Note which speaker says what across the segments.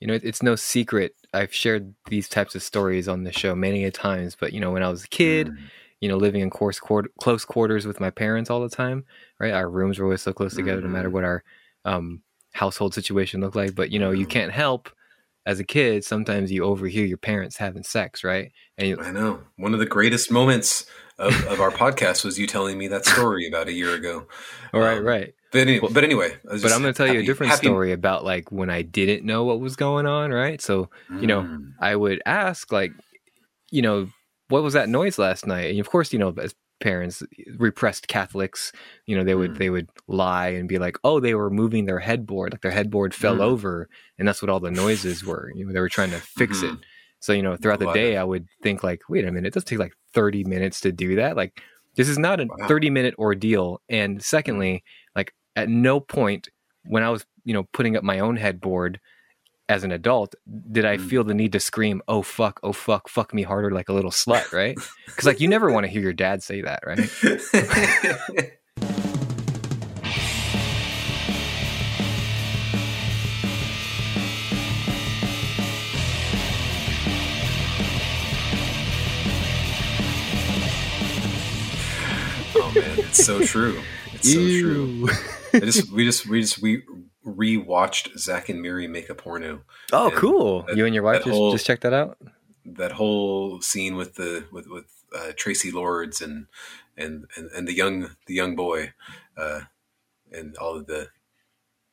Speaker 1: you know, it, it's no secret. I've shared these types of stories on the show many a times. But you know, when I was a kid,
Speaker 2: Mm.
Speaker 1: you know, living in course quarter, close quarters with my parents all the time, right? Our rooms were always so close together, no matter
Speaker 2: Mm.
Speaker 1: what our um, household situation looked like. But you know, you
Speaker 2: Mm.
Speaker 1: can't help as a kid. Sometimes you overhear your parents having sex, right? And you,
Speaker 2: I know. One of the greatest moments of, of our podcast was you telling me that story about a year ago.
Speaker 1: all right,
Speaker 2: Um,
Speaker 1: right.
Speaker 2: But anyway,
Speaker 1: Well,
Speaker 2: but anyway
Speaker 1: But I'm going to tell you a different
Speaker 2: happy-
Speaker 1: story about like when I didn't know what was going on, right? So you know,
Speaker 2: Mm.
Speaker 1: I would ask, like, you know, what was that noise last night? And of course, you know, as parents, repressed Catholics, you know, they would
Speaker 2: Mm.
Speaker 1: they would lie and be like, oh, they were moving their headboard, like their headboard fell
Speaker 2: Mm.
Speaker 1: over, and that's what all the noises were. You know, they were trying to fix it.
Speaker 2: Mhm.
Speaker 1: So you know, throughout the day,
Speaker 2: it.
Speaker 1: I would think like, wait a minute, it does take like 30 minutes to do that. Like, this is not a
Speaker 2: Wow.
Speaker 1: 30 minute ordeal. And secondly, at no point when I was, you know, putting up my own headboard as an adult, did I
Speaker 2: Mm.
Speaker 1: feel the need to scream, "Oh fuck, oh fuck, fuck me harder like a little slut," right? Because like you never want to hear your dad say that, right?
Speaker 2: oh man, it's so true. It's so true. I just we just we just we rewatched Zack and Miri make a porno.
Speaker 1: Oh,
Speaker 2: And
Speaker 1: cool!
Speaker 2: that-
Speaker 1: you and your wife just,
Speaker 2: whole-
Speaker 1: just checked that out.
Speaker 2: That whole scene with the with with uh, Traci Lords and, and and and the young the young boy, uh, and all of the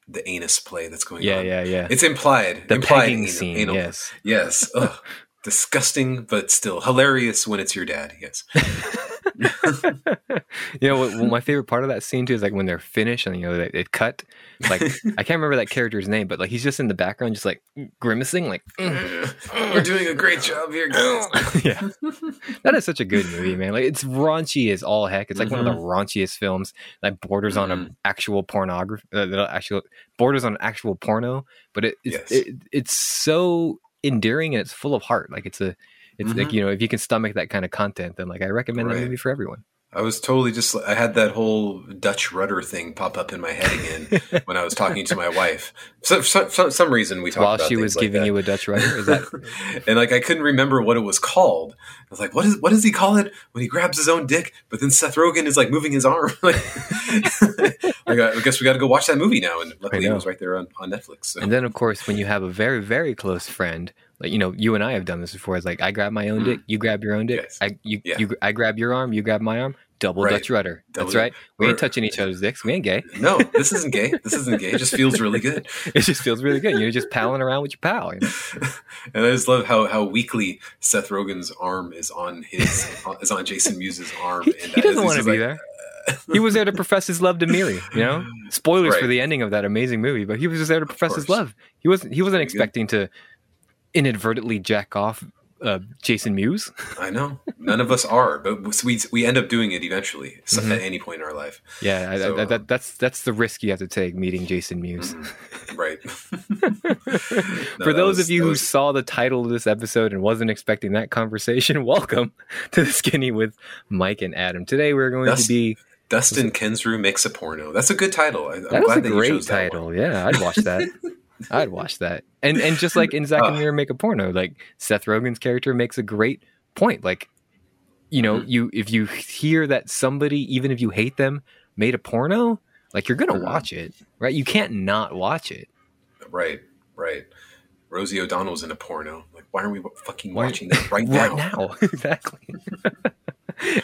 Speaker 2: the anus play that's going
Speaker 1: Yeah,
Speaker 2: on.
Speaker 1: Yeah, yeah, yeah.
Speaker 2: It's implied.
Speaker 1: the
Speaker 2: implied
Speaker 1: pegging
Speaker 2: anal-
Speaker 1: scene,
Speaker 2: anal-
Speaker 1: yes.
Speaker 2: Yes. Ugh. Disgusting, but still hilarious when it's your dad. Yes.
Speaker 1: you know what my favorite part of that scene too is like when they're finished and you know they, they cut like i can't remember that character's name but like he's just in the background just like grimacing like
Speaker 2: We're doing a great job here, guys.
Speaker 1: yeah that is such a good movie man like it's raunchy as all heck it's like one of the raunchiest films that borders on
Speaker 2: Mhm.
Speaker 1: a actual pornography uh, that actual borders on actual porno but it it's,
Speaker 2: Yes.
Speaker 1: it, it's so endearing and it's full of heart like it's a it's like
Speaker 2: Mhm.
Speaker 1: you know if you can stomach that kind of content then like i recommend that
Speaker 2: Right.
Speaker 1: movie for everyone
Speaker 2: I was totally just. I had that whole Dutch rudder thing pop up in my head again when I was talking to my wife. So, for some, some reason we talked
Speaker 1: while she was
Speaker 2: like
Speaker 1: giving
Speaker 2: that.
Speaker 1: you a dutch rudder is that
Speaker 2: and like I couldn't remember what it was called. I was like, "What is? What does he call it when he grabs his own dick?" But then Seth Rogen is like moving his arm. like, I, got, I guess we got to go watch that movie now. And luckily, it was right there on, on Netflix. So.
Speaker 1: And then, of course, when you have a very, very close friend, like you know, you and I have done this before. It's like I grab my own dick, you grab your own dick.
Speaker 2: Mm. Yes.
Speaker 1: I you,
Speaker 2: Yeah.
Speaker 1: you I grab your arm, you grab my arm. Double
Speaker 2: Right.
Speaker 1: Dutch rudder. That's right. We ain't touching each other's dicks. We ain't gay.
Speaker 2: no, this isn't gay. This isn't gay. It just feels really good.
Speaker 1: It just feels really good. You're just palling around with your pal. You know?
Speaker 2: And I just love how how weakly Seth Rogen's arm is on his is on Jason Mewes's arm.
Speaker 1: He,
Speaker 2: and
Speaker 1: he doesn't want to be
Speaker 2: like,
Speaker 1: there. He was there to profess his love to Miri. You know, spoilers for the ending of that amazing movie, but he was just there to profess his love. He wasn't. He wasn't expecting to inadvertently jack off uh, Jason Mewes.
Speaker 2: I know none of us are, but we we end up doing it eventually
Speaker 1: Mhm.
Speaker 2: at any point in our life.
Speaker 1: Yeah,
Speaker 2: So,
Speaker 1: I-
Speaker 2: uh,
Speaker 1: that, that's that's the risk you have to take meeting Jason Mewes.
Speaker 2: Mhm. right.
Speaker 1: For those of you who saw the title of this episode and wasn't expecting that conversation, welcome to the Skinny with Mike and Adam. Today we're going
Speaker 2: That's-
Speaker 1: to be
Speaker 2: Dustin Kensrue makes a porno. That's a good title. I, I'm
Speaker 1: that was
Speaker 2: glad
Speaker 1: a
Speaker 2: that
Speaker 1: great title. Yeah, I'd watch that. I'd watch that. And and just like in Zack and
Speaker 2: Ah.
Speaker 1: Miri make a porno, like Seth Rogen's character makes a great point. Like, you know,
Speaker 2: Mhm.
Speaker 1: you if you hear that somebody, even if you hate them, made a porno, like you're gonna
Speaker 2: Mhm.
Speaker 1: watch it, right? You can't not watch it.
Speaker 2: Right, right. Rosie O'Donnell's in a porno. Like, why aren't we fucking watching that right,
Speaker 1: right
Speaker 2: now?
Speaker 1: now exactly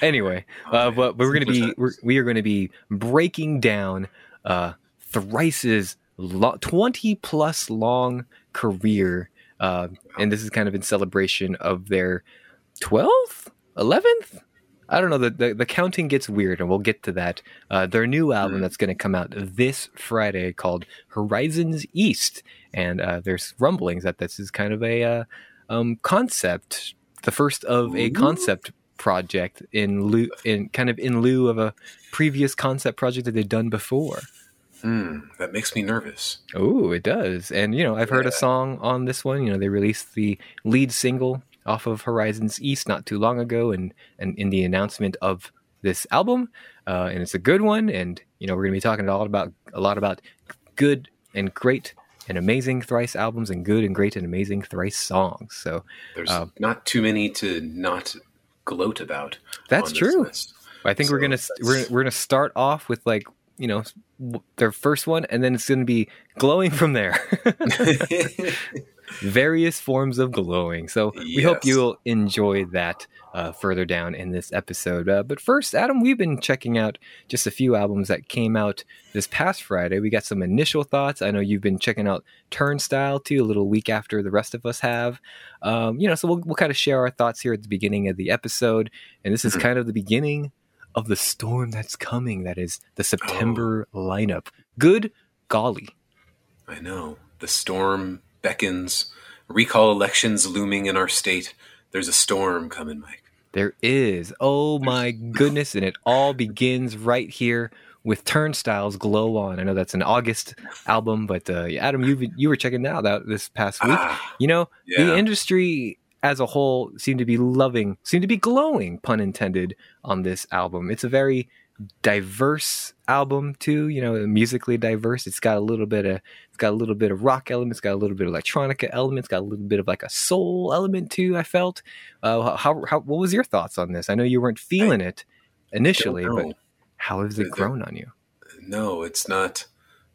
Speaker 1: anyway
Speaker 2: Oh,
Speaker 1: uh,
Speaker 2: man.
Speaker 1: but we're to be we're, we are going to be breaking down uh thrice's lo- 20 plus long career uh, and this is kind of in celebration of their 12th 11th I don't know. The, the, the counting gets weird, and we'll get to that. Uh, their new album
Speaker 2: Mhm.
Speaker 1: that's going to come out this Friday called Horizons East. And uh, there's rumblings that this is kind of a uh, um, concept, the first of a concept project in lieu, in kind of in lieu of a previous concept project that they've done before.
Speaker 2: Hmm, that makes me nervous.
Speaker 1: Oh, it does. And you know, I've heard a song on this one. You know, they released the lead single off of Horizons East not too long ago, and and in the announcement of this album, uh, and it's a good one. And you know, we're going to be talking a lot about a lot about good and great and amazing thrice albums and good and great and amazing thrice songs. So
Speaker 2: There's
Speaker 1: Uh,
Speaker 2: not too many to not gloat about.
Speaker 1: That's true.
Speaker 2: list.
Speaker 1: I think we're gonna
Speaker 2: that's-
Speaker 1: we're we're gonna start off with like you know their first one, and then it's gonna be glowing from there. Various forms of glowing. So we hope you'll enjoy that uh, further down in this episode. Uh, but first, Adam, we've been checking out just a few albums that came out this past Friday. We got some initial thoughts. I know you've been checking out Turnstile too, a little week after the rest of us have. Um, you know, so we'll, we'll kind of share our thoughts here at the beginning of the episode. And this is
Speaker 2: Mhm.
Speaker 1: kind of the beginning of the storm that's coming. That is the September lineup. Good golly.
Speaker 2: I know. The storm beckons. Recall elections looming in our state. There's a storm coming, Mike.
Speaker 1: There is. Oh my goodness. And it all begins right here with Turnstiles Glow On. I know that's an August album, but uh, Adam, you you were checking that out this past week.
Speaker 2: Ah,
Speaker 1: You know,
Speaker 2: yeah.
Speaker 1: the industry as a whole seem to be loving, seem to be glowing, pun intended, on this album. It's a very diverse album too, you know, musically diverse. It's got a little bit of it's got a little bit of rock elements, got a little bit of electronica elements, got a little bit of like a soul element too, I felt. Uh, how, how what was your thoughts on this? I know you weren't feeling it initially, but how has it grown on you?
Speaker 2: no, it's not.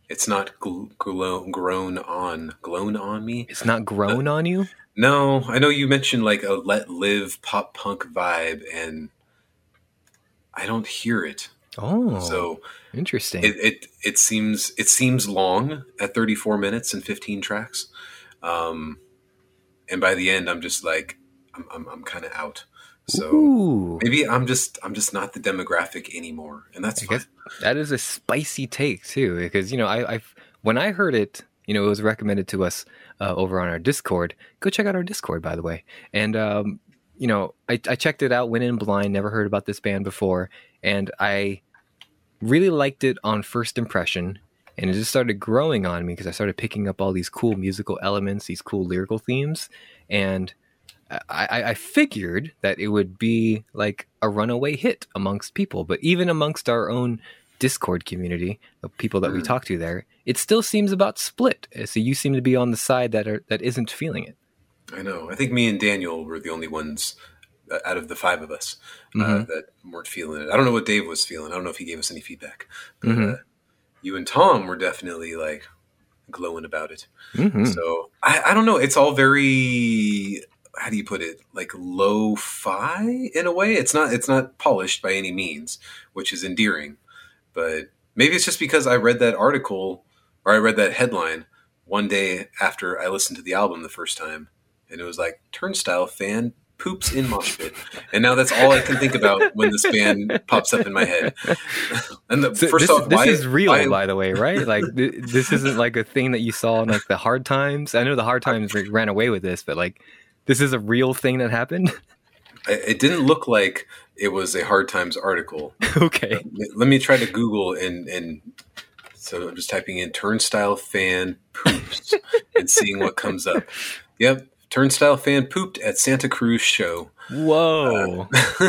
Speaker 2: It's not gl- glow, grown on, grown on me.
Speaker 1: It's not grown on you?
Speaker 2: No, I know you mentioned like a let live pop punk vibe, and I don't hear it.
Speaker 1: Oh,
Speaker 2: So
Speaker 1: interesting.
Speaker 2: it, it it seems it seems long at 34 minutes and 15 tracks, um, and by the end, I'm just like I'm I'm, I'm kind of out. So
Speaker 1: Ooh.
Speaker 2: maybe I'm just I'm just not the demographic anymore, and that's
Speaker 1: I
Speaker 2: fine.
Speaker 1: that is a spicy take too, because you know I, I've when I heard it, you know, it was recommended to us uh, over on our Discord. Go check out our Discord, by the way. And um, you know, I, I checked it out, went in blind, never heard about this band before, and I really liked it on first impression. And it just started growing on me because I started picking up all these cool musical elements, these cool lyrical themes, and I, I, I figured that it would be like a runaway hit amongst people, but even amongst our own Discord community, the people that we
Speaker 2: Mhm.
Speaker 1: talk to there, it still seems about split. So you seem to be on the side that are that isn't feeling it.
Speaker 2: I know. I think me and Daniel were the only ones uh, out of the five of us uh,
Speaker 1: Mhm.
Speaker 2: that weren't feeling it. I don't know what Dave was feeling. I don't know if he gave us any feedback. But
Speaker 1: Mhm.
Speaker 2: uh, you and Tom were definitely like glowing about it.
Speaker 1: Mhm.
Speaker 2: So I, I don't know. It's all very how do you put it? Like lo-fi in a way. It's not it's not polished by any means, which is endearing. But maybe it's just because I read that article or I read that headline one day after I listened to the album the first time, and it was like Turnstile fan poops in mosh pit, and now that's all I can think about when this band pops up in my head. And the,
Speaker 1: So
Speaker 2: first
Speaker 1: this,
Speaker 2: off,
Speaker 1: this
Speaker 2: why,
Speaker 1: is real,
Speaker 2: why-
Speaker 1: by the way, right? Like th- this isn't like a thing that you saw in like the Hard Times. I know the Hard Times ran away with this, but like this is a real thing that happened.
Speaker 2: it it didn't look like it was a Hard Times article.
Speaker 1: okay,
Speaker 2: Let me try to Google and and so I'm just typing in turnstile fan poops and seeing what comes up. Yep, turnstile fan pooped at Santa Cruz show.
Speaker 1: whoa.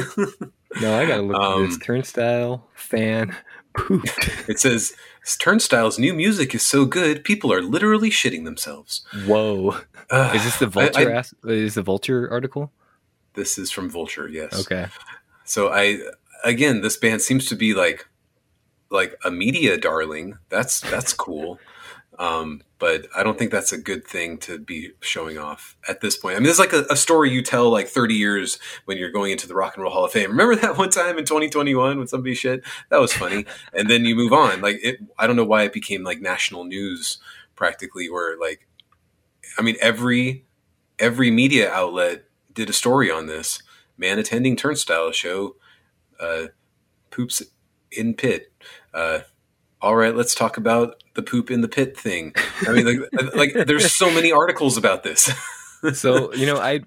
Speaker 1: no, I gotta look at this
Speaker 2: Um,
Speaker 1: turnstile fan pooped.
Speaker 2: It says Turnstile's new music is so good, people are literally shitting themselves.
Speaker 1: Whoa.
Speaker 2: Ugh,
Speaker 1: Is this the vulture?
Speaker 2: I-
Speaker 1: as- is the vulture article?
Speaker 2: this is from Vulture, yes.
Speaker 1: Okay.
Speaker 2: So I again, this band seems to be like like a media darling. That's that's cool. Um, but I don't think that's a good thing to be showing off at this point. I mean, is like a, a story you tell like 30 years when you're going into the Rock and Roll Hall of Fame. Remember that one time in 2021 when somebody shit? That was funny. and then you move on. Like it, I don't know why it became like national news practically, or like, I mean, every every media outlet did a story on this man attending turnstile show uh, poops in pit uh, all right let's talk about the poop in the pit thing i mean like, like there's so many articles about this
Speaker 1: So, you know, I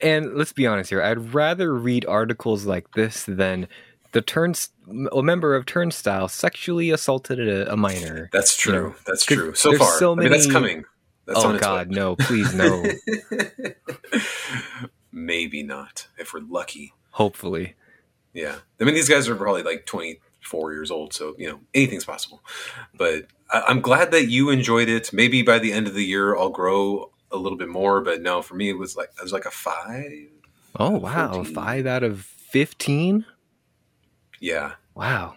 Speaker 1: and let's be honest here, I'd rather read articles like this than the turns a member of Turnstile sexually assaulted a, a minor.
Speaker 2: that's true
Speaker 1: You know,
Speaker 2: that's true so far
Speaker 1: so
Speaker 2: I mean, that's coming that's
Speaker 1: oh God, no! Please, no!
Speaker 2: maybe not if we're lucky
Speaker 1: Hopefully,
Speaker 2: yeah i mean these guys are probably like 24 years old. So you know anything's possible. But I, I'm glad that you enjoyed it. Maybe by the end of the year, I'll grow a little bit more. But no, for me, it was like it was like a five.
Speaker 1: Oh wow,
Speaker 2: 14.
Speaker 1: five out of fifteen.
Speaker 2: Yeah.
Speaker 1: Wow.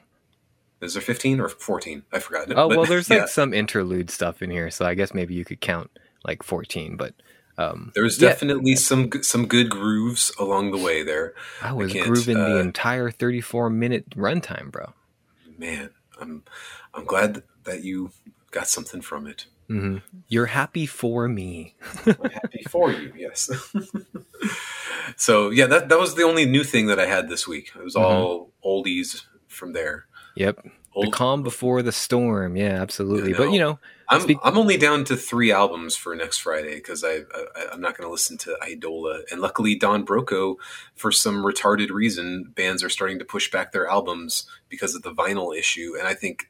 Speaker 2: Is there 15 or 14? I forgot.
Speaker 1: Oh
Speaker 2: But,
Speaker 1: well, there's like some interlude stuff in here, so I guess maybe you could count like fourteen. But um,
Speaker 2: there's
Speaker 1: yeah.
Speaker 2: definitely some some good grooves along the way there.
Speaker 1: I was
Speaker 2: can't,
Speaker 1: grooving the
Speaker 2: uh,
Speaker 1: entire 34 minute runtime, bro.
Speaker 2: Man, I'm I'm glad that you got something from it.
Speaker 1: hmm You're happy for me.
Speaker 2: I'm happy for you. Yes. so yeah, that that was the only new thing that I had this week. It was all oldies from there.
Speaker 1: Yep. The calm before the storm. Yeah, absolutely.
Speaker 2: Yeah,
Speaker 1: But you know,
Speaker 2: I'm I'm only down to three albums for next Friday because I, I I'm not going to listen to Idola, and luckily Don Broco, for some retarded reason, bands are starting to push back their albums because of the vinyl issue, and I think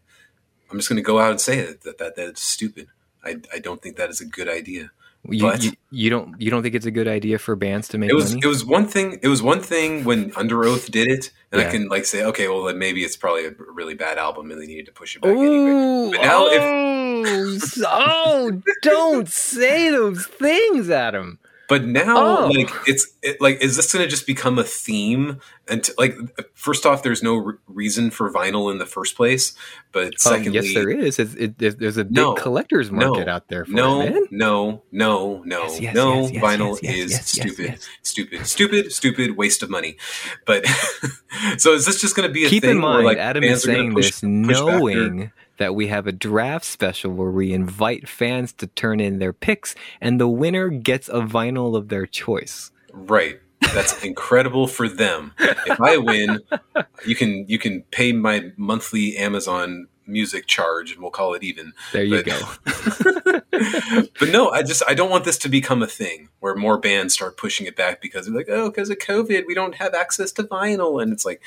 Speaker 2: I'm just going to go out and say it that that that's stupid. I I don't think that is a good idea.
Speaker 1: You, you you don't you don't think it's a good idea for bands to make
Speaker 2: It was
Speaker 1: money?
Speaker 2: it was one thing. It was one thing when Underoath did it, and
Speaker 1: Yeah.
Speaker 2: I can like say, okay, well then maybe it's probably a really bad album, and they needed to push it back anyway. But now
Speaker 1: oh, so- oh, don't say those things, Adam.
Speaker 2: But now,
Speaker 1: Oh.
Speaker 2: like it's it, like, is this going to just become a theme? And t- like, first off, there's no re- reason for vinyl in the first place. But
Speaker 1: Um,
Speaker 2: secondly,
Speaker 1: yes, there is. It's, it, there's- there's a big
Speaker 2: No.
Speaker 1: collector's market
Speaker 2: No.
Speaker 1: out there for
Speaker 2: No,
Speaker 1: it,
Speaker 2: no, no, no,
Speaker 1: Yes, yes,
Speaker 2: no.
Speaker 1: yes,
Speaker 2: vinyl is stupid, stupid, stupid, stupid. Waste of money. But so is this just going to be a
Speaker 1: Keep
Speaker 2: thing
Speaker 1: in
Speaker 2: where,
Speaker 1: mind,
Speaker 2: like,
Speaker 1: Adam is
Speaker 2: bands are gonna
Speaker 1: saying
Speaker 2: push-
Speaker 1: this
Speaker 2: push
Speaker 1: knowing that we have a draft special where we invite fans to turn in their picks, and the winner gets a vinyl of their choice.
Speaker 2: Right. That's incredible for them. If I win, you can you can pay my monthly Amazon music charge and we'll call it even.
Speaker 1: There you
Speaker 2: But-
Speaker 1: go.
Speaker 2: but no, I just I don't want this to become a thing where more bands start pushing it back because they're like, oh, because of COVID, we don't have access to vinyl, and it's like,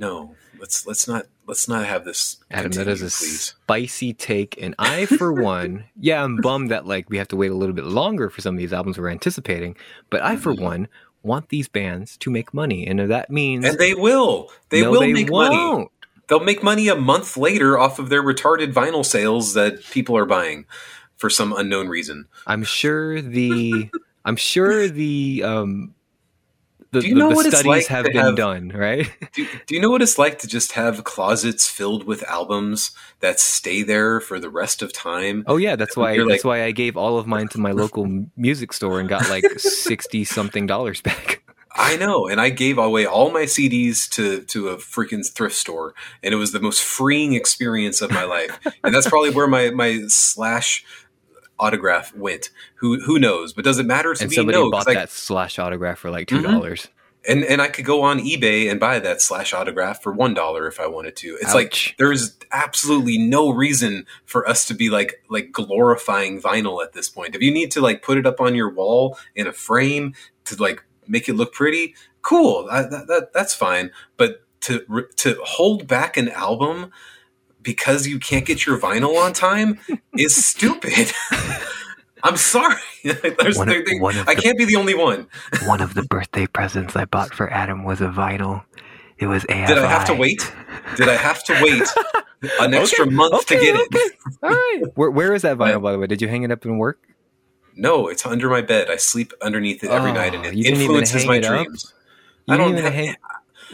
Speaker 2: no, let's let's not let's not have this.
Speaker 1: Adam, that
Speaker 2: continue,
Speaker 1: is a
Speaker 2: please.
Speaker 1: spicy take, and I, for one, yeah, I'm bummed that like we have to wait a little bit longer for some of these albums we're anticipating. But I, for
Speaker 2: Mhm.
Speaker 1: one, want these bands to make money, and that means
Speaker 2: And they will. They
Speaker 1: no,
Speaker 2: will
Speaker 1: they
Speaker 2: make money.
Speaker 1: won't.
Speaker 2: They'll make money a month later off of their retarded vinyl sales that people are buying for some unknown reason.
Speaker 1: I'm sure the I'm sure the um the,
Speaker 2: Do you know
Speaker 1: the
Speaker 2: what it's
Speaker 1: studies
Speaker 2: like
Speaker 1: have
Speaker 2: to
Speaker 1: been
Speaker 2: have-
Speaker 1: done, right?
Speaker 2: Do, do you know what it's like to just have closets filled with albums that stay there for the rest of time?
Speaker 1: Oh yeah, that's why that's
Speaker 2: like-
Speaker 1: why I gave all of mine to my local music store and got like sixty something dollars back.
Speaker 2: I know, and I gave away all my CDs to to a freaking thrift store, and it was the most freeing experience of my life. and that's probably where my my slash autograph went. Who who knows? But does it matter to
Speaker 1: And
Speaker 2: me?
Speaker 1: somebody
Speaker 2: No,
Speaker 1: bought
Speaker 2: I-
Speaker 1: that slash autograph for like two
Speaker 2: Mhm.
Speaker 1: dollars.
Speaker 2: and and I could go on eBay and buy that slash autograph for one dollar if I wanted to. It's like there's absolutely no reason for us to be like like glorifying vinyl at this point. If you need to like put it up on your wall in a frame to like make it look pretty, cool. I, that, that that's fine. But to to hold back an album because you can't get your vinyl on time is stupid. I'm sorry. There's-
Speaker 1: One of-
Speaker 2: there- there-
Speaker 1: one of
Speaker 2: I
Speaker 1: the-
Speaker 2: can't be the only one.
Speaker 1: One of the birthday presents I bought for Adam was a vinyl. It was AFI.
Speaker 2: Did I have to wait? Did I have to wait an extra month to get it?
Speaker 1: All right. Where, where is that vinyl, by the way? Did you hang it up in work?
Speaker 2: No, it's under my bed. I sleep underneath it every
Speaker 1: Oh,
Speaker 2: night, and it
Speaker 1: you even
Speaker 2: influences my
Speaker 1: it
Speaker 2: dreams.
Speaker 1: You
Speaker 2: I don't
Speaker 1: even
Speaker 2: have-
Speaker 1: hang.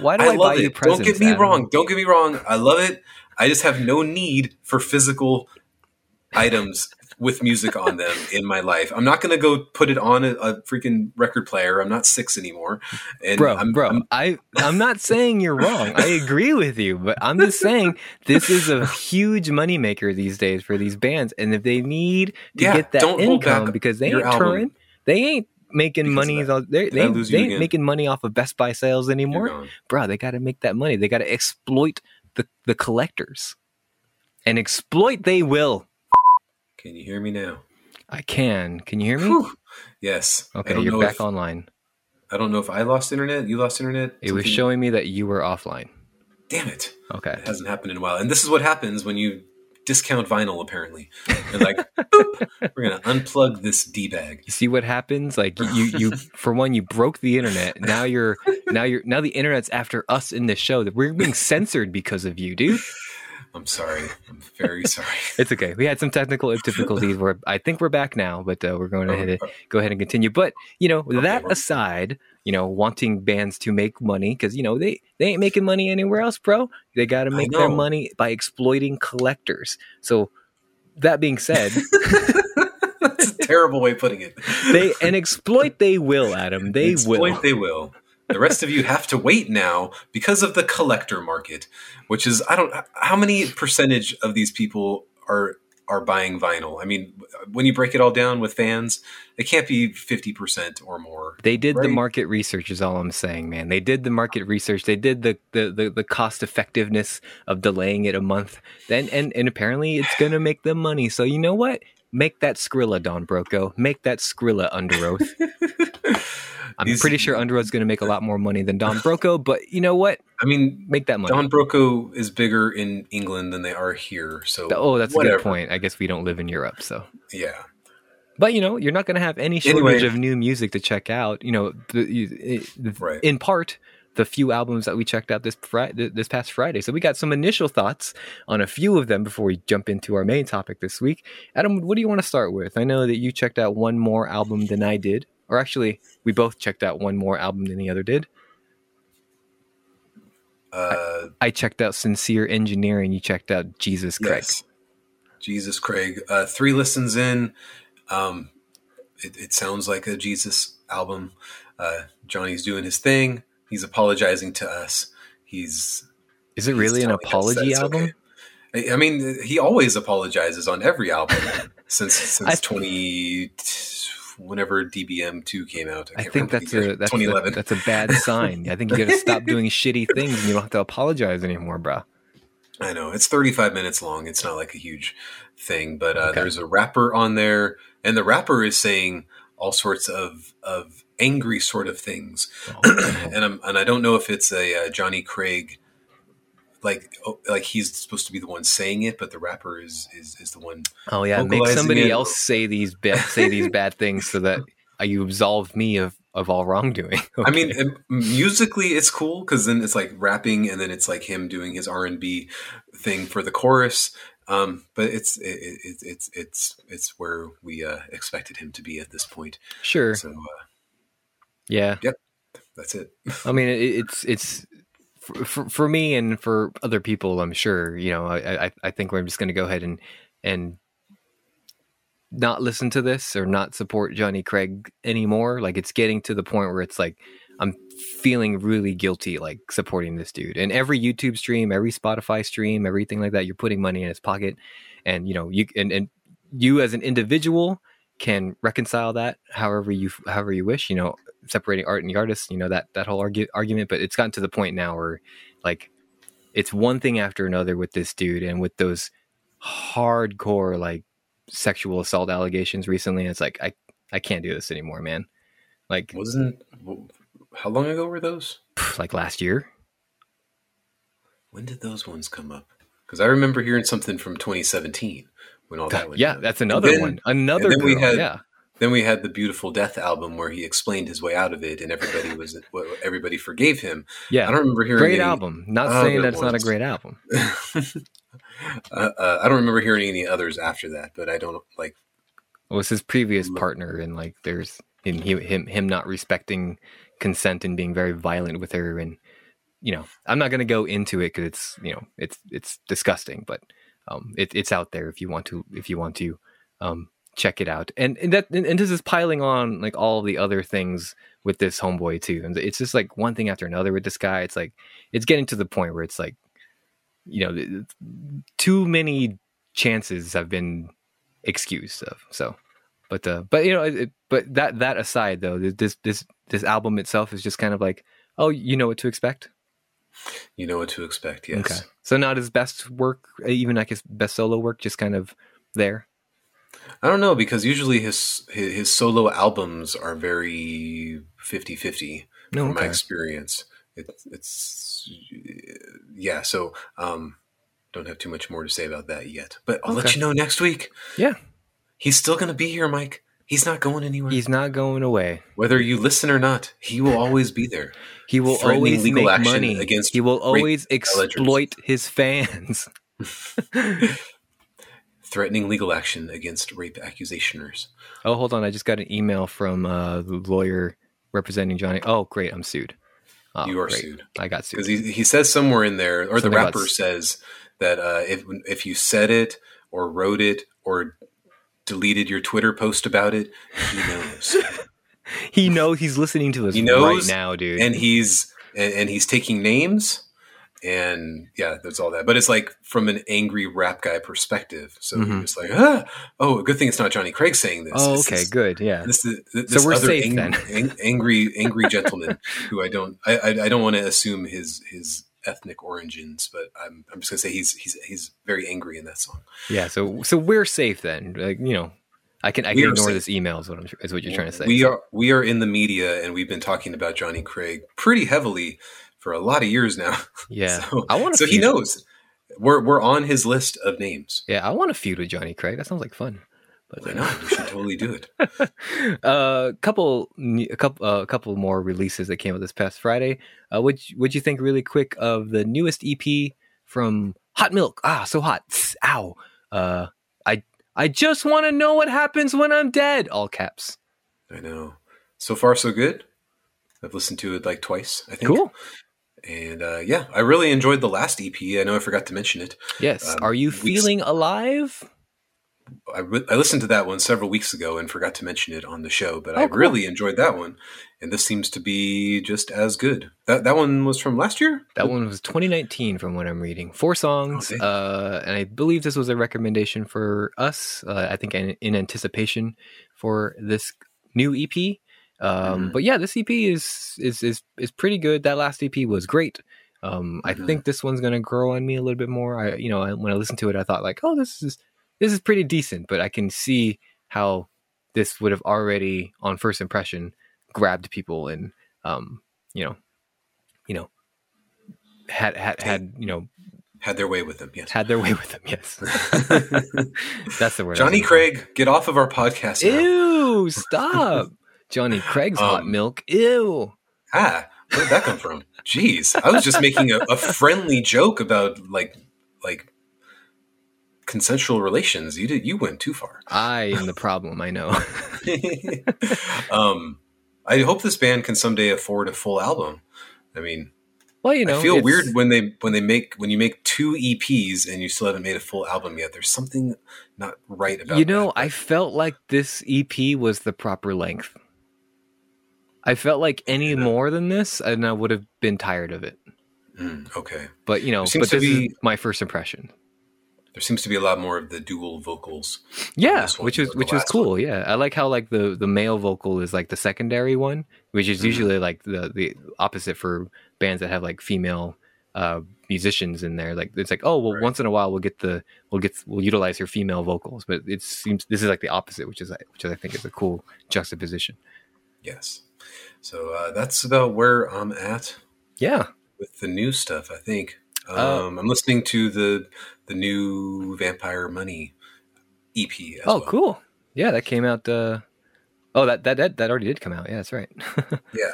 Speaker 1: Why do
Speaker 2: I
Speaker 1: I, buy
Speaker 2: love
Speaker 1: you
Speaker 2: it. Don't get me
Speaker 1: Adam?
Speaker 2: wrong. Don't get me wrong. I love it. I just have no need for physical items with music on them in my life. I'm not going to go put it on a, a freaking record player. I'm not six anymore. And
Speaker 1: bro,
Speaker 2: I'm,
Speaker 1: bro,
Speaker 2: I'm-
Speaker 1: I I'm not saying you're wrong. I agree with you, but I'm just saying this is a huge moneymaker these days for these bands, and if they need to
Speaker 2: Yeah,
Speaker 1: get that income because they ain't
Speaker 2: album
Speaker 1: touring, they ain't making money. They, they ain't making money off of Best Buy sales anymore, bro. They got to make that money. They got to exploit the the collectors, and exploit they will.
Speaker 2: Can you hear me now?
Speaker 1: I can. Can you hear me?
Speaker 2: Whew. Yes.
Speaker 1: Okay, you're back
Speaker 2: if-
Speaker 1: online.
Speaker 2: I don't know if I lost internet. You lost internet.
Speaker 1: It was showing me that you were offline.
Speaker 2: Damn it.
Speaker 1: Okay.
Speaker 2: It hasn't happened in a while. And this is what happens when you discount vinyl. Apparently, they're like, Boop, we're gonna unplug this d bag.
Speaker 1: You see what happens? Like you, you for one, you broke the internet. Now you're now you're now the internet's after us in this show. That we're being censored because of you, dude.
Speaker 2: I'm sorry. I'm very sorry.
Speaker 1: It's okay. We had some technical difficulties. Where I think we're back now, but uh, we're going to oh, go ahead and continue. But you know, okay, that aside, you know, wanting bands to make money because you know they they ain't making money anywhere else, bro. They got to make their money by exploiting collectors. So that being said.
Speaker 2: That's a terrible way of putting it.
Speaker 1: they and exploit they will, Adam. They
Speaker 2: exploit
Speaker 1: will.
Speaker 2: They will. The rest of you have to wait now because of the collector market, which is I don't how many percentage of these people are are buying vinyl. I mean, when you break it all down with fans, it can't be 50% or more.
Speaker 1: They did right? the market research is all I'm saying, man. They did the market research. They did the the the, the cost effectiveness of delaying it a month. Then and and apparently it's going to make them money. So you know what? Make that Skrilla Don Broco. Make that Skrilla Underoath. I'm He's, pretty sure Underoath's going to make a lot more money than Don Broco, but you know what?
Speaker 2: I mean,
Speaker 1: make that money.
Speaker 2: Don Broco is bigger in England than they are here, so
Speaker 1: oh, that's whatever. a good point. I guess we don't live in Europe, so
Speaker 2: yeah.
Speaker 1: But you know, you're not going to have any shortage anyway. of new music to check out. You know, the, the, right. in part the few albums that we checked out this Friday, this past Friday. So we got some initial thoughts on a few of them before we jump into our main topic this week. Adam, what do you want to start with? I know that you checked out one more album than I did or actually, we both checked out one more album than the other did. Uh, I, I, checked out Sincere Engineering. You checked out Jesus Craig. Yes.
Speaker 2: Jesus Craig. Uh, three listens in. Um, it, it, sounds like a Jesus album. Uh, Jonny's doing his thing. He's apologizing to us. He's.
Speaker 1: Is it really an apology album?
Speaker 2: Okay. I, I mean, he always apologizes on every album since since twenty whenever DBM two came out.
Speaker 1: I, I think that's a that's a, that's a bad sign. I think you got to stop doing shitty things, and you don't have to apologize anymore, bro.
Speaker 2: I know it's 35 minutes long. It's not like a huge thing, but uh, okay. there's a rapper on there, and the rapper is saying all sorts of of angry sort of things, oh, and I'm and I don't know if it's a uh, Jonny Craig like oh, like he's supposed to be the one saying it, but the rapper is is, is the one.
Speaker 1: Oh yeah, make somebody it. else say these bad say these bad things so that you absolve me of of all wrongdoing.
Speaker 2: Okay. I mean, musically it's cool because then it's like rapping, and then it's like him doing his R and B thing for the chorus. Um, but it's it, it, it's it's it's where we uh, expected him to be at this point.
Speaker 1: Sure.
Speaker 2: So uh,
Speaker 1: yeah.
Speaker 2: Yep. That's it.
Speaker 1: I mean, it, it's it's for, for me and for other people, I'm sure, you know, I, I, I think we're just going to go ahead and, and not listen to this or not support Jonny Craig anymore. Like it's getting to the point where it's like, I'm feeling really guilty, like supporting this dude. And every YouTube stream, every Spotify stream, everything like that, you're putting money in his pocket. And, you know, you, and, and you as an individual can reconcile that however you, however you wish, you know, separating art and the artist, you know, that, that whole argue, argument, but it's gotten to the point now where like it's one thing after another with this dude and with those hardcore like sexual assault allegations recently. And it's like, I, I can't do this anymore, man. Like,
Speaker 2: wasn't, how long ago were those?
Speaker 1: Like last year.
Speaker 2: When did those ones come up? Because I remember hearing something from 2017 when all that
Speaker 1: was. Yeah, that's another then, one. Another girl, we had, yeah.
Speaker 2: Then we had the Beautiful Death album where he explained his way out of it, and everybody was everybody forgave him.
Speaker 1: Yeah,
Speaker 2: I don't remember hearing
Speaker 1: great any, album. Not saying that's not a great album.
Speaker 2: uh, uh, I don't remember hearing any others after that, but I don't like.
Speaker 1: It was his previous partner, and like there's him him him not respecting consent and being very violent with her, and you know I'm not going to go into it because it's you know it's it's disgusting, but um, it, it's out there if you want to if you want to. Um, check it out. And, and that and, this is piling on like all the other things with this homeboy too. And it's just like one thing after another with this guy. It's like it's getting to the point where it's like you know too many chances have been excused of. So but uh but you know it, but that that aside though this this this album itself is just kind of like oh you know what to expect
Speaker 2: you know what to expect yes okay
Speaker 1: so not his best work even like his best solo work just kind of there
Speaker 2: I don't know because usually his his, his solo albums are very 50-50 no, from okay. my experience. It, it's yeah. So um, don't have too much more to say about that yet. But I'll let you know next week.
Speaker 1: Yeah.
Speaker 2: He's still going to be here, Mike. He's not going anywhere.
Speaker 1: He's not going away.
Speaker 2: Whether you listen or not, he will always be there.
Speaker 1: He will always
Speaker 2: legal
Speaker 1: make
Speaker 2: action
Speaker 1: money.
Speaker 2: against
Speaker 1: he will always exploit his fans.
Speaker 2: Threatening legal action against rape accusationers.
Speaker 1: Oh, hold on. I just got an email from uh, the lawyer representing Jonny. Oh, great. I'm sued. Oh,
Speaker 2: you are
Speaker 1: great.
Speaker 2: sued.
Speaker 1: I got sued.
Speaker 2: Because he, he says somewhere in there, or the
Speaker 1: Something about
Speaker 2: rapper
Speaker 1: s-
Speaker 2: says that uh, if if you said it or wrote it or deleted your Twitter post about it, he knows,
Speaker 1: He knows he's listening to us
Speaker 2: He knows,
Speaker 1: right now, dude.
Speaker 2: and he's and, and he's taking names, and yeah, that's all that. But it's like from an angry rap guy perspective. So
Speaker 1: Mhm.
Speaker 2: you're just like, ah, oh, good thing it's not Jonny Craig saying this.
Speaker 1: oh,
Speaker 2: This
Speaker 1: okay,
Speaker 2: is-
Speaker 1: good. Yeah.
Speaker 2: This is this
Speaker 1: we're
Speaker 2: other
Speaker 1: safe
Speaker 2: ang-
Speaker 1: then.
Speaker 2: ang- angry, angry gentleman who I don't, I, I, I don't want to assume his his ethnic origins, but I'm, I'm just gonna say he's he's he's very angry in that song.
Speaker 1: Yeah. So so we're safe then. Like you know, I can I can ignore
Speaker 2: safe.
Speaker 1: this email. Is what I'm is what you're trying to say.
Speaker 2: We are we are in the media, and we've been talking about Jonny Craig pretty heavily for a lot of years now.
Speaker 1: Yeah.
Speaker 2: so,
Speaker 1: I want
Speaker 2: so he knows we're we're on his list of names.
Speaker 1: Yeah, I want to feud with Jonny Craig. That sounds like fun. But
Speaker 2: I know we should totally do it.
Speaker 1: a couple, a couple, uh, a couple more releases that came out this past Friday. Uh, what would you think, really quick, of the newest EP from Hot Milk? Ah, so hot! Tss, Ow! Uh, I I just want to know what happens when I'm dead. All caps.
Speaker 2: I know. So far, so good. I've listened to it like twice. I think.
Speaker 1: Cool.
Speaker 2: And uh, yeah, I really enjoyed the last EP. I know I forgot to mention it.
Speaker 1: Yes.
Speaker 2: Um,
Speaker 1: Are you feeling alive?
Speaker 2: I, re- I listened to that one several weeks ago and forgot to mention it on the show, but I
Speaker 1: Oh, cool.
Speaker 2: really enjoyed that one. And this seems to be just as good. That that one was from last year.
Speaker 1: That one was 2019, from what I'm reading. Four songs,
Speaker 2: damn.
Speaker 1: uh, and I believe this was a recommendation for us. Uh, I think in, in anticipation for this new EP. Um,
Speaker 2: Mhm.
Speaker 1: But yeah, this EP is is is is pretty good. That last EP was great. Um, I
Speaker 2: Mhm.
Speaker 1: think this one's gonna grow on me a little bit more. I, you know, I, when I listened to it, I thought like, oh, this is this is pretty decent. But I can see how this would have already, on first impression, grabbed people and, um, you know, you know, had had had you know
Speaker 2: Had their way with him. Yes.
Speaker 1: had their way with them. Yes, that's the word. Jonny.
Speaker 2: Craig, get off of our podcast now.
Speaker 1: Ew! Stop. Jonny Craig's hot
Speaker 2: Um,
Speaker 1: milk. Ew.
Speaker 2: Ah, where did that come from? Jeez, I was just making a, a friendly joke about like like consensual relations. You did you went too far.
Speaker 1: I am the problem. I know.
Speaker 2: um, I hope this band can someday afford a full album. I mean,
Speaker 1: Well, you know,
Speaker 2: I feel weird when they when they make when you make two EPs and you still haven't made a full album yet. There's something not right about
Speaker 1: You know,
Speaker 2: that.
Speaker 1: I felt like this EP was the proper length. I felt like any
Speaker 2: Yeah.
Speaker 1: more than this, and I would have been tired of it.
Speaker 2: Mm, okay.
Speaker 1: But you know, but
Speaker 2: to
Speaker 1: this
Speaker 2: be-
Speaker 1: is my first impression.
Speaker 2: There seems to be a lot more of the dual vocals.
Speaker 1: Yeah,
Speaker 2: one
Speaker 1: which is which was
Speaker 2: last
Speaker 1: cool. Yeah, I like how like the the male vocal is like the secondary one, which is
Speaker 2: Mhm.
Speaker 1: usually like the the opposite for bands that have like female uh musicians in there. Like it's like oh well,
Speaker 2: Right.
Speaker 1: once in a while we'll get the we'll get we'll utilize her female vocals, but it seems this is like the opposite, which is which I think is a cool juxtaposition.
Speaker 2: Yes. So uh, that's about where I'm at
Speaker 1: Yeah,
Speaker 2: with the new stuff. I think um,
Speaker 1: Uh,
Speaker 2: I'm listening to the the new Vampire Money EP. As
Speaker 1: oh
Speaker 2: well.
Speaker 1: cool. Yeah, that came out. uh Oh, that that that that already did come out. Yeah, that's right.
Speaker 2: Yeah.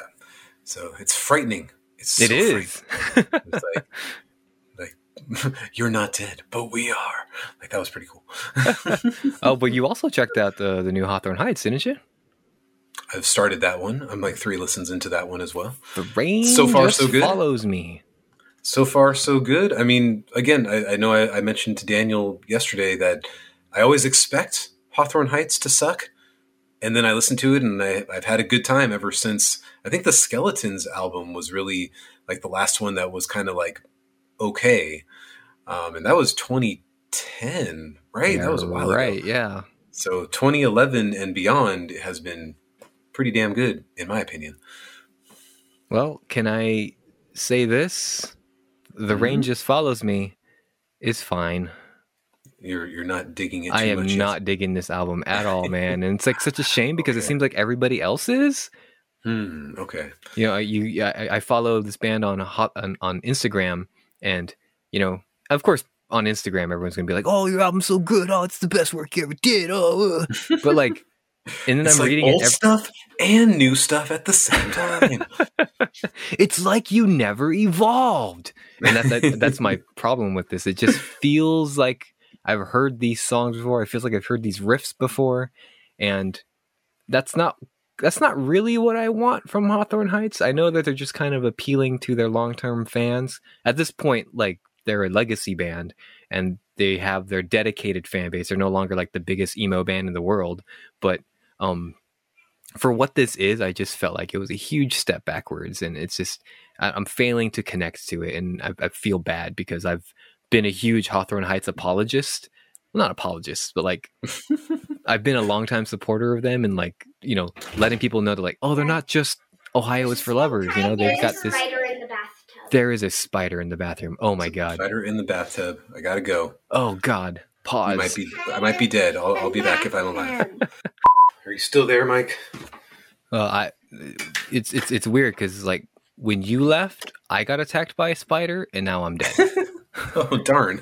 Speaker 2: So it's frightening. It's
Speaker 1: it
Speaker 2: so
Speaker 1: is.
Speaker 2: frightening. It's like, like you're not dead, but we are. Like that was pretty cool.
Speaker 1: oh, but you also checked out the the new Hawthorne Heights, didn't you?
Speaker 2: I've started that one. I'm like three listens into that one as well.
Speaker 1: The rain
Speaker 2: So far,
Speaker 1: just
Speaker 2: so good.
Speaker 1: follows me.
Speaker 2: So far, so good. I mean, again, I, I know I, I mentioned to Daniel yesterday that I always expect Hawthorne Heights to suck. And then I listened to it and I, I've had a good time ever since. I think the Skeletons album was really like the last one that was kind of like okay. Um, and that was 2010, right?
Speaker 1: Yeah,
Speaker 2: that was a while ago.
Speaker 1: right.
Speaker 2: ago.
Speaker 1: Yeah.
Speaker 2: So 2011 and beyond has been pretty damn good, in my opinion.
Speaker 1: Well, can I say this? The
Speaker 2: Mm-hmm.
Speaker 1: rain just follows me. Is fine.
Speaker 2: You're you're not digging it too
Speaker 1: I am
Speaker 2: much. yet.
Speaker 1: not digging this album at all, man, and it's like such a shame because it seems like everybody else is.
Speaker 2: Hmm, okay.
Speaker 1: You know, you I, I follow this band on hot on, on Instagram, and you know, of course, on Instagram, everyone's gonna be like, "Oh, your album's so good! Oh, it's the best work you ever did!" Oh, uh." but like, and then
Speaker 2: It's
Speaker 1: I'm
Speaker 2: like
Speaker 1: reading
Speaker 2: old
Speaker 1: it. ev-
Speaker 2: stuff and new stuff at the same time.
Speaker 1: it's like you never evolved, and that's that, that's my problem with this. It just feels like I've heard these songs before. It feels like I've heard these riffs before, and that's not that's not really what I want from Hawthorne Heights. I know that they're just kind of appealing to their long term fans. At this point, like they're a legacy band and they have their dedicated fan base. They're no longer like the biggest emo band in the world. But um for what this is, I just felt like it was a huge step backwards and it's just I, I'm failing to connect to it and I, I feel bad because I've been a huge Hawthorne Heights apologist. Well, not apologist, but like I've been a longtime supporter of them and like, you know, letting people know that like, oh, they're not just Ohio is for lovers, you know, they've got this
Speaker 3: spider in the bathtub.
Speaker 1: there is a spider in the bathroom. Oh my god.
Speaker 2: Spider in the bathtub. I gotta go.
Speaker 1: Oh god. Pause.
Speaker 2: I might be. I might be dead. I'll, I'll be back if I'm alive. Are you still there, Mike?
Speaker 1: Well, I it's it's it's weird cuz like when you left, I got attacked by a spider and now I'm dead.
Speaker 2: Oh darn.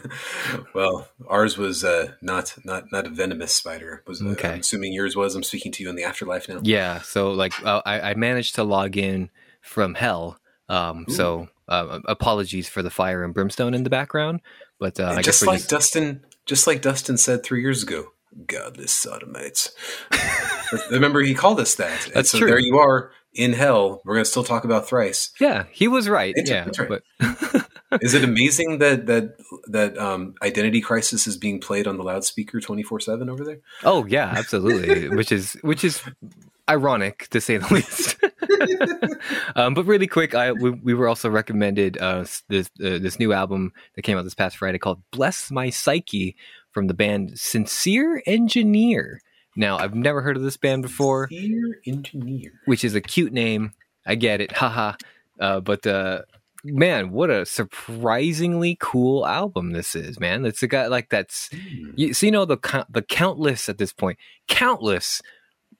Speaker 2: Well, ours was uh, not not not a venomous spider. Was uh,
Speaker 1: Okay.
Speaker 2: I'm assuming yours was. I'm speaking to you in the afterlife now.
Speaker 1: yeah, so like uh, I I managed to log in from hell. Um so uh, apologies for the fire and brimstone in the background, but uh, I
Speaker 2: just
Speaker 1: we're
Speaker 2: like
Speaker 1: just
Speaker 2: Dustin, just like Dustin said three years ago, godless sodomites. Remember, he called us that. And
Speaker 1: That's
Speaker 2: so
Speaker 1: true.
Speaker 2: There you are in hell. We're gonna still talk about thrice.
Speaker 1: Yeah, he was right.
Speaker 2: It's-
Speaker 1: yeah,
Speaker 2: that's right. Is it amazing that that that um, identity crisis is being played on the loudspeaker twenty four seven over there?
Speaker 1: Oh yeah, absolutely. which is which is ironic to say the least. um, but really quick, I we, we were also recommended uh, this uh, this new album that came out this past Friday called "Bless My Psyche" from the band Sincere Engineer. Now I've never heard of this band before,
Speaker 2: Dear engineer.
Speaker 1: which is a cute name. I get it, haha. Uh, but uh, man, what a surprisingly cool album this is, man. It's a guy like that's
Speaker 2: Hmm.
Speaker 1: you, so you know the the countless at this point, countless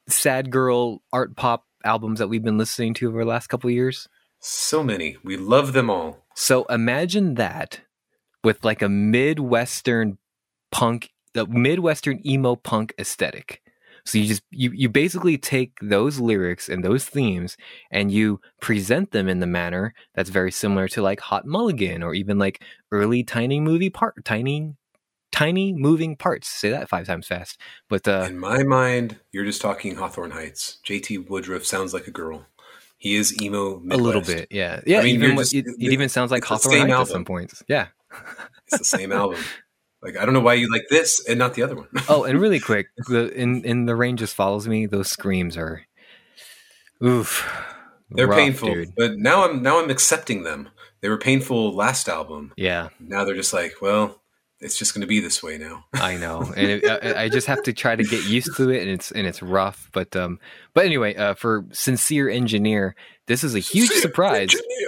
Speaker 1: sad girl art pop albums that we've been listening to over the last couple of years.
Speaker 2: So many. We love them all.
Speaker 1: So imagine that with like a midwestern punk, the midwestern emo punk aesthetic. So you just you you basically take those lyrics and those themes and you present them in the manner that's very similar to like Hot Mulligan or even like early tiny movie part tiny tiny moving parts. Say that five times fast. But uh
Speaker 2: In my mind, you're just talking Hawthorne Heights. JT Woodruff sounds like a girl. He is emo.
Speaker 1: a little bit, yeah, yeah.
Speaker 2: I mean,
Speaker 1: even
Speaker 2: just-
Speaker 1: it, it even sounds like Hawthorne Heights at some points. Yeah.
Speaker 2: It's the same album. Like I don't know why you like this and not the other one.
Speaker 1: Oh, and really quick, the in in the rain just follows me. Those screams are, oof,
Speaker 2: They're
Speaker 1: rough,
Speaker 2: painful,
Speaker 1: dude.
Speaker 2: but now I'm now I'm accepting them. They were painful last album.
Speaker 1: Yeah,
Speaker 2: Now they're just like, well, it's just going to be this way now.
Speaker 1: I know, and it, I, I just have to try to get used to it, and it's and it's rough. But um, but anyway, uh, for sincere engineer, this is a huge surprise.
Speaker 2: Yeah,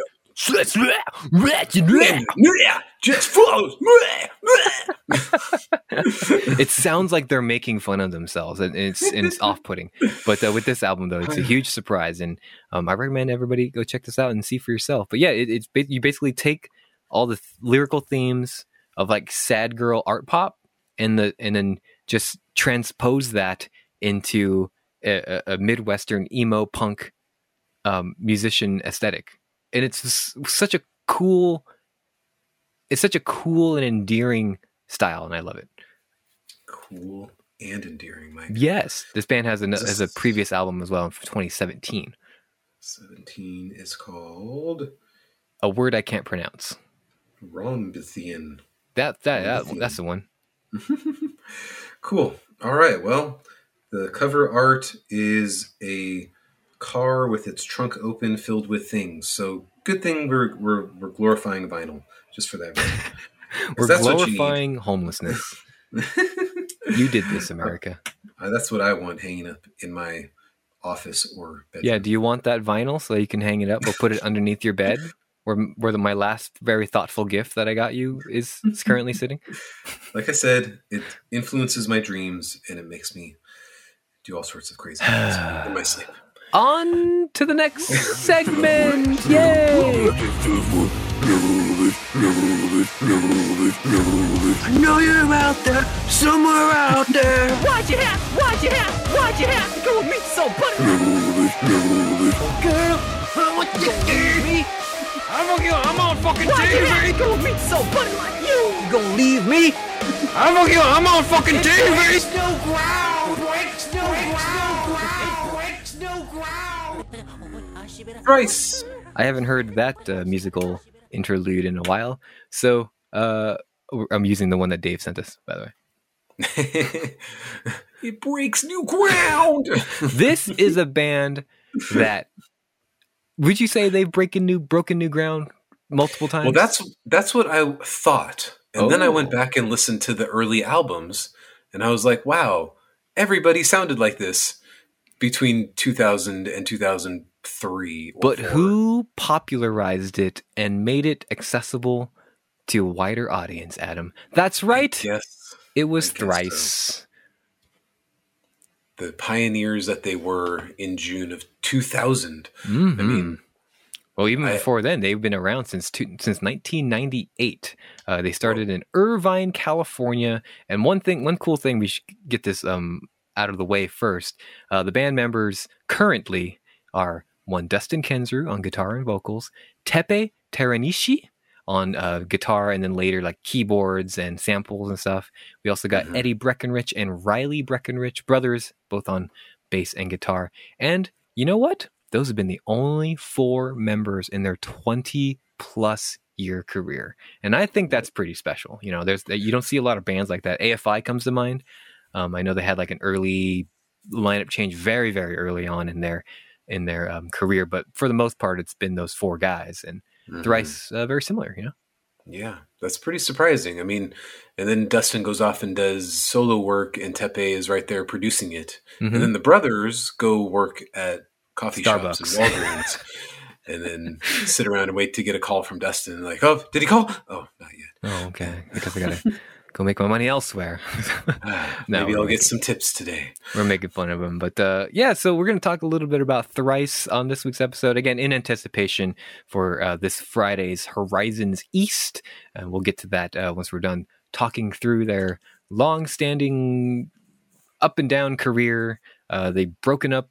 Speaker 1: it sounds like they're making fun of themselves, and it's and it's off putting. But uh, with this album, though, it's a huge surprise, and um, I recommend everybody go check this out and see for yourself. But yeah, it, it's you basically take all the th- lyrical themes of like sad girl art pop, and the and then just transpose that into a- a midwestern emo punk um, musician aesthetic, and it's such a cool. It's such a cool and endearing style, and I love it.
Speaker 2: cool and endearing, Mike.
Speaker 1: Yes, this band has a has a previous album as well from 2017.
Speaker 2: Seventeen is called
Speaker 1: A word I can't pronounce.
Speaker 2: Rhombithian.
Speaker 1: That that, that that's the one.
Speaker 2: Cool. All right. Well, the cover art is a car with its trunk open, filled with things. So good thing we're we're, we're glorifying vinyl just for that.
Speaker 1: We're
Speaker 2: that's what you
Speaker 1: glorifying homelessness. you did this, America.
Speaker 2: Uh, that's what I want hanging up in my office or bedroom.
Speaker 1: Yeah. Do you want that vinyl so you can hang it up or put it underneath your bed? Where where the, my last very thoughtful gift that I got you is, is currently sitting.
Speaker 2: Like I said, it influences my dreams and it makes me do all sorts of crazy things in my sleep.
Speaker 1: On to the next segment. Yay! I know you're out there, somewhere out there.
Speaker 3: Why'd you have, why'd you have, why'd you have to go with me so buddy? Girl, uh, what you gave me?
Speaker 1: I'm fucking, I'm on fucking
Speaker 3: Why'd you have to go with me so buddy like you?
Speaker 1: You gonna leave me? I'm fucking, I'm on fucking TV.
Speaker 3: Breaks no ground, breaks no ground,
Speaker 2: Thrice.
Speaker 1: I haven't heard that uh, musical interlude in a while, so uh, I'm using the one that Dave sent us, by the way.
Speaker 2: it breaks new ground.
Speaker 1: This is a band that would you say they've breaking new broken new ground multiple times?
Speaker 2: well, that's that's what I thought, and then I went
Speaker 1: Oh.
Speaker 2: back and listened to the early albums, and I was like, wow, everybody sounded like this between 2000 and 2003. Or
Speaker 1: but
Speaker 2: four.
Speaker 1: who popularized it and made it accessible to a wider audience, Adam? That's right.
Speaker 2: Yes,
Speaker 1: It was
Speaker 2: so.
Speaker 1: Thrice.
Speaker 2: the pioneers that they were in June of 2000.
Speaker 1: Mhm.
Speaker 2: I mean,
Speaker 1: well, even
Speaker 2: I-
Speaker 1: before then, they've been around since two, since 1998. Uh, they started in Irvine, California. And one thing, one cool thing, we should get this um, out of the way first. Uh, the band members currently are one Dustin Kensrue on guitar and vocals, Teppei Teranishi on uh, guitar, and then later like keyboards and samples and stuff. We also got
Speaker 2: Mhm.
Speaker 1: Eddie Breckenridge and Riley Breckenridge, brothers, both on bass and guitar. And you know what? Those have been the only four members in their 20 plus year career. And I think that's pretty special. You know, there's you don't see a lot of bands like that. AFI comes to mind. Um, I know they had like an early lineup change very, very early on in their in their um, career, but for the most part, it's been those four guys, and
Speaker 2: mhm.
Speaker 1: thrice uh, very similar. You know,
Speaker 2: Yeah, that's pretty surprising. I mean, and then Dustin goes off and does solo work, and Teppei is right there producing it.
Speaker 1: Mhm.
Speaker 2: And then the brothers go work at coffee shops and Walgreens, and then sit around and wait to get a call from Dustin. Like, oh, did he call? Oh, not yet.
Speaker 1: oh, okay, because I gotta go make my money elsewhere. No,
Speaker 2: Maybe I'll get
Speaker 1: making-
Speaker 2: some tips today.
Speaker 1: We're making fun of him. But uh, yeah, so we're going to talk a little bit about Thrice on this week's episode. Again, in anticipation for uh, this Friday's Horizons East. And we'll get to that uh, once we're done talking through their long standing up and down career. Uh, they've broken up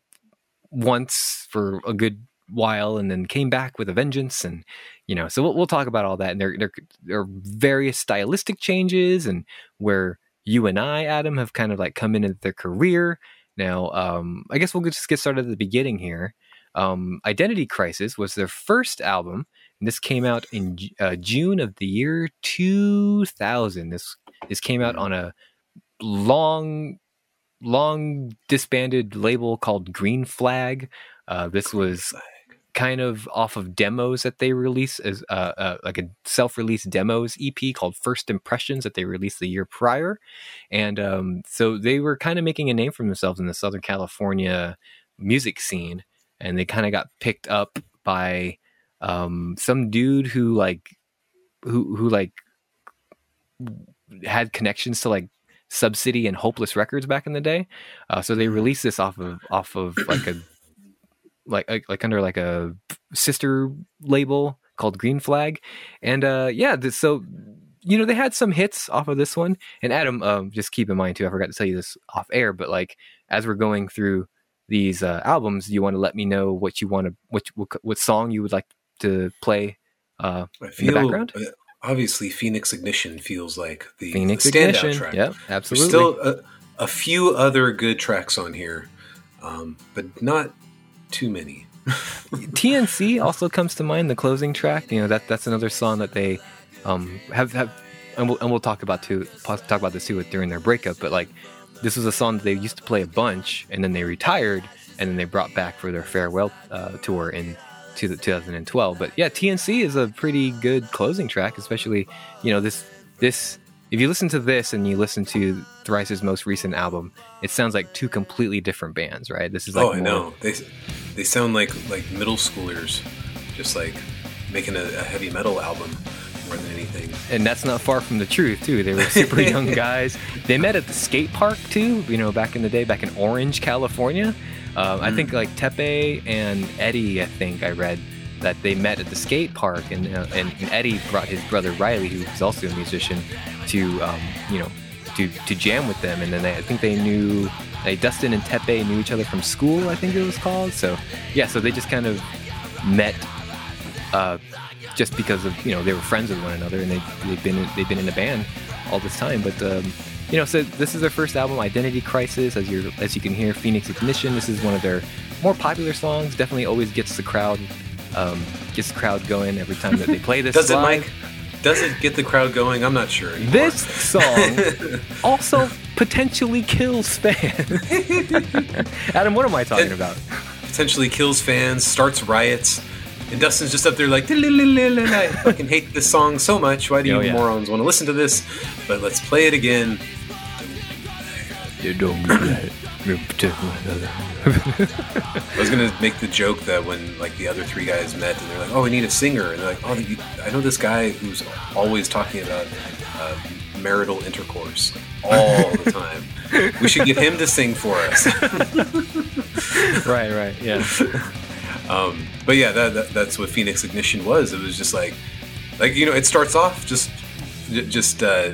Speaker 1: once for a good while and then came back with a vengeance and you know so we'll, we'll talk about all that and there, there there are various stylistic changes and where you and i adam have kind of like come into their career. Now um i guess we'll just get started at the beginning here. Um identity crisis was their first album and this came out in uh, june of the year 2000 this this came out on a long long disbanded label called green flag. Uh, this was kind of off of demos that they release as uh, uh, like a self-release demos EP called First Impressions that they released the year prior, and um, so they were kind of making a name for themselves in the Southern California music scene, and they kind of got picked up by um, some dude who like who who like had connections to like Sub City and Hopeless Records back in the day. Uh, so they released this off of off of like a like like, like under like a sister label called Green Flag, and uh, yeah, this, so you know they had some hits off of this one. And Adam, um, just keep in mind too, I forgot to tell you this off air, but like as we're going through these uh, albums, you want to let me know what you want to what, what what song you would like to play uh,
Speaker 2: I
Speaker 1: in the background.
Speaker 2: uh, obviously Phoenix Ignition feels like the
Speaker 1: Phoenix
Speaker 2: the standout
Speaker 1: Ignition.
Speaker 2: track.
Speaker 1: Yep,
Speaker 2: There's
Speaker 1: absolutely.
Speaker 2: still a, a few other good tracks on here, um, but not too many.
Speaker 1: TNC also comes to mind. The closing track, you know that that's another song that they um, have have, and we'll, and we'll talk about too talk about this too with- during their breakup. But like, this was a song that they used to play a bunch, and then they retired, and then they brought back for their farewell uh, tour in to the 2012. But yeah, TNC is a pretty good closing track, especially you know this this. If you listen to this and you listen to Thrice's most recent album, it sounds like two completely different bands, right? This is like
Speaker 2: oh, I
Speaker 1: more-
Speaker 2: know. They they sound like like middle schoolers, just like making a, a heavy metal album more than anything.
Speaker 1: and that's not far from the truth too. They were super young guys. They met at the skate park too. You know, back in the day, back in Orange, California. Um, I think like Teppei and Eddie. I think I read that they met at the skate park, and uh, and, and Eddie brought his brother Riley, who was also a musician, to um, you know to to jam with them, and then they, I think they knew. Like Dustin and Teppei knew each other from school, I think it was called. So, yeah, so they just kind of met uh, just because of you know they were friends with one another and they they've been they've been in a band all this time. But um, you know, so this is their first album, Identity Crisis. As you as you can hear, Phoenix Ignition. This is one of their more popular songs. Definitely always gets the crowd um, gets the crowd going every time that they play this.
Speaker 2: Does it,
Speaker 1: live.
Speaker 2: Mike? Does it get the crowd going? I'm not sure. Anymore.
Speaker 1: This song also potentially kills fans. Adam, what am I talking
Speaker 2: And-
Speaker 1: about?
Speaker 2: potentially kills fans, starts riots, and Dustin's just up there like, I fucking hate this song so much. Why do you
Speaker 1: Oh, yeah.
Speaker 2: morons want to listen to this? But let's play it again.
Speaker 1: You don't
Speaker 2: I was gonna make the joke that when like the other three guys met and they're like, "Oh, we need a singer," and they're like, "Oh, you, I know this guy who's always talking about uh, marital intercourse all the time. we should get him to sing for us."
Speaker 1: right, right, yeah.
Speaker 2: Um, but yeah, that, that, that's what Phoenix Ignition was. It was just like, like you know, it starts off just, just uh,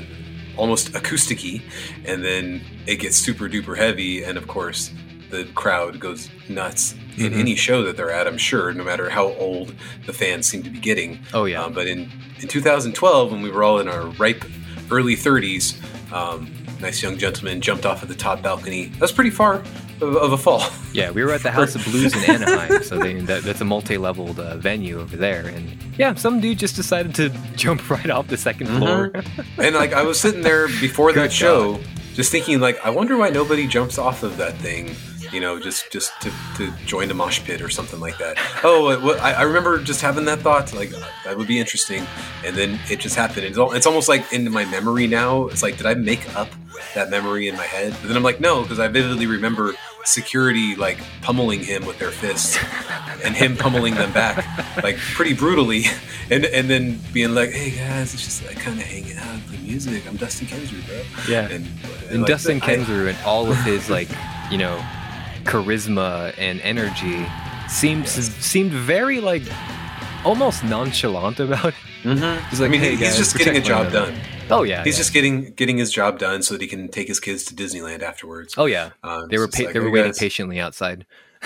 Speaker 2: almost acousticy, and then it gets super duper heavy, and of course, the crowd goes nuts in
Speaker 1: Mhm.
Speaker 2: any show that they're at. I'm sure, no matter how old the fans seem to be getting.
Speaker 1: Oh yeah.
Speaker 2: Um, but in in 2012, when we were all in our ripe early 30s, um, nice young gentleman jumped off of the top balcony. That's pretty far of, of a fall.
Speaker 1: Yeah, we were at the House of Blues in Anaheim, so they, that, that's a multi-leveled uh, venue over there. And yeah, some dude just decided to jump right off the 2nd floor.
Speaker 2: And like I was sitting there before that show, just thinking like, I wonder why nobody jumps off of that thing. You know, just just to, to join the mosh pit or something like that. Oh, uh, what, I, I remember just having that thought, like that would be interesting, and then it just happened. It's, al- it's almost like in my memory now. It's like, did I make up that memory in my head? But then I'm like, no, because I vividly remember security like pummeling him with their fists, and him pummeling them back like pretty brutally, and and then being like, hey guys, it's just like kind of hanging out with the music. I'm Dustin Kensrue, bro.
Speaker 1: Yeah.
Speaker 2: And,
Speaker 1: And
Speaker 2: like,
Speaker 1: Dustin Kensrue and all of his like, you know, charisma and energy seemed seemed very like almost nonchalant about it.
Speaker 2: Mhm.
Speaker 1: He's like,
Speaker 2: I mean,
Speaker 1: "Hey,
Speaker 2: he's
Speaker 1: guys,
Speaker 2: just getting a job done.
Speaker 1: Oh yeah,
Speaker 2: He's
Speaker 1: yeah.
Speaker 2: just getting getting his job done so that he can take his kids to Disneyland afterwards.
Speaker 1: Oh yeah,
Speaker 2: Um,
Speaker 1: they were pa-
Speaker 2: like,
Speaker 1: they were
Speaker 2: "Hey,
Speaker 1: waiting
Speaker 2: guys."
Speaker 1: patiently outside.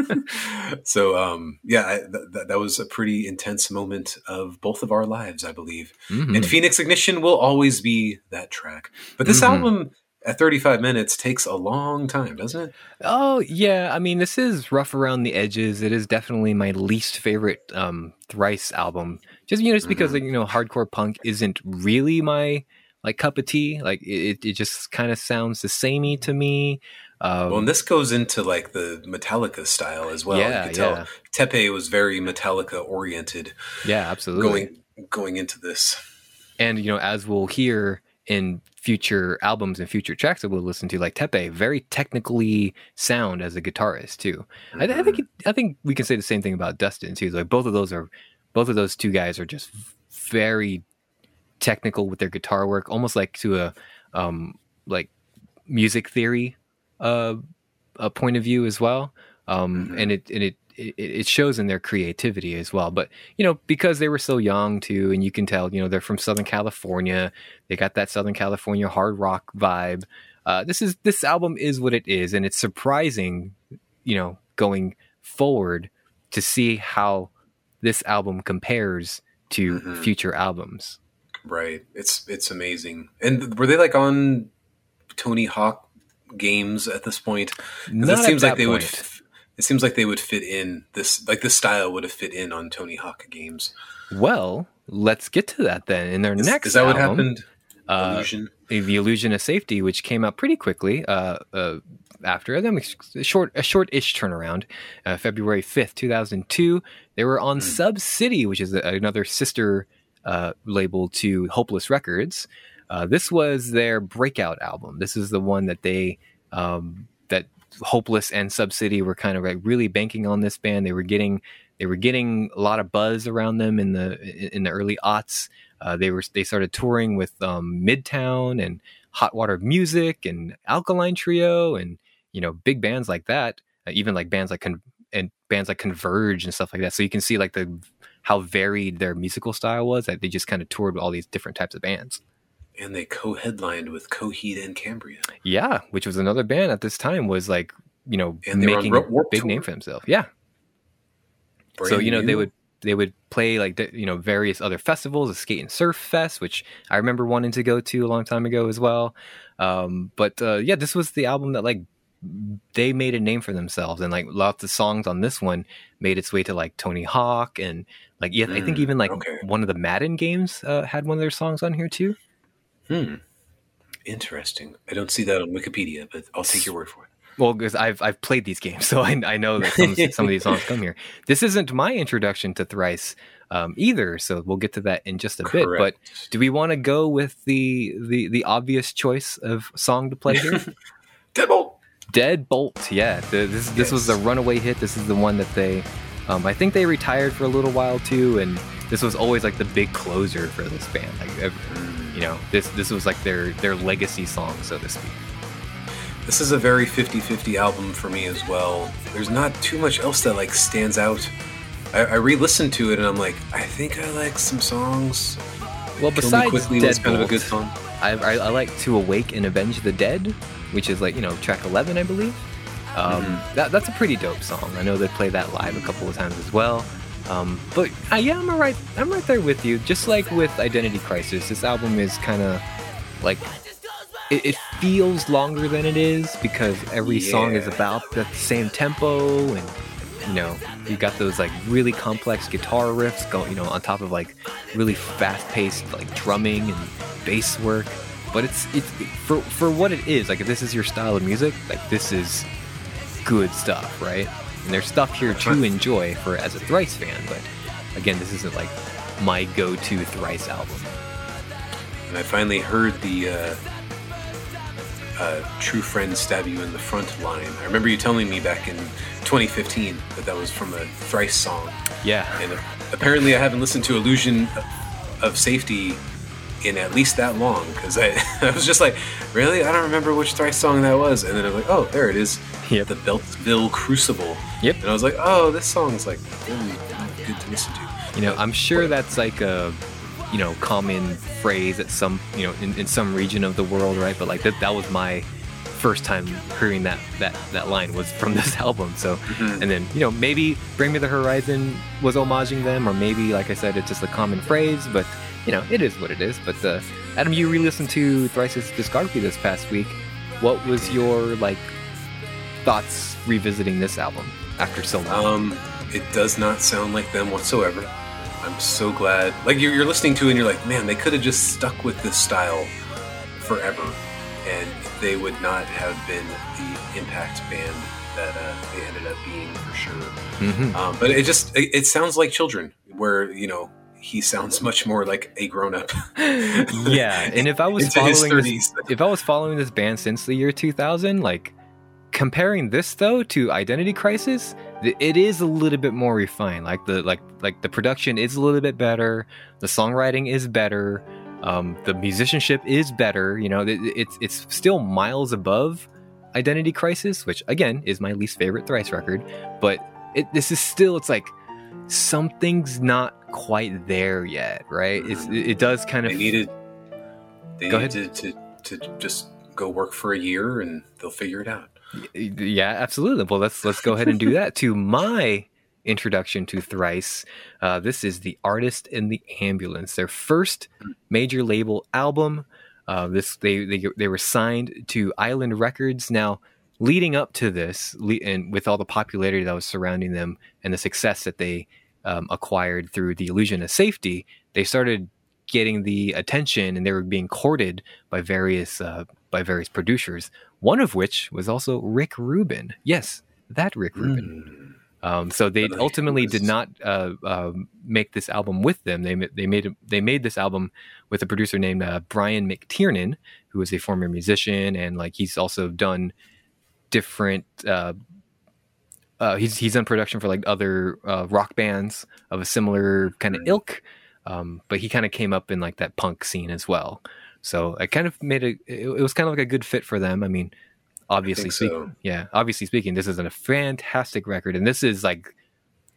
Speaker 2: so um, yeah, I, th- th- that was a pretty intense moment of both of our lives, I believe.
Speaker 1: Mhm.
Speaker 2: And Phoenix Ignition will always be that track. But this
Speaker 1: Mhm.
Speaker 2: album at 35 minutes takes a long time, doesn't it?
Speaker 1: Oh yeah, I mean this is rough around the edges. It is definitely my least favorite um, Thrice album. Just you know, just because
Speaker 2: Mhm.
Speaker 1: like, you know hardcore punk isn't really my like cup of tea. Like it, it just kind of sounds the samey to me. Um,
Speaker 2: Well, and this goes into like the Metallica style as well.
Speaker 1: Yeah,
Speaker 2: you can tell
Speaker 1: yeah.
Speaker 2: Teppei was very Metallica oriented
Speaker 1: yeah, absolutely.
Speaker 2: going going into this.
Speaker 1: and you know, as we'll hear in future albums and future tracks that we'll listen to, like Teppei, very technically sound as a guitarist too. I, I think I think we can say the same thing about Dustin too. Like both of those are both of those two guys are just very technical with their guitar work, almost like to a um like music theory uh a point of view as well. Um
Speaker 2: Mhm.
Speaker 1: and it and it it it shows in their creativity as well. But you know, because they were so young too, and you can tell, you know, they're from Southern California. They got that Southern California hard rock vibe. Uh, this is this album is what it is, and it's surprising, you know, going forward to see how this album compares to
Speaker 2: Mhm.
Speaker 1: future albums.
Speaker 2: Right. It's it's amazing. And were they like on Tony Hawk games at this point?
Speaker 1: Not
Speaker 2: it seems like they would.
Speaker 1: point.
Speaker 2: f- It seems like they would fit in this. Like this style would have fit in on Tony Hawk games.
Speaker 1: Well, let's get to that then. In their
Speaker 2: Is,
Speaker 1: next
Speaker 2: is that what happened?
Speaker 1: uh,
Speaker 2: Illusion.
Speaker 1: the illusion of safety which came out pretty quickly uh, uh, after them a short a short-ish turnaround uh, february 5th 2002 they were on
Speaker 2: Hmm.
Speaker 1: sub city which is a, another sister uh, label to hopeless records uh, this was their breakout album this is the one that they um, that hopeless and sub city were kind of like really banking on this band they were getting they were getting a lot of buzz around them in the in the early aughts uh, they were they started touring with um, Midtown and Hot Water Music and Alkaline Trio and you know big bands like that. Uh, even like bands like Con- and bands like Converge and stuff like that. So you can see like the how varied their musical style was. That they just kind of toured with all these different types of bands.
Speaker 2: And they co-headlined with Coheed and Cambria.
Speaker 1: Yeah, which was another band at this time was like you know
Speaker 2: And they were on
Speaker 1: making a big
Speaker 2: Tour.
Speaker 1: name for themselves. Yeah. so you know they would they would play like you know various other festivals, a skate and surf fest, which I remember wanting to go to a long time ago as well. Um, but uh, yeah, this was the album that like they made a name for themselves, and like lots of songs on this one made its way to like Tony Hawk and like yeah, I think
Speaker 2: Mm,
Speaker 1: even like
Speaker 2: okay.
Speaker 1: one of the Madden games uh, had one of their songs on here too.
Speaker 2: Hmm. Interesting. I don't see that on Wikipedia, but I'll take your word for it.
Speaker 1: Well, because I've I've played these games, so I, I know that some, some of these songs come here. This isn't my introduction to Thrice um, either, so we'll get to that in just a bit. But do we want to go with the, the the obvious choice of song to play here?
Speaker 2: Deadbolt.
Speaker 1: Deadbolt, yeah. The, this this was the runaway hit. This is the one that they, um, I think they retired for a little while too, and this was always like the big closer for this band. Like, ev- you know, this this was like their their legacy song, so to speak.
Speaker 2: This is a very 50-50 album for me as well. There's not too much else that like stands out. I, I re-listened to it and I'm like, I think I like some songs.
Speaker 1: Well,
Speaker 2: Kill
Speaker 1: besides
Speaker 2: Quickly was kind of a good song.
Speaker 1: I, I, I like to awake and avenge the dead, which is like you know track eleven, I believe. Um,
Speaker 2: Mm-hmm.
Speaker 1: that, that's a pretty dope song. I know they play that live a couple of times as well. Um, but uh, yeah, I'm right. I'm right there with you. Just like with Identity Crisis, this album is kind of like it, it feels longer than it is because every song is about the same tempo and you know you got those like really complex guitar riffs going you know on top of like really fast-paced like drumming and bass work but it's it's for for what it is like if this is your style of music like this is good stuff right and there's stuff here to enjoy for as a thrice fan but again this isn't like my go-to thrice album.
Speaker 2: And I finally heard the uh, uh, "True Friends Stab You in the Front" line. I remember you telling me back in 2015 that that was from a Thrice song,
Speaker 1: yeah.
Speaker 2: And apparently I haven't listened to "Illusion of Safety" in at least that long because I, I was just like, really, I don't remember which Thrice song that was, and then I'm like, oh, there it is,
Speaker 1: Yep.
Speaker 2: the Beltsville Crucible.
Speaker 1: Yep.
Speaker 2: And I was like, oh, this song's like really good to listen to.
Speaker 1: You know, I'm sure that's like a, you know, common phrase at some, you know, in, in some region of the world, right? But like that, that was my first time hearing that that that line was from this album. So,
Speaker 2: Mhm.
Speaker 1: and then you know maybe Bring Me the Horizon was homaging them, or maybe like I said, it's just a common phrase. But you know, it is what it is. But uh, Adam, you re-listened to Thrice's discography this past week. What was your like thoughts revisiting this album after so long?
Speaker 2: Um, it does not sound like them whatsoever. I'm so glad. Like you're, you're listening to it and you're like, man, they could have just stuck with this style forever, and they would not have been the impact band that uh, they ended up being for sure.
Speaker 1: Mhm.
Speaker 2: Um, but it just it, it sounds like children, where you know he sounds much more like a grown up.
Speaker 1: yeah, and if I was following this, if I was following this band since the year 2000, like comparing this though to Identity Crisis, it is a little bit more refined. Like the like like the production is a little bit better, the songwriting is better, um, the musicianship is better. You know, it, it's it's still miles above Identity Crisis, which again is my least favorite Thrice record, but it this is still it's like something's not quite there yet, right? It's it, it does kind of
Speaker 2: they needed they
Speaker 1: Go
Speaker 2: needed to, to to just go work for a year and they'll figure it out.
Speaker 1: Yeah, absolutely. Well, let's let's go ahead and do that. to my introduction to Thrice, uh, this is the Artist in the Ambulance, their first major label album. Uh, this they, they they were signed to Island Records. Now, leading up to this, and with all the popularity that was surrounding them and the success that they um, acquired through the Illusion of Safety, they started getting the attention and they were being courted by various uh, by various producers. One of which was also Rick Rubin. Yes, that Rick Rubin. Um, so they
Speaker 2: But,
Speaker 1: ultimately did not uh, uh, make this album with them. They they made they made this album with a producer named uh, Brian McTernan, who is a former musician and like he's also done different. Uh, he's he's done production for like other uh, rock bands of a similar kind of ilk, um, but he kind of came up in like that punk scene as well. So it kind of made a it, it was kind of like a good fit for them. I mean, obviously
Speaker 2: think
Speaker 1: speaking,
Speaker 2: so.
Speaker 1: yeah, obviously speaking, this is a fantastic record, and this is like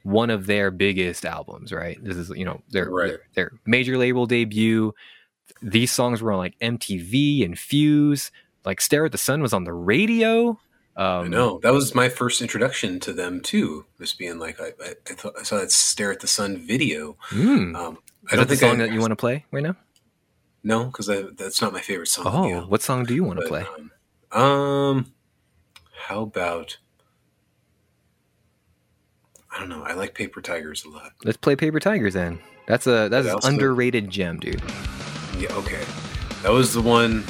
Speaker 1: one of their biggest albums, right? This is you know their
Speaker 2: Right.
Speaker 1: their, their major label debut. These songs were on like MTV and Fuse. Like "Stare at the Sun" was on the radio. Um,
Speaker 2: I know that was my first introduction to them too. Just being like, I, I, I, thought, I saw that "Stare at the Sun" video.
Speaker 1: Mm.
Speaker 2: Um, I don't think
Speaker 1: song
Speaker 2: I,
Speaker 1: that you want to play right now?
Speaker 2: No, because that's not my favorite song.
Speaker 1: Oh, what song do you want to play?
Speaker 2: Um, um, how about? I don't know. I like Paper Tigers a lot.
Speaker 1: Let's play Paper Tigers then. That's a that's an underrated gem, dude.
Speaker 2: Yeah, okay. That was the one.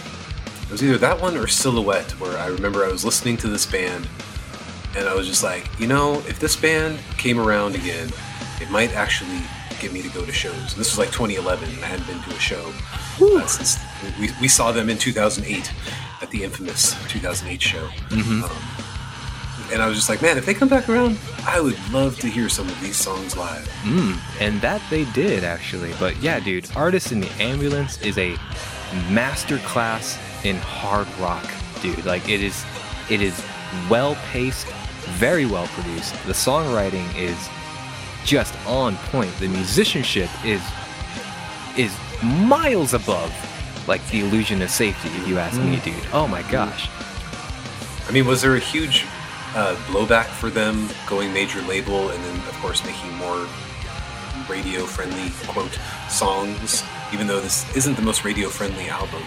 Speaker 2: It was either that one or Silhouette, where I remember I was listening to this band, and I was just like, you know, if this band came around again, it might actually get me to go to shows. And this was like 2011, and I hadn't been to a show uh, since we, we saw them in 2008 at the infamous 2008 show.
Speaker 1: Mhm.
Speaker 2: Um, and I was just like, man, if they come back around, I would love to hear some of these songs live.
Speaker 1: Mm, and that they did actually. But yeah, dude, Artist in the Ambulance is a masterclass in hard rock, dude. Like it is it is well paced, very well produced. The songwriting is just on point. The musicianship is is miles above like the illusion of safety, if you ask me, dude. Oh my gosh.
Speaker 2: I mean, was there a huge uh, blowback for them going major label and then, of course, making more radio friendly, quote, songs, even though this isn't the most radio friendly album?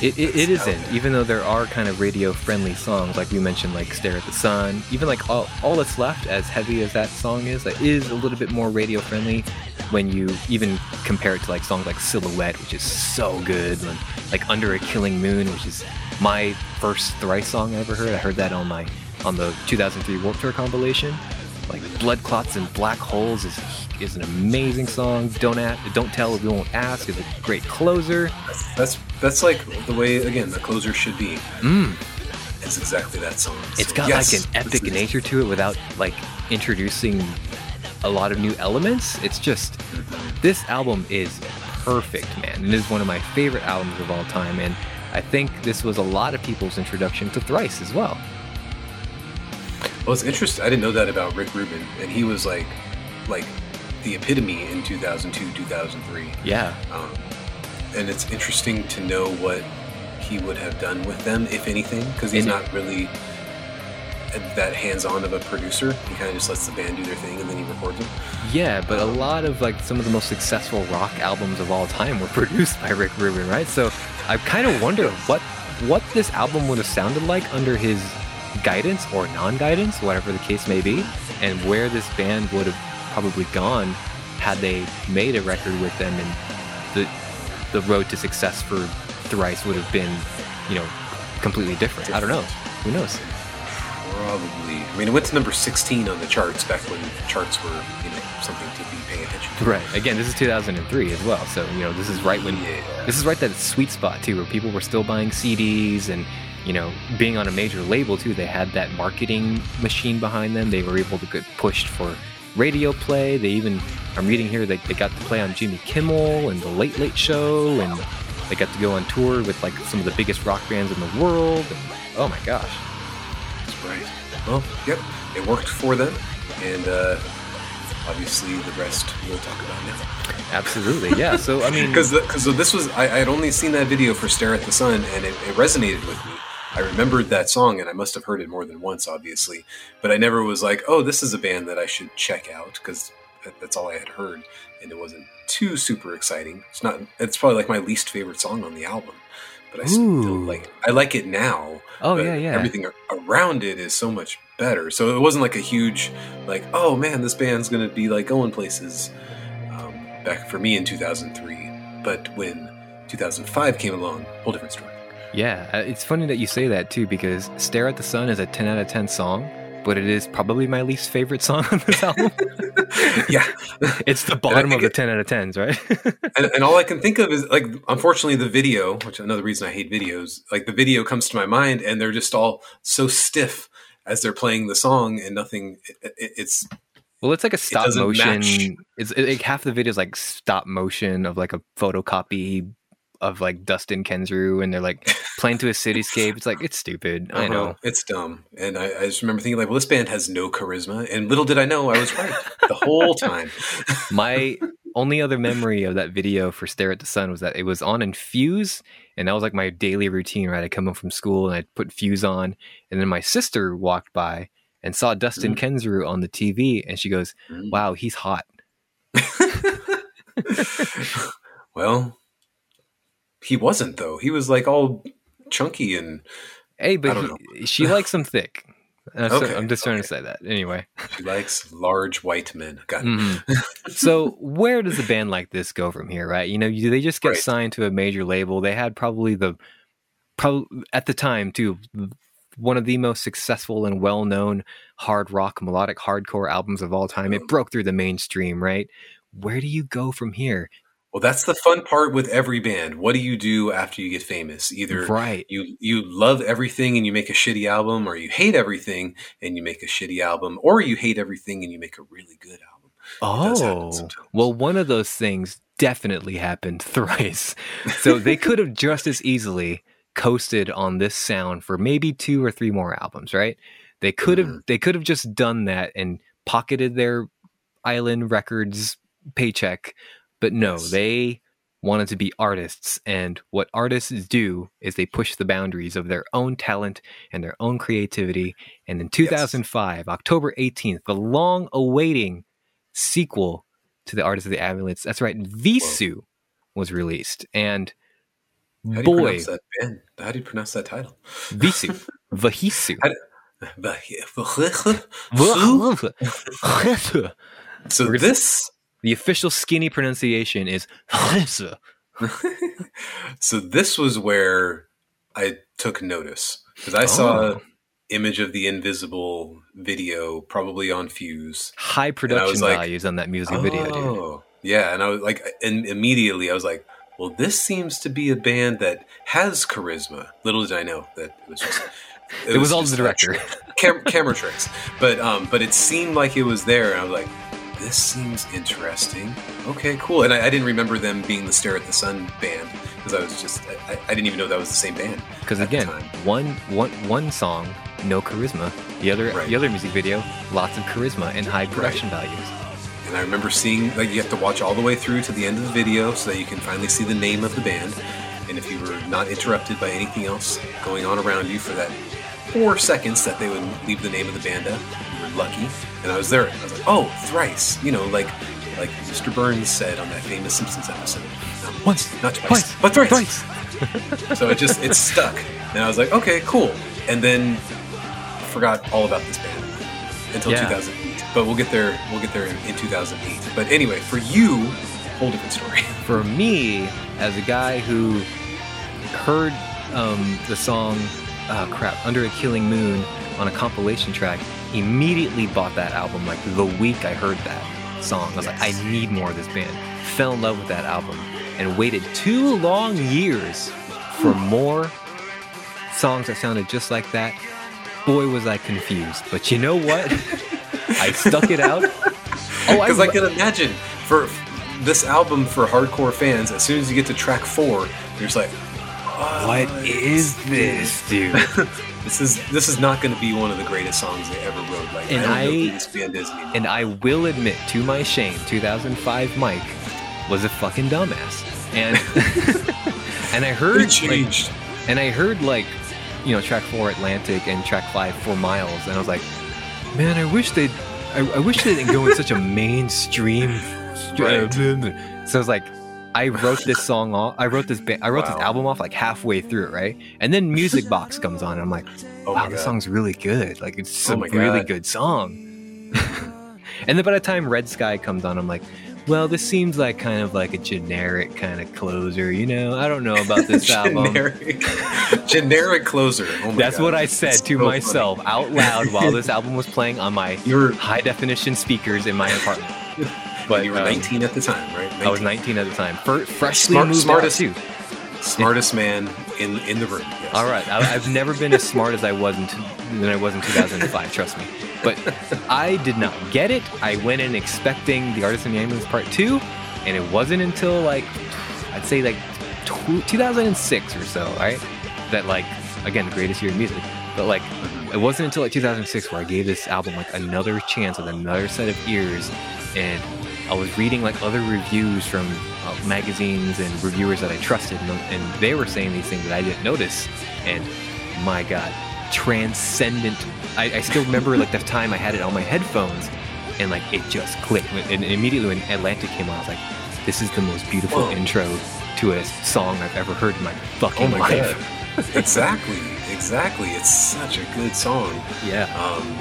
Speaker 1: It, it, it isn't, even though there are kind of radio friendly songs, like we mentioned, like Stare at the Sun. Even like all, all that's left, as heavy as that song is, that is a little bit more radio friendly when you even compare it to like songs like Silhouette, which is so good, and like Under a Killing Moon, which is my first thrice song I ever heard. I heard that on my on the 2003 Warped Tour compilation. Like Blood Clots and Black Holes is is an amazing song. Don't a- don't tell if you won't ask is a great closer.
Speaker 2: That's, that's that's like the way again the closer should be.
Speaker 1: Mm.
Speaker 2: It's exactly that song.
Speaker 1: It's
Speaker 2: So,
Speaker 1: got
Speaker 2: yes,
Speaker 1: like an epic nature to it without like introducing a lot of new elements. It's just this album is perfect, man. It is one of my favorite albums of all time, and I think this was a lot of people's introduction to Thrice as well.
Speaker 2: Well, it's interesting. I didn't know that about Rick Rubin, and he was like, like the epitome in 2002, 2003.
Speaker 1: Yeah,
Speaker 2: Um, and it's interesting to know what he would have done with them, if anything, because he's not really that hands-on of a producer. He kind of just lets the band do their thing, and then he records them.
Speaker 1: yeah, but a lot of like some of the most successful rock albums of all time were produced by Rick Rubin, right? So I kind of wonder what what this album would have sounded like under his guidance or non-guidance, whatever the case may be, and where this band would have probably gone had they made a record with them, and the the road to success for Thrice would have been, you know, completely different. I don't know. Who knows?
Speaker 2: Probably. I mean, it went to number 16 on the charts back when charts were, you know, something to be paying attention to.
Speaker 1: Right. Again, this is 2003 as well, so you know this is right when
Speaker 2: Yeah.
Speaker 1: this is right that sweet spot too, where people were still buying CDs and you know being on a major label too. They had that marketing machine behind them. They were able to get pushed for radio play. They even I'm reading here they, they got to play on Jimmy Kimmel and the Late Late Show, and they got to go on tour with like some of the biggest rock bands in the world. And, oh my gosh.
Speaker 2: That's right. Well, yep, it worked for them, and uh, obviously the rest we'll talk about now.
Speaker 1: Absolutely, yeah. So I mean,
Speaker 2: Because because this was I, I had only seen that video for "Stare at the Sun" and it, it resonated with me. I remembered that song, and I must have heard it more than once, obviously. But I never was like, "Oh, this is a band that I should check out," because that's all I had heard, and it wasn't too super exciting. It's not. It's probably like my least favorite song on the album, but I still
Speaker 1: Ooh.
Speaker 2: like. I like it now.
Speaker 1: oh yeah, yeah.
Speaker 2: Everything around it is so much better. So it wasn't like a huge, like, oh man, this band's gonna be like going places. Um, back for me in 2003, but when 2005 came along, whole different story.
Speaker 1: Yeah, uh, it's funny that you say that too because "Stare at the Sun" is a 10 out of 10 song, but it is probably my least favorite song on this album.
Speaker 2: yeah,
Speaker 1: it's the bottom of the
Speaker 2: it-
Speaker 1: 10 out of 10s, right?
Speaker 2: and, and all I can think of is like, unfortunately, the video, which another reason I hate videos, like the video comes to my mind, and they're just all so stiff as they're playing the song, and nothing. It, it, it's
Speaker 1: well, it's like a stop
Speaker 2: doesn't
Speaker 1: motion.
Speaker 2: match.
Speaker 1: It's it, like half the video is like stop motion of like a photocopy of like Dustin Kensrue and they're like playing to a cityscape. It's like it's stupid. I
Speaker 2: Uh-huh.
Speaker 1: know.
Speaker 2: it's dumb, and I, I just remember thinking like, well, this band has no charisma, and little did I know I was right the whole time.
Speaker 1: My only other memory of that video for Stare at the Sun was that it was on in Fuse, and that was like my daily routine, right? I'd come home from school and I'd put Fuse on, and then my sister walked by and saw Dustin Kensrue on the TV, and she goes,
Speaker 2: Mm.
Speaker 1: Wow, he's hot.
Speaker 2: Well, he wasn't though. He was like all chunky and
Speaker 1: Hey, but he, she likes him thick. Uh, so I'm just trying
Speaker 2: okay.
Speaker 1: to say that. Anyway.
Speaker 2: she likes large white men. Got it.
Speaker 1: Mhm. so where does a band like this go from here, right? You know, do they just get
Speaker 2: Right.
Speaker 1: signed to a major label? They had probably the, probably at the time too, one of the most successful and well-known hard rock melodic hardcore albums of all time. It broke through the mainstream, right? Where do you go from here?
Speaker 2: Well, that's the fun part with every band. What do you do after you get famous? Either
Speaker 1: Right.
Speaker 2: you you love everything and you make a shitty album, or you hate everything and you make a shitty album, or you hate everything and you make a really good album.
Speaker 1: Oh, well, one of those things definitely happened thrice. So they could have just as easily coasted on this sound for maybe two or three more albums, right? They could have
Speaker 2: Mhm.
Speaker 1: they could have just done that and pocketed their Island Records paycheck, but no,
Speaker 2: Yes.
Speaker 1: they wanted to be artists and what artists do is they push the boundaries of their own talent and their own creativity. And in 2005 october 18th the long awaiting sequel to the artist of the ambulance that's right Vheissu was released. And
Speaker 2: How do you
Speaker 1: boy
Speaker 2: pronounce that band? How do you pronounce that title?
Speaker 1: Vheissu. Vahisu.
Speaker 2: So this
Speaker 1: the official skinny pronunciation is
Speaker 2: so this was where I took notice because I saw
Speaker 1: Oh.
Speaker 2: image of the invisible video probably on Fuse.
Speaker 1: high production
Speaker 2: like,
Speaker 1: values on that music video dude
Speaker 2: Oh, yeah, and I was like, and immediately I was like, well, this seems to be a band that has charisma. Little did I know that it was just.
Speaker 1: It was all the director.
Speaker 2: a. Cam- camera tricks, but um, but it seemed like it was there, and I was like, "This seems interesting." Okay, cool. And I, I didn't remember them being the Stare at the Sun band because I was just I, I didn't even know that was the same band.
Speaker 1: Because again, one one one song, no charisma. The other
Speaker 2: Right.
Speaker 1: the other music video, lots of charisma and high production values.
Speaker 2: And I remember seeing like you have to watch all the way through to the end of the video so that you can finally see the name of the band. And if you were not interrupted by anything else going on around you for that four seconds that they would leave the name of the band up, lucky. And I was there. I was like, oh, thrice. You know, like like Mr. Burns said on that famous Simpsons episode. Not
Speaker 1: Once,
Speaker 2: not twice, but thrice. so it just it stuck, and I was like, okay, cool. And then forgot all about this band until
Speaker 1: Yeah.
Speaker 2: 2008. But we'll get there. We'll get there in, in 2008. But anyway, for you, whole different story.
Speaker 1: For me, as a guy who heard um, the song, oh crap, Under a Killing Moon on a compilation track, immediately bought that album like the week I heard that song. I was like, I need more of this band. Fell in love with that album and waited two long years for more songs that sounded just like that. Boy, was I confused. But you know what? I stuck it out. Oh,
Speaker 2: Because I,
Speaker 1: I,
Speaker 2: can imagine for this album for hardcore fans, as soon as you get to track four, you're just like,
Speaker 1: what is this, dude?
Speaker 2: This is this is not going to be one of the greatest songs they ever wrote. Like,
Speaker 1: And
Speaker 2: I
Speaker 1: I-
Speaker 2: this band is anymore.
Speaker 1: And I will admit, to my shame, 2005 Mike was a fucking dumbass. And and I heard
Speaker 2: It
Speaker 1: like, and I heard like you know track four Atlantic and track five For Miles, and I was like, man, I wish they, I, I wish they didn't go in such a mainstream.
Speaker 2: Uh, right.
Speaker 1: So I was like. I wrote this song off. I wrote this. Ba- I wrote
Speaker 2: Wow.
Speaker 1: this album off like halfway through right? And then Music Box comes on, and I'm like,
Speaker 2: oh
Speaker 1: wow, this song's really good. Like it's
Speaker 2: Oh
Speaker 1: a really
Speaker 2: God.
Speaker 1: good song. and then by the time Red Sky comes on, I'm like, well, this seems like kind of like a generic kind of closer. You know, I don't know about this album.
Speaker 2: generic, generic closer. Oh my
Speaker 1: That's
Speaker 2: God.
Speaker 1: what I said
Speaker 2: It's
Speaker 1: to
Speaker 2: so
Speaker 1: myself out loud while this album was playing on my
Speaker 2: funny. You were,
Speaker 1: high definition speakers in my apartment.
Speaker 2: But you were
Speaker 1: um,
Speaker 2: 19 at the time, right?
Speaker 1: I was 19 at the time. Fir- freshly
Speaker 2: Smart-
Speaker 1: moved
Speaker 2: smartest-
Speaker 1: out too.
Speaker 2: smartest man in in the room. Yes.
Speaker 1: All right, I, I've never been as smart as I was in t- than I was in 2005. trust me. But I did not get it. I went in expecting the Artist in the Ambulance Part Two, and it wasn't until like I'd say like tw 2006 or so, right? That like again the greatest year in music, but like it wasn't until like 2006 where I gave this album like another chance with another set of ears, and I was reading like other reviews from uh, magazines and reviewers that I trusted, and, and they were saying these things that I didn't notice, and my God, transcendent. I, I still remember like the time I had it on my headphones, and like it just clicked. And immediately when Atlantic came on, I was like, "This is the most beautiful
Speaker 2: Whoa.
Speaker 1: intro to a song I've ever heard in my fucking
Speaker 2: Oh my
Speaker 1: life."
Speaker 2: god! exactly, exactly. It's such a good song.
Speaker 1: Yeah.
Speaker 2: Um,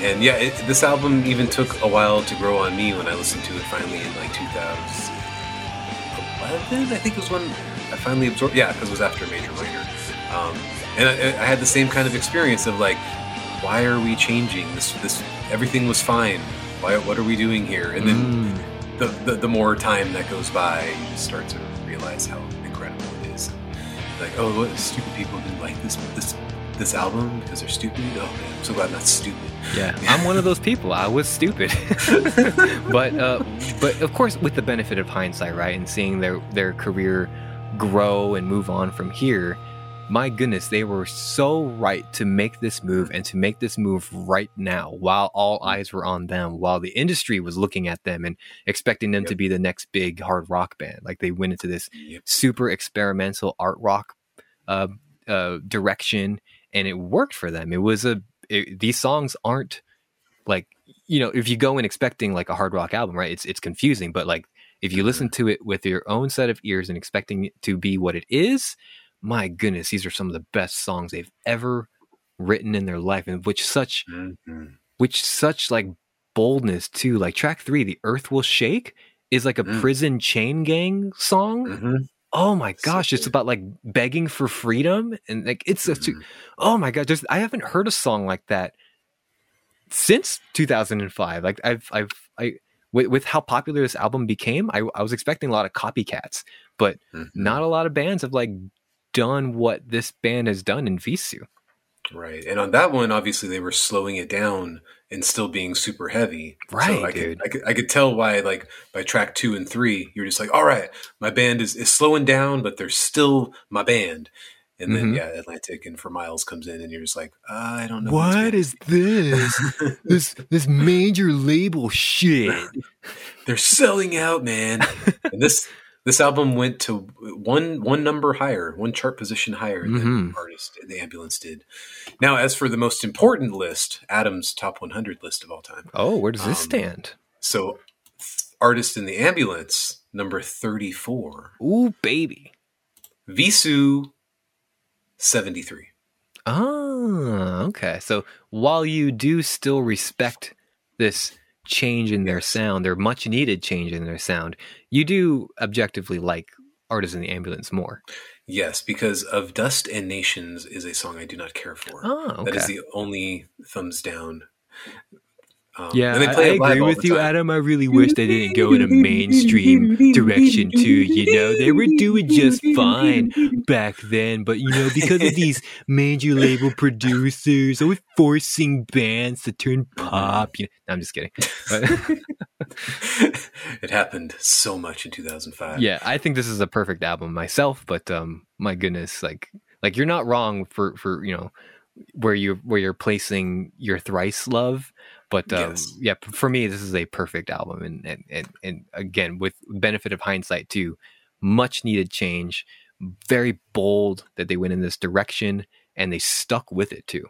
Speaker 2: and yeah, it, this album even took a while to grow on me when I listened to it finally in like 2011. I think it was when I finally absorbed. Yeah, because it was after Major Minor. Um, and I, I had the same kind of experience of like, why are we changing this? This everything was fine. Why? What are we doing here? And then
Speaker 1: Mm.
Speaker 2: the, the the more time that goes by, you just start to realize how incredible it is. Like, oh, what stupid people didn't like this this this album because they're stupid. Oh man, I'm so glad I'm not stupid.
Speaker 1: Yeah, I'm one of those people. I was stupid, but uh, but of course, with the benefit of hindsight, right, and seeing their their career grow and move on from here, my goodness, they were so right to make this move and to make this move right now, while all eyes were on them, while the industry was looking at them and expecting them to be the next big hard rock band. Like they went into this
Speaker 2: Yep.
Speaker 1: super experimental art rock uh, uh, direction, and it worked for them. It was a it, these songs aren't like you know if you go in expecting like a hard rock album, right? It's it's confusing, but like if you listen to it with your own set of ears and expecting it to be what it is, my goodness, these are some of the best songs they've ever written in their life, and which such
Speaker 2: Mhm.
Speaker 1: which such like boldness too. Like track three, "The Earth Will Shake," is like a
Speaker 2: Mm.
Speaker 1: prison chain gang song.
Speaker 2: Mhm.
Speaker 1: Oh my
Speaker 2: So
Speaker 1: gosh, it's about like begging for freedom and like it's a
Speaker 2: Mhm.
Speaker 1: oh my god, there's I haven't heard a song like that since 2005. Like I've I've I with, with how popular this album became, I, I was expecting a lot of copycats, but
Speaker 2: Mhm.
Speaker 1: not a lot of bands have like done what this band has done in Vheissu.
Speaker 2: Right. And on that one, obviously they were slowing it down and still being super heavy.
Speaker 1: Right,
Speaker 2: I
Speaker 1: dude.
Speaker 2: Could, I could I could tell why like by track two and three, you're just like, all right, my band is, is slowing down, but they're still my band. And then
Speaker 1: Mhm.
Speaker 2: yeah, Atlantic and for Miles comes in and you're just like, I don't know. What
Speaker 1: is this this? this this major label shit.
Speaker 2: They're selling out, man. and this this album went to one one number higher, one chart position higher than
Speaker 1: Mhm.
Speaker 2: artist the ambulance did. Now, as for the most important list, Adam's top 100 list of all time.
Speaker 1: Oh, where does this
Speaker 2: Um,
Speaker 1: stand?
Speaker 2: So, artist in the ambulance number 34,
Speaker 1: Ooh, baby.
Speaker 2: Vheissu 73.
Speaker 1: Ah, okay. So while you do still respect this change in their sound, their much needed change in their sound, you do objectively like Artists in the Ambulance more.
Speaker 2: Yes, because of Dust and Nations is a song I do not care for.
Speaker 1: Oh, okay.
Speaker 2: That is the only thumbs down. Um,
Speaker 1: yeah, I, I agree with you,
Speaker 2: time.
Speaker 1: Adam. I really wish they didn't go in a mainstream direction too. You know, they were doing just fine back then, but you know, because of these major label producers always forcing bands to turn pop. You know, no, I'm just kidding.
Speaker 2: It happened so much in 2005.
Speaker 1: yeah, I think this is a perfect album myself, but um, my goodness, like, like you're not wrong for for you know where you where you're placing your thrice love. But um,
Speaker 2: Yes.
Speaker 1: yeah, for me, this is a perfect album, and and and and again, with benefit of hindsight too, much needed change, very bold that they went in this direction, and they stuck with it too.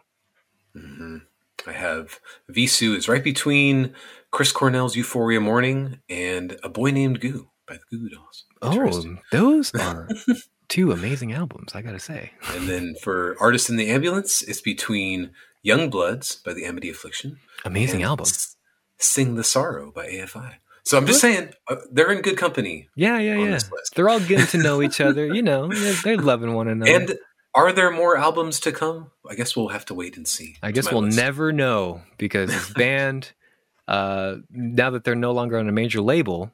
Speaker 2: hmm I have Vheissu is right between Chris Cornell's Euphoria Morning and A Boy Named Goo by the Goo Goo Dolls.
Speaker 1: Oh, those are two amazing albums, I gotta say.
Speaker 2: And then for Artist in the Ambulance, it's between Young Bloods by the Amity Affliction.
Speaker 1: Amazing album.
Speaker 2: Sing the Sorrow by AFI. So I'm just saying, uh, they're in good company.
Speaker 1: Yeah, yeah, yeah. They're all getting to know each other. You know, they're, they're loving one another.
Speaker 2: And are there more albums to come? I guess we'll have to wait and see.
Speaker 1: I guess we'll
Speaker 2: list.
Speaker 1: never know because this band, uh, now that they're no longer on a major label,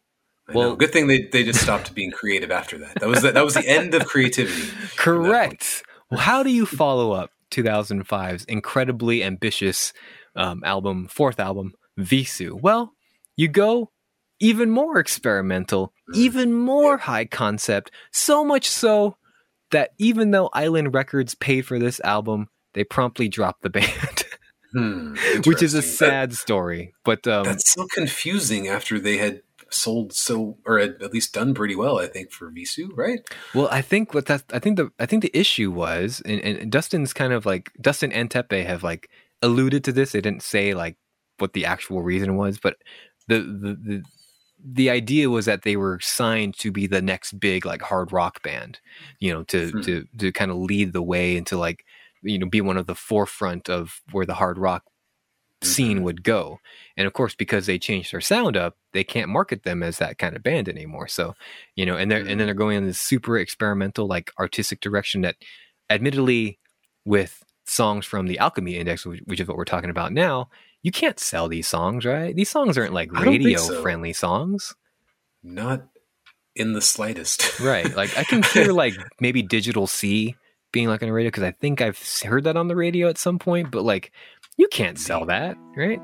Speaker 2: I know.
Speaker 1: well-
Speaker 2: good thing they, they just stopped being creative after that. That was the, that was the end of creativity.
Speaker 1: correct. Well, how do you follow up 2005's incredibly ambitious um, album, fourth album, Vheissu? Well, you go even more experimental even more high concept. So much so that even though Island Records paid for this album, they promptly dropped the band,
Speaker 2: Hmm,
Speaker 1: which is a sad story. But um,
Speaker 2: that's so confusing after they had sold so, or at least done pretty well, I think, for Vheissu, right?
Speaker 1: Well, I think what that I think the I think the issue was, and, and Dustin's kind of like Dustin and Teppei have like alluded to this. They didn't say like what the actual reason was, but the the the, the idea was that they were signed to be the next big like hard rock band, you know, to
Speaker 2: Hmm.
Speaker 1: to to kind of lead the way into like you know be one of the forefront of where the hard rock scene
Speaker 2: Mhm.
Speaker 1: would go. And of course, because they changed their sound up, they can't market them as that kind of band anymore. So, you know, and they're and then they're going in this super experimental, like artistic direction that, admittedly, with songs from the Alchemy Index, which, which is what we're talking about now, you can't sell these songs, right? These songs aren't like
Speaker 2: I don't think
Speaker 1: radio
Speaker 2: so.
Speaker 1: friendly songs,
Speaker 2: Not in the slightest.
Speaker 1: right? Like I can hear like maybe Digital Sea being like on the radio because I think I've heard that on the radio at some point, but like you can't sell that, right?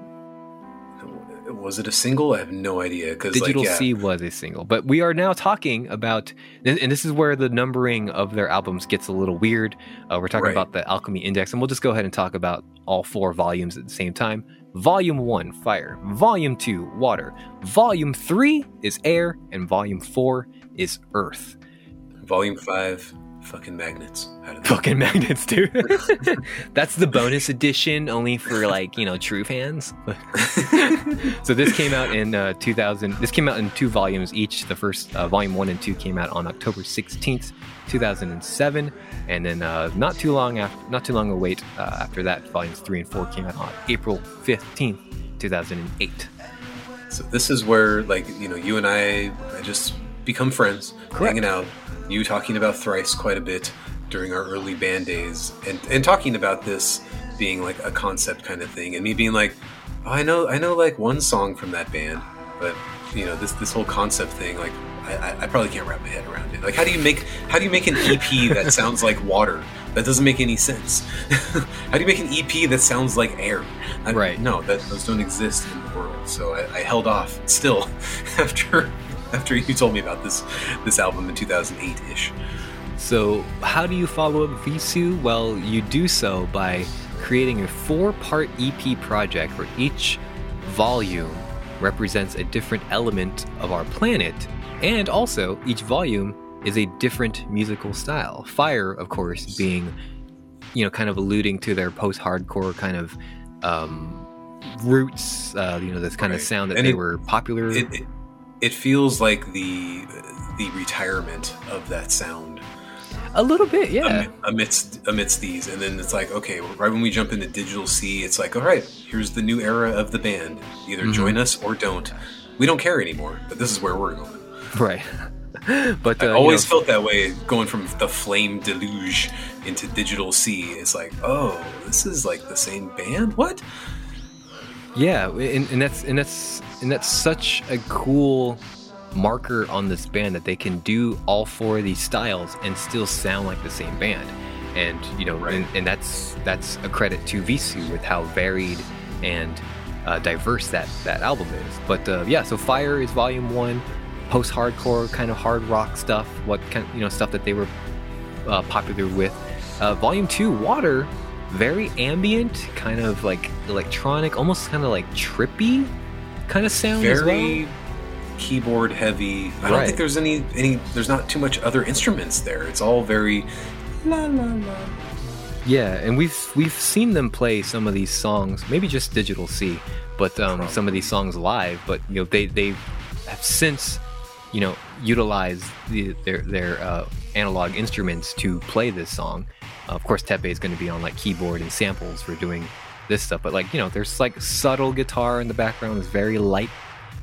Speaker 2: Was it a single? I have no idea. Because
Speaker 1: Digital
Speaker 2: like, yeah,
Speaker 1: C was a single, but we are now talking about, and this is where the numbering of their albums gets a little weird. Uh, we're talking
Speaker 2: Right.
Speaker 1: about the Alchemy Index, and we'll just go ahead and talk about all four volumes at the same time. Volume one, fire. Volume two, water. Volume three is air, and volume four is earth.
Speaker 2: Volume five, fucking magnets.
Speaker 1: Fucking magnets, dude. That's the bonus edition, only for like you know true fans. so this came out in uh, 2000. This came out in two volumes each. The first uh, volume one and two came out on October 16th, 2007, and then uh, not too long after, not too long a wait uh, after that, volumes three and four came out on April 15th, 2008.
Speaker 2: So this is where, like, you know, you and I, I just become friends,
Speaker 1: Correct.
Speaker 2: hanging out. You talking about thrice quite a bit during our early band days, and and talking about this being like a concept kind of thing, and me being like, oh, I know, I know, like one song from that band, but you know, this this whole concept thing, like. I, I- probably can't wrap my head around it. Like, how do you make how do you make an EP that sounds like water? That doesn't make any sense. how do you make an EP that sounds like air? I-
Speaker 1: Right.
Speaker 2: No, that those don't exist in the world. So I, I held off still after after you told me about this this album in 2008 ish.
Speaker 1: So, how do you follow up Vheissu? Well, you do so by creating a four part EP project where each volume represents a different element of our planet, and also each volume is a different musical style. Fire, of course, being, you know, kind of alluding to their post hardcore kind of um, roots, uh, you know, this kind of sound that
Speaker 2: And
Speaker 1: they
Speaker 2: it-
Speaker 1: were popular.
Speaker 2: It, it it feels like the the retirement of that sound
Speaker 1: a little bit, yeah.
Speaker 2: amidst amidst these, and then it's like okay, right when we jump into Digital Sea, it's like all right, here's the new era of the band. Either
Speaker 1: Mhm.
Speaker 2: join us or don't. We don't care anymore, but this is where we're going.
Speaker 1: Right. but uh,
Speaker 2: I
Speaker 1: you
Speaker 2: always
Speaker 1: know,
Speaker 2: felt that way going from the Flame Deluge into Digital Sea. It's like, oh, this is like the same band. What?
Speaker 1: Yeah, and, and that's and that's and that's such a cool marker on this band that they can do all four of these styles and still sound like the same band. And you know,
Speaker 2: Right.
Speaker 1: and, and that's that's a credit to Vheissu with how varied and uh, diverse that that album is. But uh, yeah, so Fire is volume one, post-hardcore kind of hard rock stuff. What kind, you know, stuff that they were uh, popular with. Uh, volume two, Water, very ambient, kind of like electronic, almost kind of like trippy kind of sound as
Speaker 2: Very
Speaker 1: well.
Speaker 2: keyboard heavy. I don't think there's any any. There's not too much other instruments there. It's all very la la la.
Speaker 1: Yeah, and we've we've seen them play some of these songs, maybe just Digital Sea, but um, some of these songs live. But you know, they they have since you know utilized the, their their uh, analog instruments to play this song. Uh, of course, Teppei is going to be on like keyboard and samples for doing this stuff, but like you know, there's like subtle guitar in the background. it's very light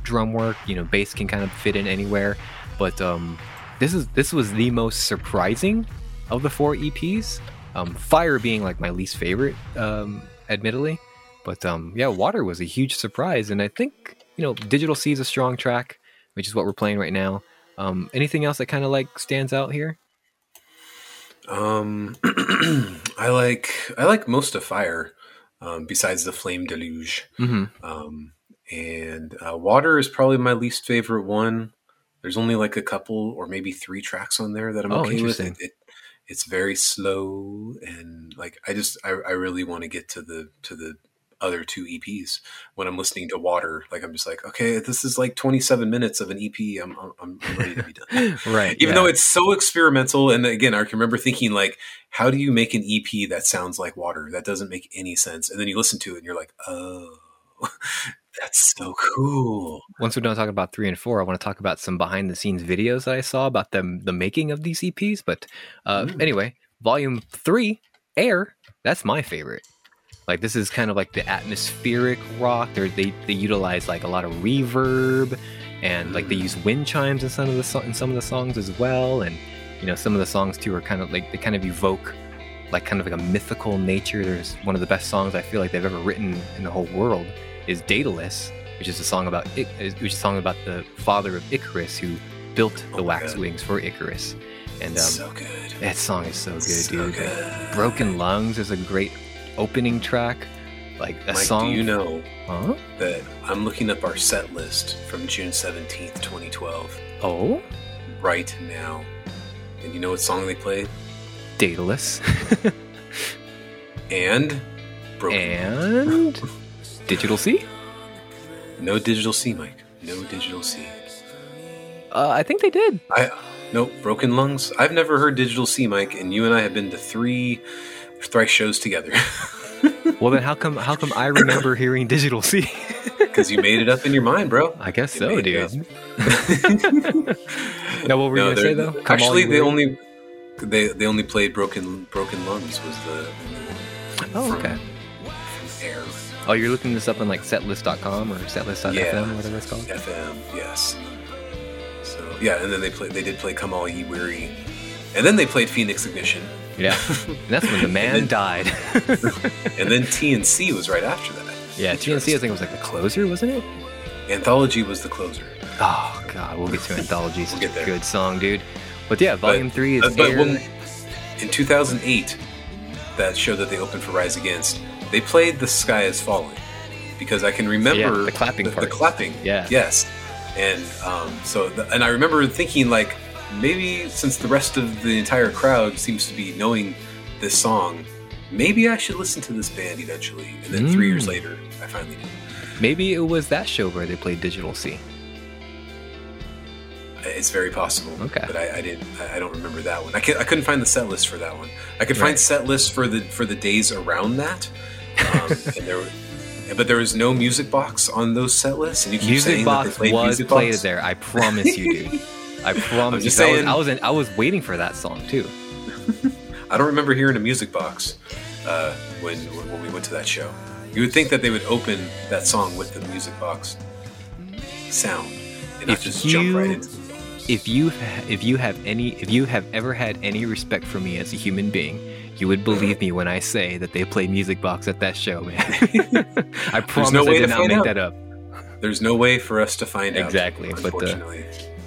Speaker 1: drum work. You know, bass can kind of fit in anywhere. But um, this is this was the most surprising of the four EPs. Um, Fire being like my least favorite, um, admittedly. But um, yeah, Water was a huge surprise, and I think you know Digital Sea is a strong track, which is what we're playing right now. Um, anything else that kind of like stands out here?
Speaker 2: Um, I like I like most of Fire, um, besides the Flame Deluge.
Speaker 1: Mm-hmm.
Speaker 2: Um, and uh, Water is probably my least favorite one. There's only like a couple or maybe three tracks on there that I'm
Speaker 1: Oh,
Speaker 2: okay with. It, it, it's very slow and like I just I, I really want to get to the to the other two EPs when I'm listening to Water. Like I'm just like, okay, this is like 27 minutes of an EP. I'm I'm, I'm ready to be done.
Speaker 1: right.
Speaker 2: Even
Speaker 1: yeah.
Speaker 2: though it's so experimental, and again, I can remember thinking like, how do you make an EP that sounds like Water? That doesn't make any sense. And then you listen to it, and you're like, oh, that's so cool.
Speaker 1: once we're done talking about three and four, I want to talk about some behind the scenes videos that I saw about them the making of these EPs. But uh,
Speaker 2: Mm.
Speaker 1: anyway, volume three, Air, that's my favorite. Like this is kind of like the atmospheric rock. They're, they they utilize like a lot of reverb and like they
Speaker 2: Mm.
Speaker 1: use wind chimes in some of the so- in some of the songs as well. And you know some of the songs too are kind of like they kind of evoke like kind of like a mythical nature. There's one of the best songs I feel like they've ever written in the whole world is Daedalus, which is a song about which is a song about the father of Icarus who built the
Speaker 2: Oh
Speaker 1: wax
Speaker 2: God.
Speaker 1: wings for Icarus. And um,
Speaker 2: so good.
Speaker 1: that song is so good,
Speaker 2: So
Speaker 1: dude.
Speaker 2: Good.
Speaker 1: Broken Lungs is a great opening track. Like a
Speaker 2: Mike,
Speaker 1: song.
Speaker 2: do you know
Speaker 1: Huh?
Speaker 2: that I'm looking up our set list from June 17th, 2012,
Speaker 1: Oh,
Speaker 2: right now? And you know what song they played?
Speaker 1: Daedalus.
Speaker 2: And Broken.
Speaker 1: and Digital Sea.
Speaker 2: No digital Sea, Mike. No digital Sea.
Speaker 1: Uh, I think they did.
Speaker 2: I no broken lungs. I've never heard digital Sea, Mike, and you and I have been to three thrice shows together
Speaker 1: Well, then how come how come I remember hearing Digital Sea?
Speaker 2: because you made it up in your mind, bro.
Speaker 1: I guess
Speaker 2: You
Speaker 1: so, dude. now, what were you gonna say though? Come
Speaker 2: actually,
Speaker 1: On,
Speaker 2: they only they they only played broken broken lungs was the
Speaker 1: Oh, okay.
Speaker 2: air
Speaker 1: Oh, you're looking this up on like setlist.com or setlist.fm
Speaker 2: Yeah.
Speaker 1: or whatever it's called.
Speaker 2: FM. Yes. So yeah, and then they played. They did play "Come All Ye Weary," and then they played "Phoenix Ignition,"
Speaker 1: Yeah, And that's when the man died.
Speaker 2: and then TNC was right after that.
Speaker 1: yeah, TNC I think was like the closer, wasn't it?
Speaker 2: Anthology was the closer.
Speaker 1: Oh god, we'll get to Anthology. Such
Speaker 2: get
Speaker 1: a
Speaker 2: there.
Speaker 1: good song, dude. But yeah, Volume Three is
Speaker 2: Uh, but when, in 2008, that show that they opened for Rise Against, they played "The Sky Is Falling" because I can remember
Speaker 1: Yeah, the clapping
Speaker 2: the,
Speaker 1: part.
Speaker 2: clapping.
Speaker 1: Yeah.
Speaker 2: Yes. And um, so, the, and I remember thinking like maybe since the rest of the entire crowd seems to be knowing this song, maybe I should listen to this band eventually. And then three years
Speaker 1: Mm.
Speaker 2: later, I finally did.
Speaker 1: Maybe it was that show where they played Digital Sea.
Speaker 2: It's very possible.
Speaker 1: Okay.
Speaker 2: But I, I didn't. I don't remember that one. I, I couldn't find the set list for that one. I could find set lists for the for the days around that. Um, and there, but there was no music box on those set lists. And you keep
Speaker 1: Music
Speaker 2: saying
Speaker 1: Box
Speaker 2: that they played
Speaker 1: was
Speaker 2: music
Speaker 1: played
Speaker 2: box.
Speaker 1: there. I promise you, dude. I promise. you. I was, I was in, I was waiting for that song too.
Speaker 2: I don't remember hearing a music box uh, when when we went to that show. You would think that they would open that song with the music box sound and
Speaker 1: If
Speaker 2: just jump right
Speaker 1: you-
Speaker 2: into.
Speaker 1: If you if you have any if you have ever had any respect for me as a human being, you would believe me when I say that they played Music Box at that show, man. I promise
Speaker 2: no
Speaker 1: I
Speaker 2: way
Speaker 1: did
Speaker 2: to
Speaker 1: not make
Speaker 2: out.
Speaker 1: that up.
Speaker 2: There's no way for us to find out.
Speaker 1: Exactly, but,
Speaker 2: Unfortunately.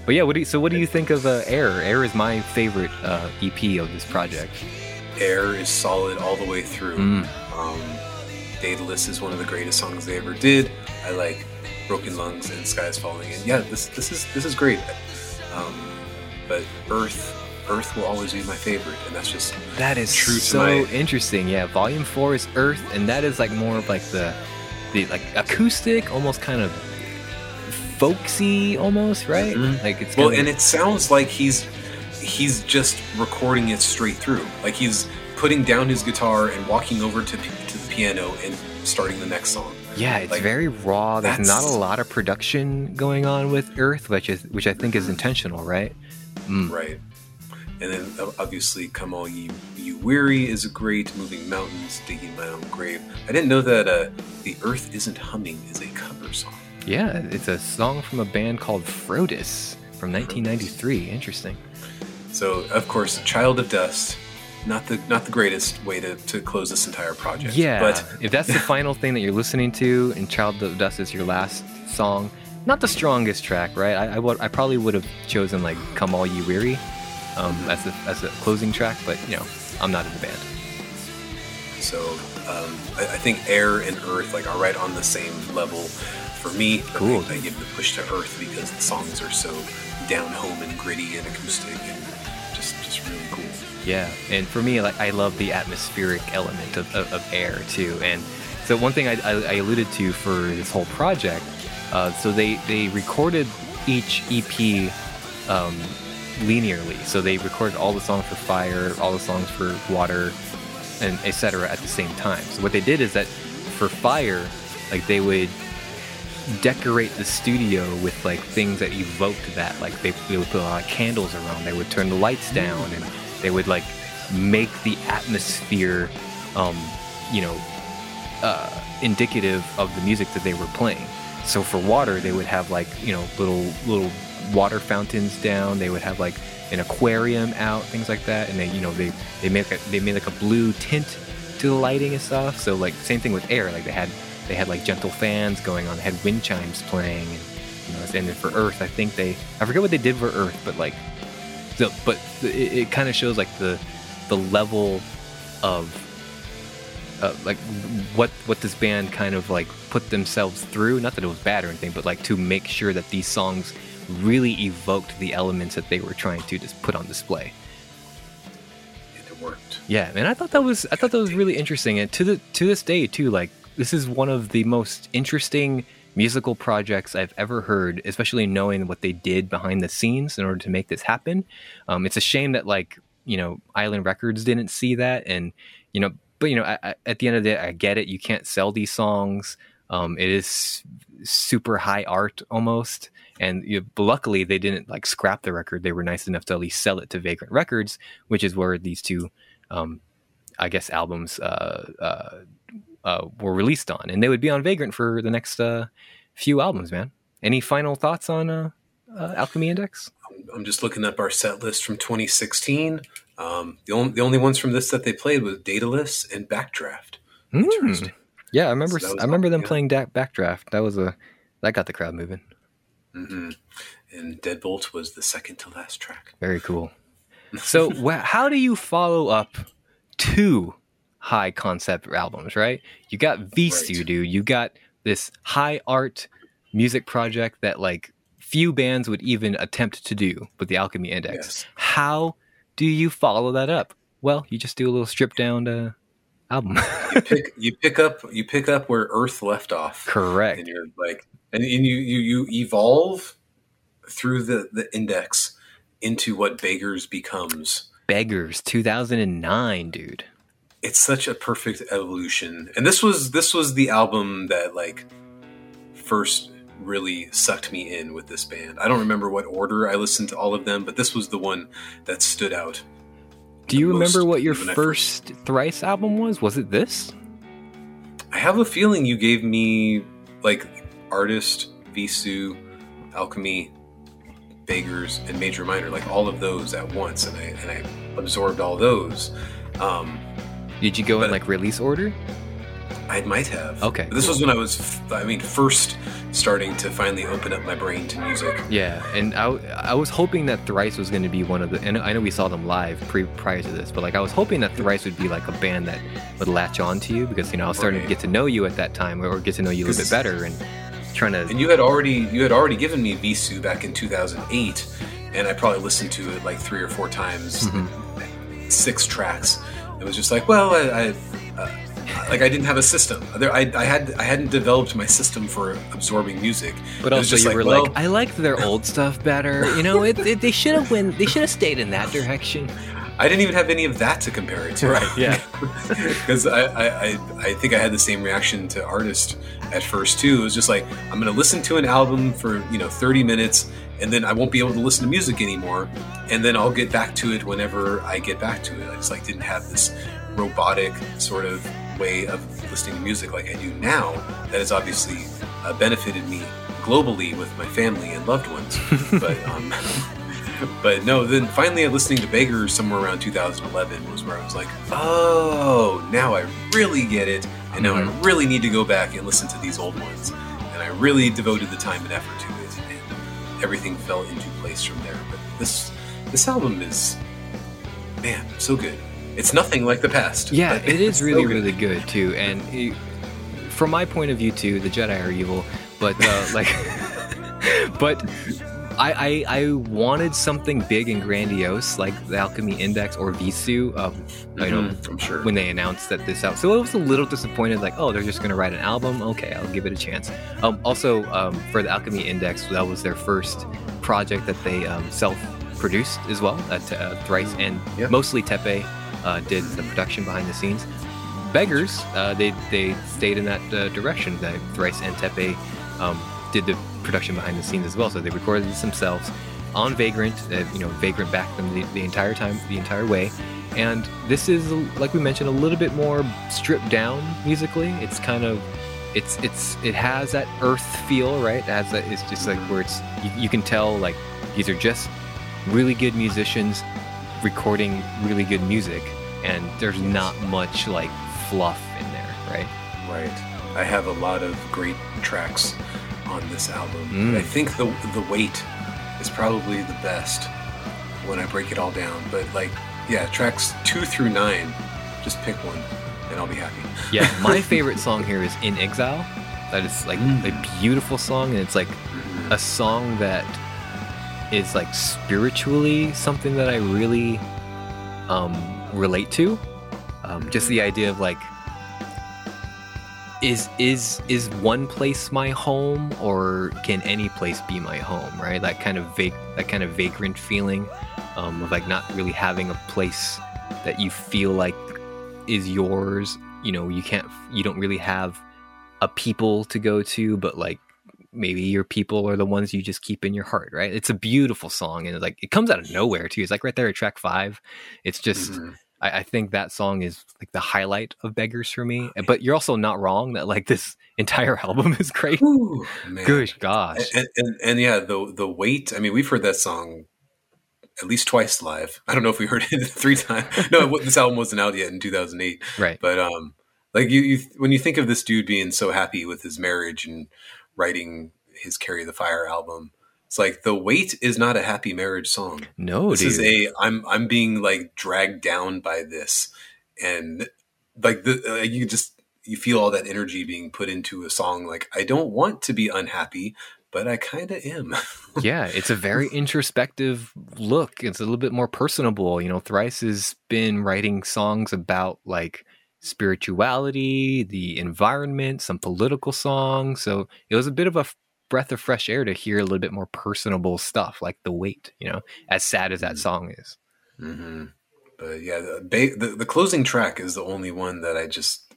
Speaker 1: But yeah, what do you, so what do you think of uh, Air? Air is my favorite uh, EP of this project.
Speaker 2: Air is solid all the way through.
Speaker 1: Mm.
Speaker 2: Um, Daedalus is one of the greatest songs they ever did. I like Broken Lungs and Sky is Falling. And yeah, this this is this is great. Um, but Earth Earth will always be my favorite, and that's just
Speaker 1: That is
Speaker 2: True
Speaker 1: so
Speaker 2: my-
Speaker 1: interesting. Yeah, Volume Four is Earth, and that is like more of like the the like acoustic, almost kind of folksy, almost right?
Speaker 2: Mhm.
Speaker 1: Like it's
Speaker 2: well,
Speaker 1: kinda-
Speaker 2: and it sounds like he's he's just recording it straight through. Like he's putting down his guitar and walking over to p- to the piano and starting the next song.
Speaker 1: yeah, it's
Speaker 2: like,
Speaker 1: very raw. There's not a lot of production going on with Earth, which is which I think is intentional, right? Mm.
Speaker 2: Right. And then uh, obviously, "Come All Ye You Weary" is a great. "Moving Mountains," "Digging My Own Grave." I didn't know that uh, "The Earth Isn't Humming" is a cover song.
Speaker 1: Yeah, it's a song from a band called Frodus from 1993. Interesting.
Speaker 2: So, of course, "Child of Dust," not the not the greatest way to, to close this entire project.
Speaker 1: Yeah,
Speaker 2: but
Speaker 1: if that's the final thing that you're listening to, and "Child of Dust" is your last song, not the strongest track, right? I, I would, I probably would have chosen like "Come All Ye Weary" um, as a as a closing track, but you know, I'm not in the band.
Speaker 2: So um, I, I think air and earth like are right on the same level for me.
Speaker 1: Cool.
Speaker 2: I, I give the push to Earth because the songs are so down home and gritty and acoustic and just just really cool.
Speaker 1: Yeah, and for me, like I love the atmospheric element of, of, of air too. And so one thing I, I, I alluded to for this whole project, uh, so they they recorded each EP um, linearly. So they recorded all the songs for Fire, all the songs for Water, and etc. at the same time. So what they did is that for Fire, like they would decorate the studio with like things that evoked that. Like they, they would put a lot of candles around. They would turn the lights down, and they would like make the atmosphere, um, you know, uh, indicative of the music that they were playing. So for water, they would have like you know little little water fountains down. They would have like an aquarium out, things like that, and they you know they they make a, they made like a blue tint to the lighting and stuff. So like same thing with air. Like they had they had like gentle fans going on. They had wind chimes playing, and you know, and then for Earth, I think they I forget what they did for Earth, but like the but it, it kind of shows like the the level of uh, like what what this band kind of like put themselves through. Not that it was bad or anything, but like to make sure that these songs really evoked the elements that they were trying to just put on display.
Speaker 2: And it worked.
Speaker 1: Yeah, and I thought that was I thought that was really interesting, and to the to this day too. Like this is one of the most interesting musical projects I've ever heard, especially knowing what they did behind the scenes in order to make this happen. Um, it's a shame that like you know Island Records didn't see that, and you know, but you know, I, I, at the end of the day, I get it. You can't sell these songs. Um, it is super high art almost. And you luckily, they didn't like scrap the record. They were nice enough to at least sell it to Vagrant Records, which is where these two, um, I guess, albums uh, uh, uh, were released on, and they would be on Vagrant for the next uh, few albums. Man, any final thoughts on uh, uh, Alchemy Index?
Speaker 2: I'm just looking up our set list from 2016. Um, the only the only ones from this that they played was Daedalus and Backdraft. Interesting.
Speaker 1: Yeah, I remember.
Speaker 2: So
Speaker 1: I remember
Speaker 2: all-
Speaker 1: them
Speaker 2: yeah.
Speaker 1: playing da- Backdraft. That was a that got the crowd moving.
Speaker 2: hmm And Deadbolt was the second to last track.
Speaker 1: Very cool. So, wh- how do you follow up two high concept albums? Right, you got Vheissu,
Speaker 2: Right.
Speaker 1: dude. You got this high art music project that like few bands would even attempt to do with the Alchemy Index.
Speaker 2: Yes.
Speaker 1: How do you follow that up? Well, you just do a little stripped down uh, album.
Speaker 2: You pick you pick up you pick up where Earth left off.
Speaker 1: Correct.
Speaker 2: and you're like and, and you, you you evolve through the the index into what beggars becomes
Speaker 1: Beggars, 2009, dude.
Speaker 2: It's such a perfect evolution and this was this was the album that like first really sucked me in with this band i don't remember what order i listened to all of them but this was the one that stood out
Speaker 1: Do you remember what your
Speaker 2: I
Speaker 1: first Thrice album was? Was it this?
Speaker 2: i have a feeling you gave me like artist vheissu alchemy beggars and major minor like all of those at once and i and i absorbed all those um
Speaker 1: Did you go in like release order?
Speaker 2: I might have.
Speaker 1: Okay,
Speaker 2: this
Speaker 1: cool.
Speaker 2: was when I was, I mean, first starting to finally open up my brain to music.
Speaker 1: Yeah, and I, I was hoping that Thrice was going to be one of the. And I know we saw them live pre prior to this, but like I was hoping that Thrice would be like a band that would latch on to you because you know I was starting to get to know you at that time or get to know you a little bit better and trying to.
Speaker 2: And you had already, you had already given me Vheissu back in 2008, and I probably listened to it like three or four times,
Speaker 1: Mm-hmm.
Speaker 2: six tracks. It was just like, well, I, I uh, like I didn't have a system. There, I, I had, I hadn't developed my system for absorbing music.
Speaker 1: But also,
Speaker 2: just
Speaker 1: you were
Speaker 2: well,
Speaker 1: like, I liked their old stuff better. You know, it, it, they should have went. They should have stayed in that direction.
Speaker 2: I didn't even have any of that to compare it to.
Speaker 1: Right, yeah.
Speaker 2: Because I, I, I, think I had the same reaction to artist at first too. It was just like I'm going to listen to an album for you know 30 minutes, and then I won't be able to listen to music anymore, and then I'll get back to it whenever I get back to it. I just like didn't have this robotic sort of way of listening to music like I do now. That has obviously uh, benefited me globally with my family and loved ones, but. Um, but no, then finally listening to Beggars somewhere around 2011 was where I was like, oh, now I really get it. And now I really need to go back and listen to these old ones. And I really devoted the time and effort to it. And everything fell into place from there. But this this album is, man, so good. It's nothing like the past.
Speaker 1: Yeah,
Speaker 2: it's
Speaker 1: is
Speaker 2: so
Speaker 1: really,
Speaker 2: good.
Speaker 1: really good too. And it, from my point of view, too, the Jedi are evil but uh, like, but I, I I wanted something big and grandiose like the Alchemy Index or Vheissu. Um, you know,
Speaker 2: Mhm, I'm sure.
Speaker 1: when they announced that this out. So I was a little disappointed, like, oh, they're just going to write an album. Okay, I'll give it a chance. Um, also, um, for the Alchemy Index, that was their first project that they um, self produced as well at uh, Thrice, and
Speaker 2: Yeah.
Speaker 1: mostly Teppei uh, did the production behind the scenes. Beggars, uh, they, they stayed in that uh, direction. That Thrice and Teppei um, did the production behind the scenes as well. So they recorded this themselves on Vagrant. Uh, you know, Vagrant backed them the, the entire time, the entire way. And this is, like we mentioned, a little bit more stripped down musically. It's kind of, it's it's it has that earth feel, right? It has that. It's just like where it's you, you can tell like these are just really good musicians recording really good music, and there's not much like fluff in there, right?
Speaker 2: Right. I have a lot of great tracks on this album.
Speaker 1: Mm.
Speaker 2: I think the the weight is probably the best when I break it all down. But like, yeah, tracks two through nine, just pick one, and I'll be happy.
Speaker 1: Yeah, my favorite song here is "In Exile." That is like
Speaker 2: Mm.
Speaker 1: a beautiful song, and it's like a song that is like spiritually something that I really um, relate to. Um, just the idea of like, is is is one place my home, or can any place be my home? Right, that kind of vague, that kind of vagrant feeling um, of like not really having a place that you feel like is yours. You know, you can't, you don't really have a people to go to, but like maybe your people are the ones you just keep in your heart, right? It's a beautiful song, and like it comes out of nowhere too. It's like right there at track five. It's just,
Speaker 2: Mhm.
Speaker 1: I, I think that song is like the highlight of Beggars for me. But you're also not wrong that like this entire album is great.
Speaker 2: Ooh.
Speaker 1: Good gosh,
Speaker 2: And, and and yeah, the the weight. I mean, we've heard that song at least twice live. I don't know if we heard it three times. No, this album wasn't out yet in 2008.
Speaker 1: right?
Speaker 2: But um, like you, you, when you think of this dude being so happy with his marriage and writing his "Carry the Fire" album, it's like the weight is not a happy marriage song.
Speaker 1: No,
Speaker 2: this
Speaker 1: dude.
Speaker 2: is a I'm I'm being like dragged down by this, and like the uh, you just you feel all that energy being put into a song. Like I don't want to be unhappy, but I kind of am.
Speaker 1: yeah, it's a very introspective look. It's a little bit more personable. You know, Thrice has been writing songs about like spirituality, the environment, some political songs. So it was a bit of a breath of fresh air to hear a little bit more personable stuff like The Weight, you know, as sad as that song is.
Speaker 2: hmm But yeah, the, ba- the the closing track is the only one that I just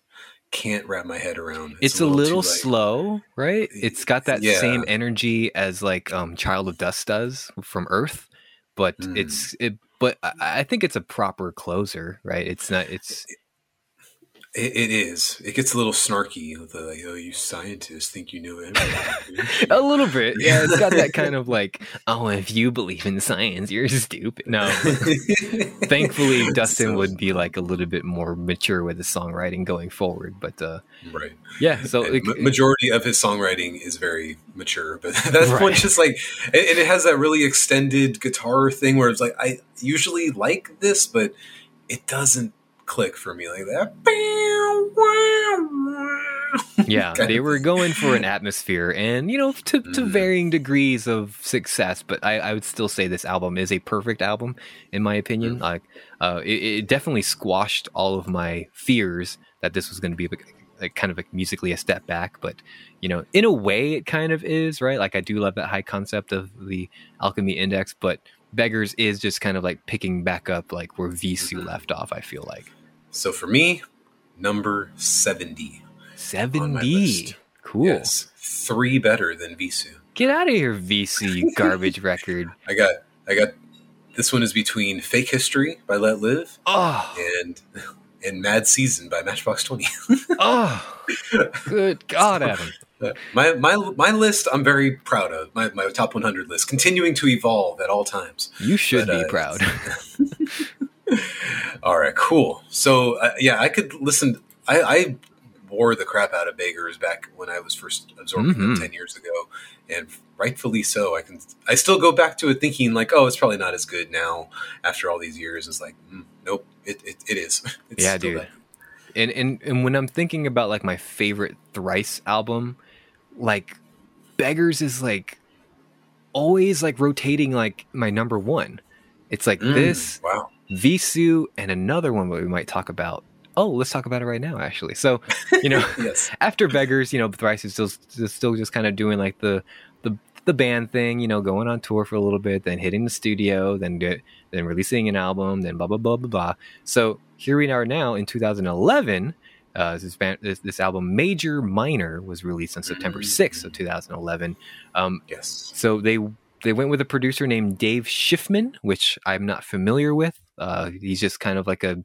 Speaker 2: can't wrap my head around.
Speaker 1: It's, a little,
Speaker 2: too, like-
Speaker 1: slow, right? It's got that
Speaker 2: Yeah.
Speaker 1: same energy as like um Child of Dust does from Earth, but
Speaker 2: Mm.
Speaker 1: it's it but I, I think it's a proper closer, right? It's not it's
Speaker 2: It, it is. It gets a little snarky. The like, oh, you scientists think you know everything.
Speaker 1: a little bit. Yeah, it's got that kind of like, oh, if you believe in science, you're stupid. No. Thankfully, Dustin
Speaker 2: So-
Speaker 1: would be like a little bit more mature with his songwriting going forward. But uh
Speaker 2: right.
Speaker 1: yeah, so
Speaker 2: ma- majority of his songwriting is very mature, but that
Speaker 1: Right.
Speaker 2: just like, and it has that really extended guitar thing where it's like I usually like this, but it doesn't click for me like that.
Speaker 1: yeah they were going for an atmosphere and you know to, to
Speaker 2: Mhm.
Speaker 1: varying degrees of success but I, I would still say this album is a perfect album in my opinion
Speaker 2: Mm-hmm.
Speaker 1: like uh, it, it definitely squashed all of my fears that this was going to be like, kind of like musically a step back but you know in a way it kind of is right like i do love that high concept of the alchemy index but beggars is just kind of like picking back up like where vheissu
Speaker 2: Mhm.
Speaker 1: left off i feel like
Speaker 2: So for me, number seventy.
Speaker 1: 70
Speaker 2: list.
Speaker 1: cool
Speaker 2: Yes, three better than Vheissu.
Speaker 1: Get out of here, VC, garbage record.
Speaker 2: I got, I got. This one is between "Fake History" by Let Live
Speaker 1: Oh,
Speaker 2: and and "Mad Season" by Matchbox Twenty.
Speaker 1: oh, good God, Adam.
Speaker 2: my my my list, I'm very proud of my my top 100 list, continuing to evolve at all times.
Speaker 1: You should
Speaker 2: But,
Speaker 1: be
Speaker 2: uh,
Speaker 1: proud.
Speaker 2: All right, cool. So uh, yeah, I could listen. I, I wore the crap out of Beggars back when I was first absorbing them
Speaker 1: Mhm.
Speaker 2: ten years ago, and rightfully so. I can. I still go back to it thinking like, oh, it's probably not as good now after all these years. It's like, mm, nope, it, it, it is. It's
Speaker 1: yeah,
Speaker 2: still
Speaker 1: dude.
Speaker 2: that.
Speaker 1: And, and and when I'm thinking about like my favorite Thrice album, like Beggars is like always like rotating like my number one. It's like
Speaker 2: Mm,
Speaker 1: this,
Speaker 2: Wow.
Speaker 1: Vheissu, and another one that we might talk about. Oh, let's talk about it right now, actually. So, you know,
Speaker 2: Yes.
Speaker 1: after Beggars, you know, Thrice is still still just kind of doing like the the the band thing, you know, going on tour for a little bit, then hitting the studio, then get, then releasing an album, then blah blah blah blah blah. So here we are now in 2011. Uh, this, band, this this album, Major Minor, was released on September 6th of 2011. Um,
Speaker 2: Yes.
Speaker 1: so they they went with a producer named Dave Schiffman, which I'm not familiar with. Uh, he's just kind of like a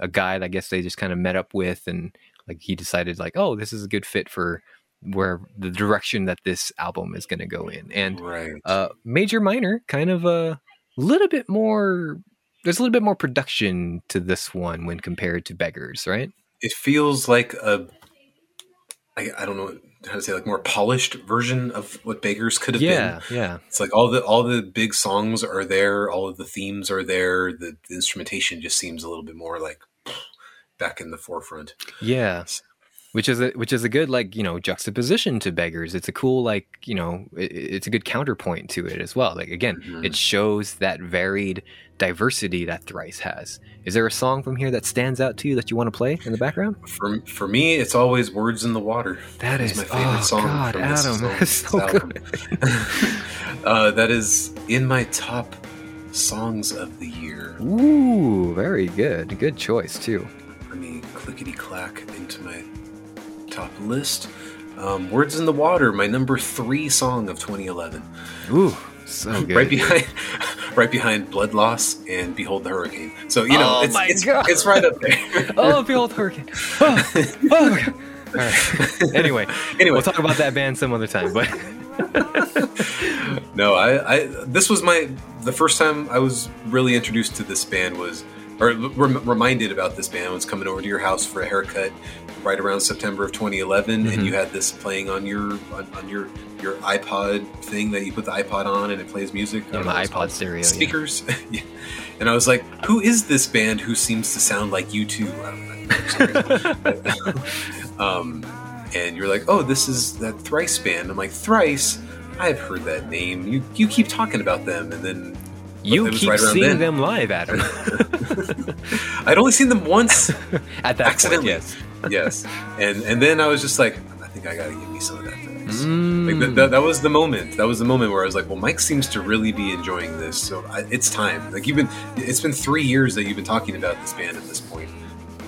Speaker 1: a guy that I guess they just kind of met up with, and like he decided like, oh, this is a good fit for where the direction that this album is going to go in. And
Speaker 2: right.
Speaker 1: uh, Major Minor, kind of a little bit more. There's a little bit more production to this one when compared to Beggars, right?
Speaker 2: it feels like a I, I don't know how to say like more polished version of what Beggars could have
Speaker 1: Yeah,
Speaker 2: been.
Speaker 1: yeah, Yeah.
Speaker 2: It's like all the all the big songs are there, all of the themes are there. The, the instrumentation just seems a little bit more like back in the forefront.
Speaker 1: yeah. which is a which is a good like you know juxtaposition to beggars it's a cool like you know it, it's a good counterpoint to it as well like again
Speaker 2: Mhm.
Speaker 1: it shows that varied diversity that thrice has is there a song from here that stands out to you that you want to play in the background
Speaker 2: For for me, it's always "Words in the Water."
Speaker 1: That
Speaker 2: It's
Speaker 1: is-
Speaker 2: my favorite
Speaker 1: oh,
Speaker 2: song.
Speaker 1: God,
Speaker 2: from this
Speaker 1: Adam,
Speaker 2: song-
Speaker 1: that's so
Speaker 2: this album. uh, that is in my top songs of the year.
Speaker 1: ooh very good good choice too
Speaker 2: Let me clickety clack into my top list. Um, Words in the Water, my number three song of 2011.
Speaker 1: ooh so good
Speaker 2: Right behind, right behind Blood Loss and Behold the Hurricane. So you know,
Speaker 1: Oh
Speaker 2: it's, it's, it's right up there.
Speaker 1: oh behold the hurricane oh, oh my God. all right anyway
Speaker 2: Anyway.
Speaker 1: we'll talk about that band some other time but
Speaker 2: no, I, I, this was my the first time I was really introduced to this band was, or rem- reminded about this band was coming over to your house for a haircut, right around September of 2011,
Speaker 1: Mhm.
Speaker 2: and you had this playing on your on, on your your iPod thing that you put the iPod on and it plays music.
Speaker 1: Yeah, my
Speaker 2: what it's called.
Speaker 1: ipod stereo
Speaker 2: speakers. Yeah. And I was like, who is this band who seems to sound like you two? um, and you're like, oh, this is that Thrice band. I'm like, Thrice? I've heard that name. You you keep talking about them, and then
Speaker 1: You keep
Speaker 2: right
Speaker 1: seeing
Speaker 2: then.
Speaker 1: them live, Adam.
Speaker 2: I'd only seen them once.
Speaker 1: At that
Speaker 2: Accidentally.
Speaker 1: point, yes.
Speaker 2: Yes, and and then I was just like, I think I gotta give me some of that
Speaker 1: Mm.
Speaker 2: Like th- th- that was the moment. That was the moment where I was like, "Well, Mike seems to really be enjoying this, so I, it's time." Like you've been, it's been three years that you've been talking about this band at this point.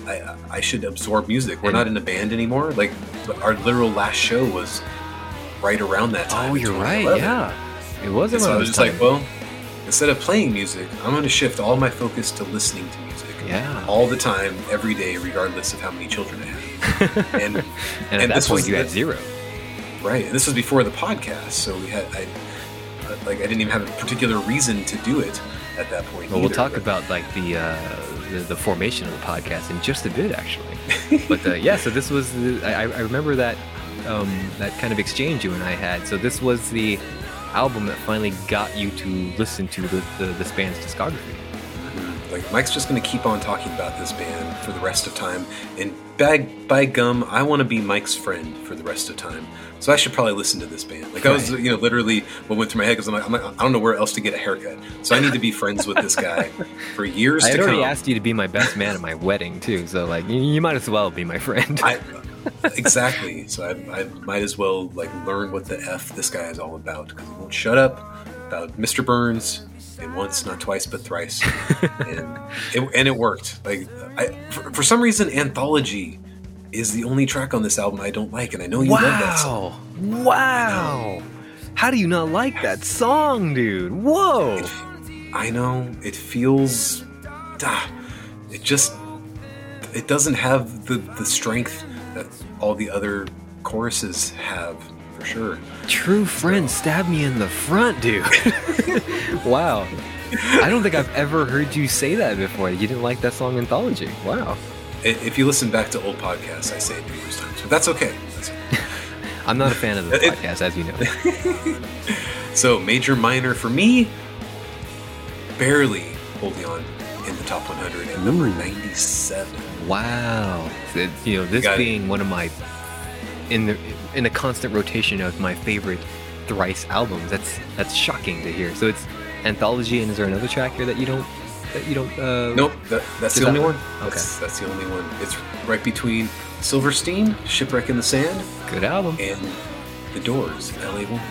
Speaker 2: I, I should absorb music. We're
Speaker 1: And-
Speaker 2: not in a band anymore. Like our literal last show was right around that time.
Speaker 1: oh, you're right. Yeah, it was
Speaker 2: And so I was just like, well, instead of playing music, I'm going to shift all my focus to listening to music
Speaker 1: yeah.
Speaker 2: all the time, every day, regardless of how many children I have. And
Speaker 1: and at
Speaker 2: and
Speaker 1: that
Speaker 2: this
Speaker 1: point, you had zero.
Speaker 2: Right, and this was before the podcast, so we had I, like I didn't even have a particular reason to do it at that point.
Speaker 1: Well, we'll talk
Speaker 2: but-
Speaker 1: about like the, uh, the the formation of the podcast in just a bit, actually. but uh, yeah, so this was the, I, I remember that um, that kind of exchange you and I had. So this was the album that finally got you to listen to the, the this band's discography.
Speaker 2: Like Mike's just going to keep on talking about this band for the rest of time, and bag by gum, I want to be Mike's friend for the rest of time. So I should probably listen to this band. Like I was, you know, literally what went through my head because I'm like, I'm like, I don't know where else to get a haircut. So I need to be friends with this guy for years
Speaker 1: I
Speaker 2: to
Speaker 1: already
Speaker 2: come.
Speaker 1: asked you to be my best man at my wedding too, so like you, you might as well be my friend.
Speaker 2: I, exactly. So I, I might as well like learn what the f this guy is all about because he won't shut up about Mr. Burns. And once, not twice, but thrice, and it, and it worked. Like I, for, for some reason, Anthology is the only track on this album I don't like, and I know you love that song.
Speaker 1: wow, wow! How do you not like that song, dude? Whoa!
Speaker 2: I know it feels, ah, it just, it doesn't have the the strength that all the other choruses have, for sure.
Speaker 1: True friend stabbed me in the front, dude. wow. I don't think I've ever heard you say that before. You didn't like that song Anthology. Wow.
Speaker 2: If you listen back to old podcasts, I say it numerous times, but that's okay. That's okay.
Speaker 1: I'm not a fan of the podcast, as you know.
Speaker 2: So, major, minor for me, barely holding on in the top 100 at number 97.
Speaker 1: Wow. So, you know, this
Speaker 2: got it.
Speaker 1: being one of my in the in a constant rotation of my favorite Thrice albums. That's that's shocking to hear. So it's anthology, and is there another track here that you don't that you don't? Uh,
Speaker 2: Nope, that, that's the only
Speaker 1: that-
Speaker 2: one. That's, that's the only one. It's right between Silverstein, Shipwreck in the Sand,
Speaker 1: Good album.
Speaker 2: and The Doors, L.A. Woman.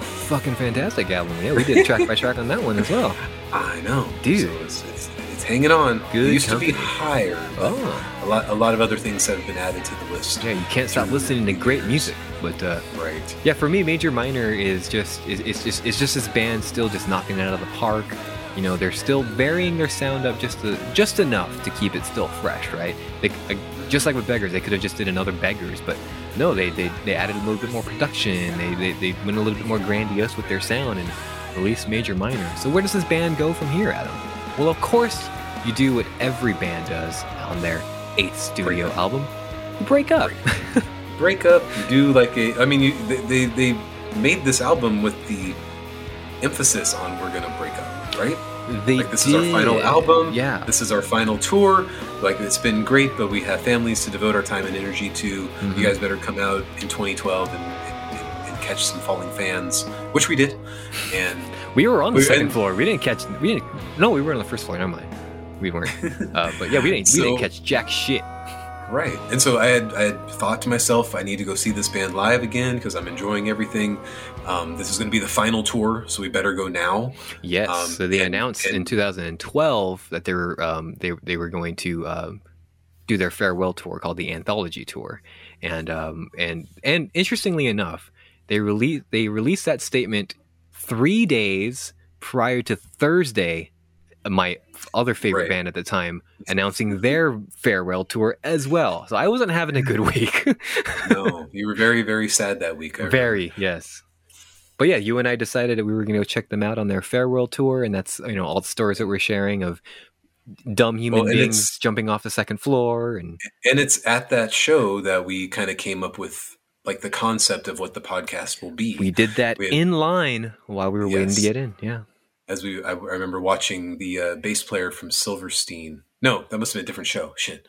Speaker 1: Fucking fantastic album. Yeah, we did track by track on that one as well.
Speaker 2: I know,
Speaker 1: Dude.
Speaker 2: So it's, it's hanging on.
Speaker 1: Good
Speaker 2: it used to be higher.
Speaker 1: Oh.
Speaker 2: A lot, a lot of other things have been added to the list.
Speaker 1: Yeah, you can't stop listening to great music. But uh,
Speaker 2: Right.
Speaker 1: yeah, for me, Major Minor is just is it's just it's just this band still just knocking it out of the park. You know, they're still varying their sound up just to, just enough to keep it still fresh, right? They, like, just like with Beggars, they could have just did another Beggars, but no, they they, they added a little bit more production. They, they they went a little bit more grandiose with their sound and released Major Minor. So where does this band go from here, Adam? Well, of course, you do what every band does on their eighth studio
Speaker 2: Break
Speaker 1: album. You break up.
Speaker 2: Break up. Do like a. I mean, you, they, they they made this album with the emphasis on we're gonna break up, right?
Speaker 1: They
Speaker 2: Like this is our final album.
Speaker 1: Yeah.
Speaker 2: This is our final tour. Like it's been great, but we have families to devote our time and energy to.
Speaker 1: Mhm.
Speaker 2: You guys better come out in 2012 and, and, and catch some falling fans, which we did. And
Speaker 1: We were on the
Speaker 2: We-
Speaker 1: second
Speaker 2: and-
Speaker 1: floor. We didn't catch. We didn't. No, we were on the first floor. Never mind. We weren't. Uh, but yeah, we didn't. we didn't catch jack shit.
Speaker 2: right, and so I had I had thought to myself, I need to go see this band live again because I'm enjoying everything. Um, this is going to be the final tour, so we better go now.
Speaker 1: Yes.
Speaker 2: Um,
Speaker 1: so they
Speaker 2: and-
Speaker 1: announced in 2012 that they were um, they they were going to um, do their farewell tour called the Anthology Tour, and um, and and interestingly enough, they released they released that statement three days prior to Thursday, my other favorite
Speaker 2: Right.
Speaker 1: band at the time, announcing their farewell tour as well. So I wasn't having a good week.
Speaker 2: No, you were very very sad that week.
Speaker 1: Very, yes. But yeah, you and I decided that we were going to go check them out on their farewell tour, and that's you know all the stories that we're sharing of dumb human
Speaker 2: Well,
Speaker 1: beings jumping off the second floor, and
Speaker 2: And it's at that show that we kind of came up with like the concept of what the podcast will be.
Speaker 1: we did that
Speaker 2: We had-
Speaker 1: in line while we were waiting to get in. Yeah,
Speaker 2: As we, I, I remember watching the uh, bass player from Silverstein. No, that must have been a different show. Shit,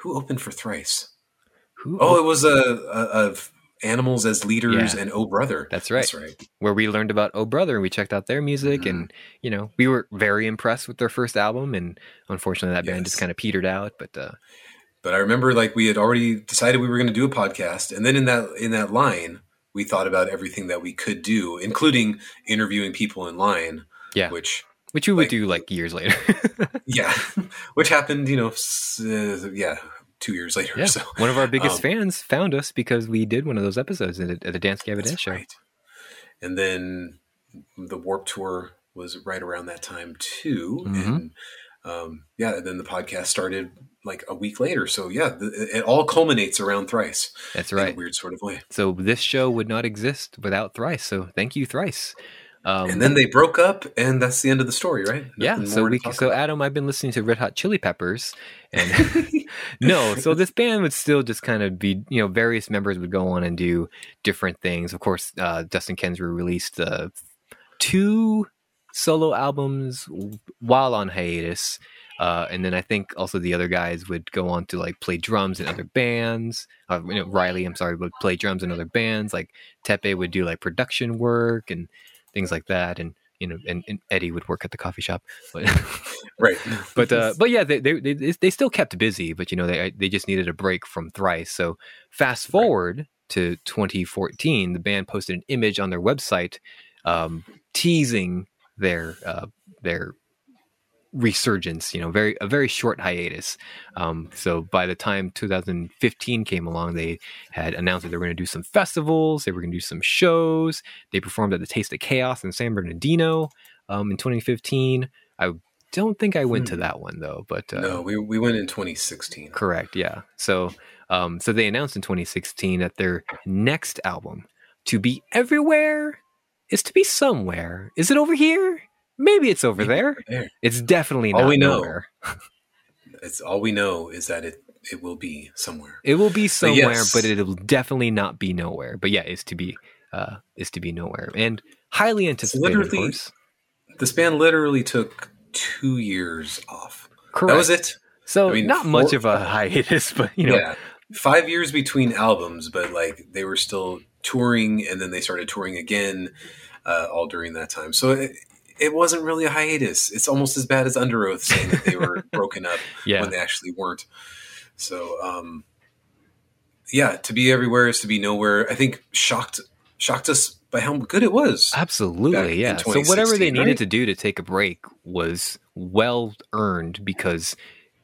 Speaker 2: who opened for Thrice?
Speaker 1: who?
Speaker 2: Oh, it was a, a of animals as leaders
Speaker 1: Yeah.
Speaker 2: and Oh Brother.
Speaker 1: That's right.
Speaker 2: That's right.
Speaker 1: where we learned about Oh Brother, and we checked out their music,
Speaker 2: Mm-hmm.
Speaker 1: and you know we were very impressed with their first album, and unfortunately that band just kind of petered out. But uh,
Speaker 2: But I remember like we had already decided we were going to do a podcast, and then in that in that line, we thought about everything that we could do, including interviewing people in line.
Speaker 1: Yeah.
Speaker 2: Which
Speaker 1: which we would do like years later.
Speaker 2: yeah, which happened, you know, s- uh, yeah, two years later.
Speaker 1: yeah,
Speaker 2: So
Speaker 1: one of our biggest
Speaker 2: Um,
Speaker 1: fans found us because we did one of those episodes at, at the Dance Gavin Dance show.
Speaker 2: right. And then the Warped Tour was right around that time too,
Speaker 1: Mhm.
Speaker 2: and um, yeah, and then the podcast started like a week later. So yeah, the, it all culminates around Thrice
Speaker 1: That's
Speaker 2: in a
Speaker 1: right.
Speaker 2: weird sort of way.
Speaker 1: So this show would not exist without Thrice. So thank you, Thrice. Um,
Speaker 2: and then they broke up, and that's the end of the story, right?
Speaker 1: yeah, so we so
Speaker 2: about.
Speaker 1: Adam, I've been listening to Red Hot Chili Peppers, and no, so this band would still just kind of be, you know, various members would go on and do different things. Of course, uh, Dustin Kensrue released uh, two solo albums while on hiatus. Uh, and then I think also the other guys would go on to like play drums in other bands. Uh, you know, Riley, I'm sorry, would play drums in other bands. Like Teppei would do like production work and things like that. And you know, and, and Eddie would work at the coffee shop. But
Speaker 2: right,
Speaker 1: but uh, but yeah, they, they they they still kept busy. But you know, they they just needed a break from Thrice. So fast forward to 2014, the band posted an image on their website um, teasing their uh, their resurgence. You know, very a very short hiatus. Um, so by the time 2015 came along, they had announced that they were going to do some festivals. They were going to do some shows. They performed at the Taste of Chaos in San Bernardino um, in 2015. I don't think I went to
Speaker 2: Hmm.
Speaker 1: that one though, but uh,
Speaker 2: no, we we went in 2016.
Speaker 1: Correct. Yeah. So, um, so they announced in 2016 that their next album, "To Be Everywhere," is to be somewhere. Is it over here? Maybe it's over there.
Speaker 2: There,
Speaker 1: It's definitely
Speaker 2: All
Speaker 1: not
Speaker 2: we know.
Speaker 1: nowhere.
Speaker 2: it's all we know is that it it will be somewhere.
Speaker 1: It will be somewhere,
Speaker 2: yes.
Speaker 1: but it'll definitely not be nowhere. But yeah, it's to be, uh, is to be nowhere, and highly anticipated, of
Speaker 2: literally
Speaker 1: course.
Speaker 2: This band literally took two years off.
Speaker 1: Correct.
Speaker 2: That was it.
Speaker 1: So
Speaker 2: I mean,
Speaker 1: not much of a hiatus, but you know,
Speaker 2: yeah, five years between albums, but like they were still touring, and then they started touring again, uh, all during that time. So it, it wasn't really a hiatus. It's almost as bad as Underoath saying that they were broken up
Speaker 1: Yeah.
Speaker 2: when they actually weren't. So, um, yeah, to be everywhere is to be nowhere. I think shocked shocked us by how good it was.
Speaker 1: Absolutely, yeah. So whatever they
Speaker 2: 2016,
Speaker 1: needed to do to take a break was well earned because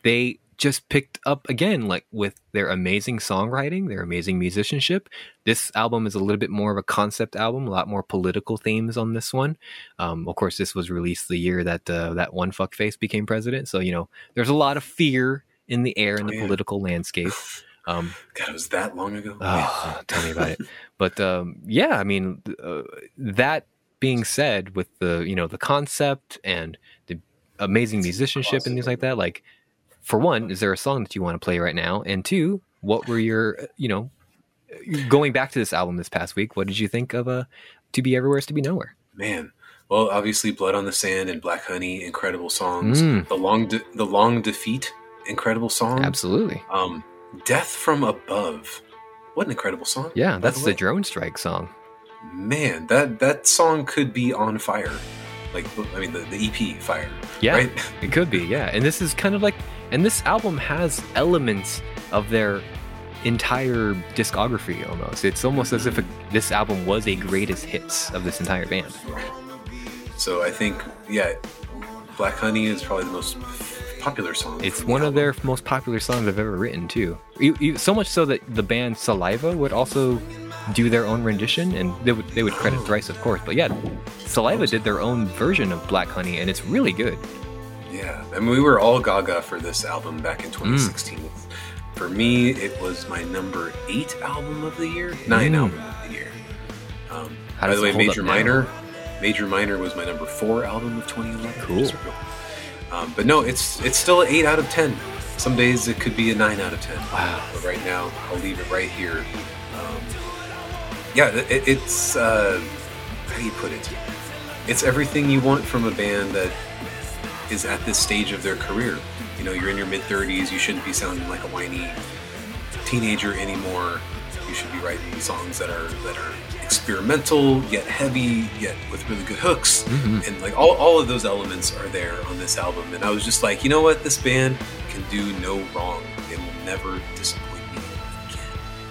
Speaker 1: they just picked up again, like with their amazing songwriting, their amazing musicianship. This album is a little bit more of a concept album, a lot more political themes on this one. Um, of course, this was released the year that uh, that one fuckface became president, so you know there's a lot of fear in the air in
Speaker 2: Oh,
Speaker 1: the
Speaker 2: yeah.
Speaker 1: political landscape. Um,
Speaker 2: God, it was that long ago.
Speaker 1: Oh, tell me about it. But um, yeah, I mean, uh, that being said, with the you know the concept and the amazing musicianship and things like that, like for one, is there a song that you want to play right now? And two, what were your you know going back to this album this past week? What did you think of uh, "To Be Everywhere Is to Be Nowhere"?
Speaker 2: Man. Well, obviously, "Blood on the Sand" and "Black Honey," incredible songs.
Speaker 1: Mm.
Speaker 2: The long, de- the long defeat, incredible song.
Speaker 1: Absolutely,
Speaker 2: Um, "Death from Above," what an incredible song.
Speaker 1: yeah, that's
Speaker 2: the
Speaker 1: the drone strike song.
Speaker 2: man. That that song could be on fire, like I mean, the, the EP "Fire."
Speaker 1: Yeah,
Speaker 2: Right?
Speaker 1: it could be. Yeah, and this is kind of like, and this album has elements of their entire discography almost. It's almost as if mm-hmm. a, this album was a greatest hits of this entire band.
Speaker 2: So I think, yeah, "Black Honey" is probably the most popular song.
Speaker 1: It's
Speaker 2: from the
Speaker 1: one of their most popular songs I've ever written too. You, you, so much so that the band Saliva would also do their own rendition, and they would they would credit Thrice, of course. But yeah, Saliva did their own version of Black Honey, and it's really good.
Speaker 2: Yeah, I mean, we were all gaga for this album back
Speaker 1: Mm.
Speaker 2: in 2016. For me, it was my number eight album of the year, nine
Speaker 1: Mm.
Speaker 2: album of the year. Um, by the way, Major? Minor, Major Minor was my number four album of 2011.
Speaker 1: Cool.
Speaker 2: Um, but no, it's it's still an eight out of ten. Some days it could be a nine out of ten.
Speaker 1: Wow.
Speaker 2: But right now, I'll leave it right here. Um, yeah, it, it's uh, how do you put it? It's everything you want from a band that is at this stage of their career. You know, you're in your mid 30s. You shouldn't be sounding like a whiny teenager anymore. You should be writing songs that are that are experimental yet heavy yet with really good hooks
Speaker 1: Mhm.
Speaker 2: and like all, all of those elements are there on this album and i was just like you know what this band can do no wrong they will never disappoint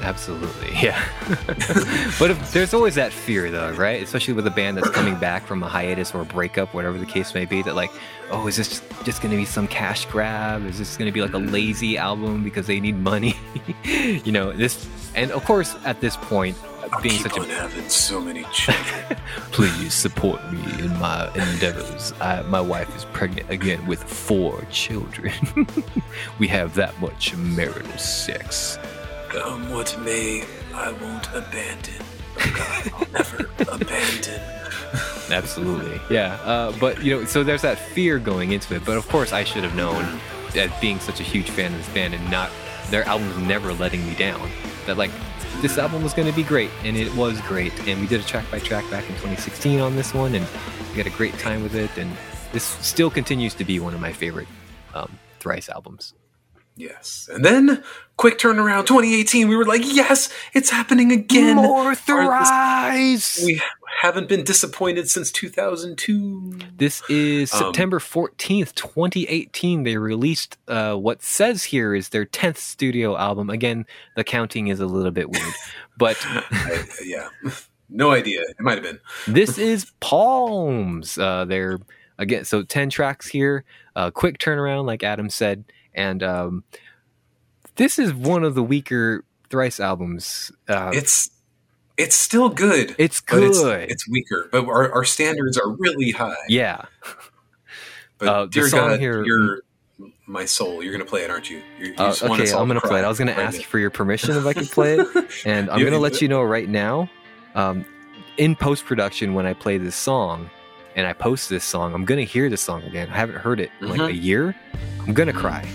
Speaker 1: Absolutely, yeah. but if, there's always that fear, though, right? Especially with a band that's coming back from a hiatus or a breakup, whatever the case may be. That like, oh, is this just going to be some cash grab? Is this going to be like a mm. lazy album because they need money? you know, this, and of course, at this point,
Speaker 2: I'll
Speaker 1: being
Speaker 2: keep
Speaker 1: such a
Speaker 2: on having so many children
Speaker 1: please support me in my endeavors. I, my wife is pregnant again with four children. we have that much marital sex.
Speaker 2: Come what may i won't abandon god i'll never abandon
Speaker 1: Absolutely. Yeah. Uh, but, you know, so there's that fear going into it. But of course, I should have known, as being such a huge fan of this band and not, their album's never letting me down, that, like, this album was going to be great. And it was great. And we did a track by track back in 2016 on this one. And we had a great time with it. And this still continues to be one of my favorite um, Thrice albums.
Speaker 2: Yes and then quick turnaround 2018 we were like yes it's happening again Our- this-
Speaker 1: Thrice!
Speaker 2: we haven't been disappointed since 2002
Speaker 1: This is
Speaker 2: Um,
Speaker 1: September 14th, 2018. They released uh, what says here is their 10th studio album. Again, the counting is a little bit weird, but
Speaker 2: I, yeah no idea it might have been
Speaker 1: this is Palms. Uh, they're again, so 10 tracks here, uh, quick turnaround, like Adam said. And um, this is one of the weaker Thrice albums. Uh,
Speaker 2: it's it's still good
Speaker 1: it's
Speaker 2: but it's,
Speaker 1: good.
Speaker 2: it's weaker but our, our standards are really high
Speaker 1: yeah.
Speaker 2: but
Speaker 1: uh,
Speaker 2: dear
Speaker 1: song
Speaker 2: god
Speaker 1: here-
Speaker 2: you're my soul you're gonna play it aren't you you,
Speaker 1: Uh, okay, I'm gonna
Speaker 2: to
Speaker 1: play it. I was gonna
Speaker 2: right
Speaker 1: ask
Speaker 2: now.
Speaker 1: for your permission if I could play it, and I'm gonna let you know right now. Um, in post production, when I play this song and I post this song, I'm gonna hear this song again. I haven't heard it in like
Speaker 2: Mhm.
Speaker 1: a year. I'm gonna cry.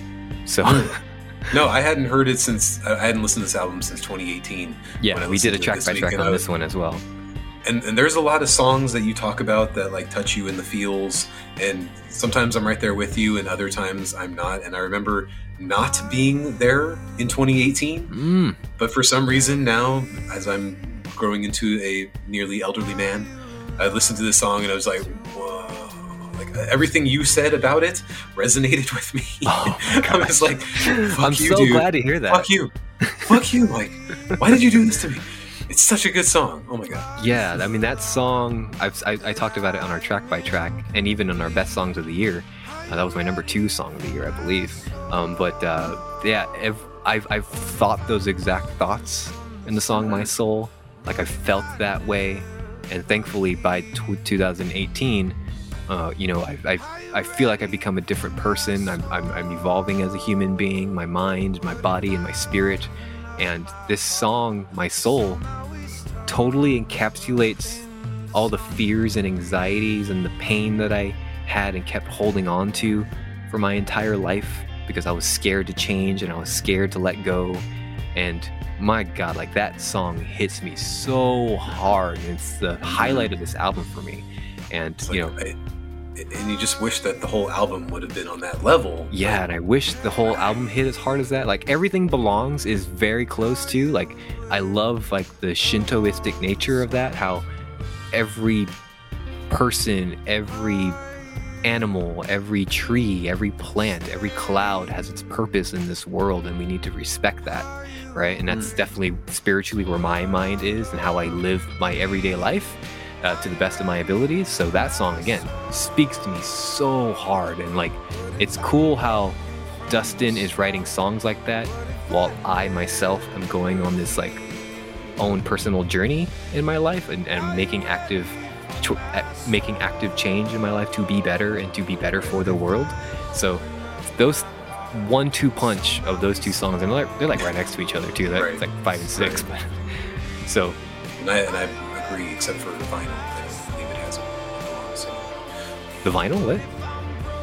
Speaker 1: So
Speaker 2: no i hadn't heard it since i hadn't listened to this album since 2018
Speaker 1: yeah, we did a track by track on this one as well.
Speaker 2: and and there's a lot of songs that you talk about that like touch you in the feels, and sometimes I'm right there with you, and other times I'm not. And I remember not being there in 2018,
Speaker 1: Mm.
Speaker 2: but for some reason now, as I'm growing into a nearly elderly man, I listened to this song and I was like, whoa. Like everything you said about it resonated with me.
Speaker 1: Oh
Speaker 2: I was like, fuck
Speaker 1: I'm
Speaker 2: you,
Speaker 1: so
Speaker 2: dude.
Speaker 1: glad to hear that.
Speaker 2: Fuck you. Fuck you. Like, why did you do this to me? It's such a good song. Oh my god.
Speaker 1: Yeah, I mean that song. I've, I, I talked about it on our track by track, and even on our best songs of the year. Uh, that was my number two song of the year, I believe. Um, but uh, yeah, I've I've thought those exact thoughts in the song "My Soul." Like I felt that way, and thankfully by t- 2018, uh, you know, I, I I feel like I've become a different person. I'm, I'm I'm evolving as a human being, my mind, my body, and my spirit. And this song, "My Soul," totally encapsulates all the fears and anxieties and the pain that I had and kept holding on to for my entire life because I was scared to change and I was scared to let go. And my God, like that song hits me so hard. It's the highlight of this album for me. And,
Speaker 2: It's
Speaker 1: you know,
Speaker 2: I- and you just wish that the whole album would have been on that level.
Speaker 1: Yeah, and I wish the whole album hit as hard as that. Like everything belongs is very close to. Like I love like the Shintoistic nature of that. How every person, every animal, every tree, every plant, every cloud has its purpose in this world, and we need to respect that, right? And that's mm. definitely spiritually where my mind is and how I live my everyday life. Uh, to the best of my abilities. So that song again speaks to me so hard, and like it's cool how Dustin is writing songs like that while I myself am going on this like own personal journey in my life and, and making active cho- making active change in my life to be better and to be better for the world. So those one two punch of those two songs and they're, they're like right next to each other too. That's
Speaker 2: Right.
Speaker 1: like five and six. But, so
Speaker 2: And I, and I except for the vinyl. I don't believe it has it belongs.
Speaker 1: the vinyl, what?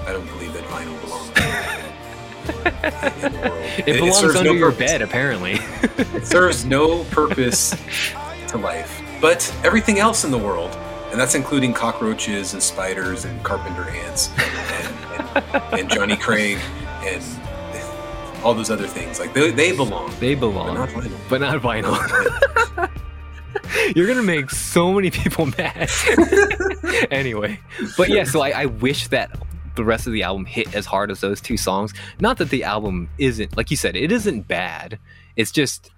Speaker 2: I don't believe that vinyl belongs in the world.
Speaker 1: It, belongs
Speaker 2: serves
Speaker 1: under
Speaker 2: no
Speaker 1: your
Speaker 2: purpose.
Speaker 1: bed apparently.
Speaker 2: It serves no purpose to life. But everything else in the world, and that's including cockroaches and spiders and carpenter ants and, and, and Jonny Craig and all those other things, like they, they belong.
Speaker 1: they
Speaker 2: But
Speaker 1: belong,
Speaker 2: not vinyl.
Speaker 1: but not vinyl. You're gonna make so many people mad. anyway, but yeah, so I, I wish that the rest of the album hit as hard as those two songs. Not that the album isn't, like you said, it isn't bad. It's just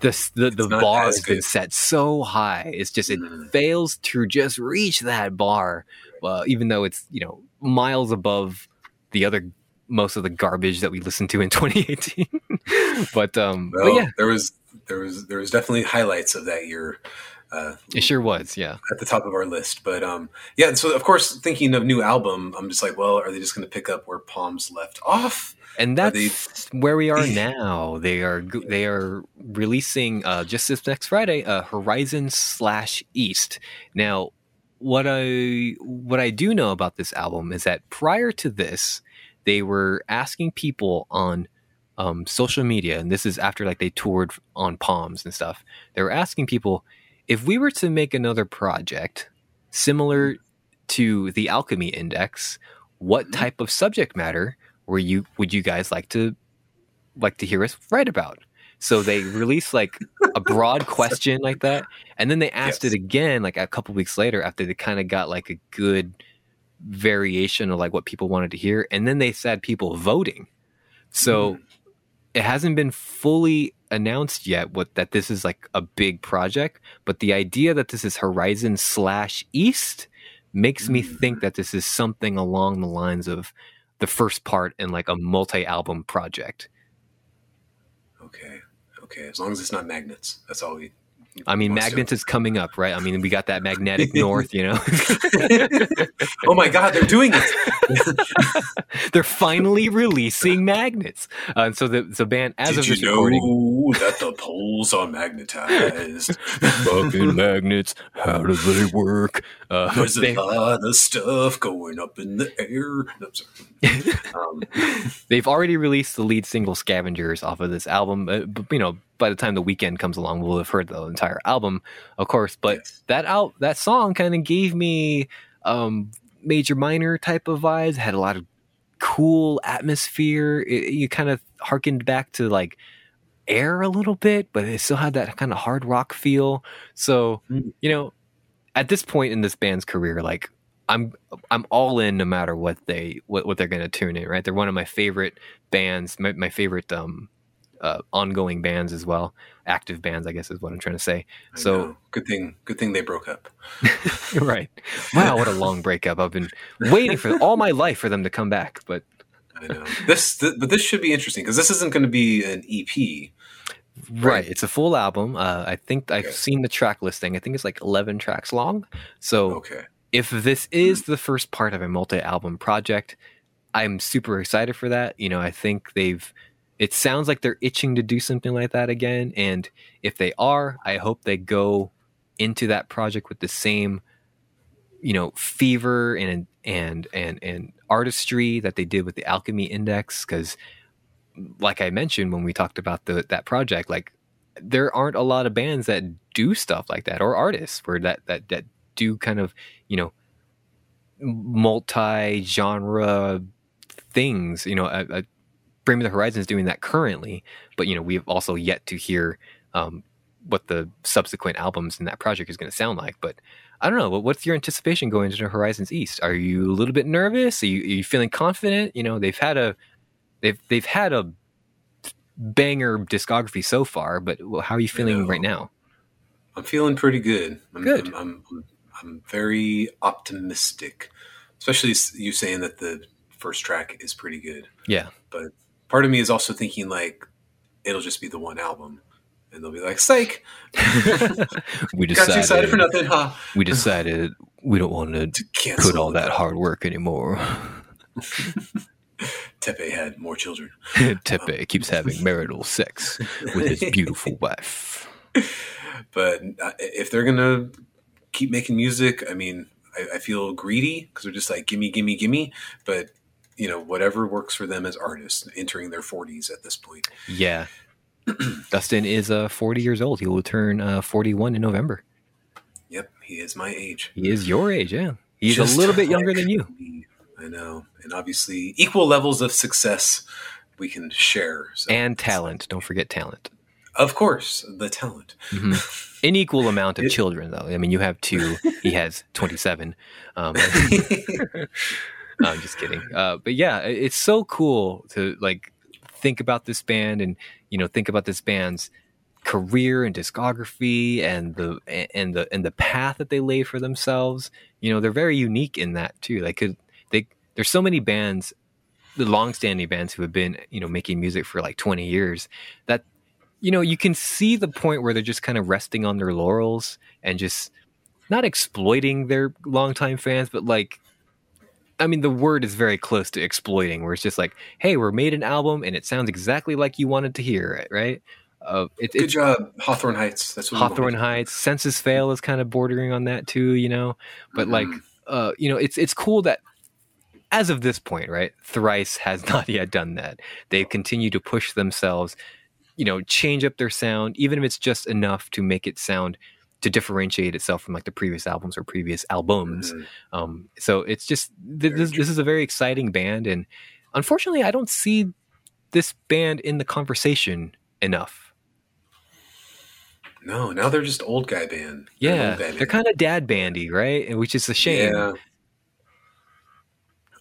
Speaker 1: the the, the bar has been set so high. It's just it
Speaker 2: Mhm.
Speaker 1: fails to just reach that bar, uh, even though it's you know miles above the other most of the garbage that we listened to in 2018. but um, but yeah,
Speaker 2: there was there was there was definitely highlights of that year. Uh,
Speaker 1: it sure was. Yeah.
Speaker 2: at the top of our list. But um, yeah, so of course, thinking of new album, I'm just like, well, are they just going to pick up where Palms left off?
Speaker 1: and that's where we are now. They are they are releasing uh, just this next Friday, uh, Horizon slash East. Now, what I what I do know about this album is that prior to this, they were asking people on um, social media, and this is after like they toured on Palms and stuff. They were asking people if we were to make another project similar to the Alchemy Index, what
Speaker 2: Mhm.
Speaker 1: type of subject matter were you would you guys like to like to hear us write about? So they released like a broad question like that, and then they asked
Speaker 2: Yes.
Speaker 1: it again like a couple weeks later after they kind of got like a good variation of like what people wanted to hear, and then they said people voting. So
Speaker 2: Mhm.
Speaker 1: it hasn't been fully announced yet what that this is like a big project, but the idea that this is Horizon slash East makes me
Speaker 2: Mhm.
Speaker 1: think that this is something along the lines of the first part in like a multi-album project.
Speaker 2: okay, okay, as long as it's not magnets, that's all we.
Speaker 1: I mean,
Speaker 2: to-
Speaker 1: Magnets is coming up, right? I mean, we got that magnetic north, you know.
Speaker 2: oh my God, they're doing it!
Speaker 1: They're finally releasing magnets, uh, and so the the band as
Speaker 2: Did
Speaker 1: of
Speaker 2: you
Speaker 1: recording,
Speaker 2: know that the poles are magnetized?
Speaker 1: fucking magnets, how do they work? Uh,
Speaker 2: There's
Speaker 1: they,
Speaker 2: a lot of stuff going up in the air. No, sorry. Um,
Speaker 1: they've already released the lead single "Scavengers" off of this album. Uh, but, you know, by the time the weekend comes along, we'll have heard the entire album, of course. But
Speaker 2: Yes.
Speaker 1: that out that song kind of gave me um, major minor type of vibes. Had a lot of cool atmosphere. It, you kind of harkened back to like air a little bit, but it still had that kind of hard rock feel. So
Speaker 2: Mm.
Speaker 1: you know, at this point in this band's career, like I'm I'm all in no matter what they what, what they're gonna tune in. Right, they're one of my favorite bands, my, my favorite um uh, ongoing bands as well, active bands, I guess is what I'm trying to say.
Speaker 2: I
Speaker 1: So
Speaker 2: know. good thing, good thing they broke up.
Speaker 1: right, wow, what a long breakup! I've been waiting for all my life for them to come back, but
Speaker 2: I know this, th- but this should be interesting because this isn't going to be an EP.
Speaker 1: Right. It's a full album. Uh, I think I've
Speaker 2: Okay.
Speaker 1: seen the track listing. I think it's like 11 tracks long. So
Speaker 2: Okay,
Speaker 1: if this is the first part of a multi-album project, I'm super excited for that. You know, I think they've it sounds like they're itching to do something like that again and if they are, I hope they go into that project with the same you know, fever and and and and artistry that they did with the Alchemy Index cuz like I mentioned when we talked about the that project, like there aren't a lot of bands that do stuff like that or artists where that that that do kind of you know multi-genre things you know uh, uh, bring me the horizon is doing that currently but you know we've also yet to hear um, what the subsequent albums in that project is going to sound like but i don't know what's your anticipation going into horizons east are you a little bit nervous are you, are you feeling confident you know they've had a they've they've had a banger discography so far but how are you feeling
Speaker 2: know.
Speaker 1: right now
Speaker 2: I'm feeling pretty good. I'm,
Speaker 1: Good.
Speaker 2: I'm, I'm, I'm, I'm very optimistic, especially you saying that the first track is pretty good.
Speaker 1: yeah
Speaker 2: But part of me is also thinking like it'll just be the one album, and they'll be like, "Psych,
Speaker 1: we
Speaker 2: got you excited for nothing, huh?"
Speaker 1: we decided we don't want to
Speaker 2: To
Speaker 1: put all that hard work anymore.
Speaker 2: Teppei had more children.
Speaker 1: Teppei keeps having marital sex with his beautiful wife.
Speaker 2: But uh, if they're gonna keep making music, I mean, I, I feel greedy because they're just like, "Gimme, gimme, gimme." But you know, whatever works for them as artists, entering their 40s at this point.
Speaker 1: Yeah. Dustin is uh, 40 years old. He will turn uh, 41 in November.
Speaker 2: Yep, he is my age.
Speaker 1: He is your age, yeah. He's
Speaker 2: Just
Speaker 1: a little bit younger
Speaker 2: like
Speaker 1: than you.
Speaker 2: me. I know, and obviously, equal levels of success we can share. So
Speaker 1: And talent. Don't forget talent.
Speaker 2: of course, the talent.
Speaker 1: Mhm. An equal amount of
Speaker 2: It-
Speaker 1: children, though. I mean, you have two. He has 27. Um, No, I'm just kidding. Uh, but yeah, it's so cool to like think about this band and you know think about this band's career and discography and the and the and the path that they lay for themselves. You know, they're very unique in that too. They could they? There's so many bands, the long-standing bands who have been you know making music for like 20 years that you know you can see the point where they're just kind of resting on their laurels and just not exploiting their longtime fans, but like I mean, the word is very close to exploiting, where it's just like, hey, we're made an album and it sounds exactly like you wanted to hear it, right? Uh, it,
Speaker 2: Good job, Hawthorne Heights. That's what
Speaker 1: Hawthorne. Heights, Census Fail is kind of bordering on that too, you know. But like,
Speaker 2: Mhm.
Speaker 1: uh, you know, it's it's cool that as of this point, right, Thrice has not yet done that. They've continued to push themselves, you know, change up their sound, even if it's just enough to make it sound to differentiate itself from like the previous albums or previous albums.
Speaker 2: Mhm.
Speaker 1: Um, so it's just th- this, this is a very exciting band, and unfortunately, I don't see this band in the conversation enough.
Speaker 2: No, now they're just old guy band. They're an
Speaker 1: Yeah, they're
Speaker 2: band.
Speaker 1: kind of dad bandy, right? And Which is a shame.
Speaker 2: Yeah.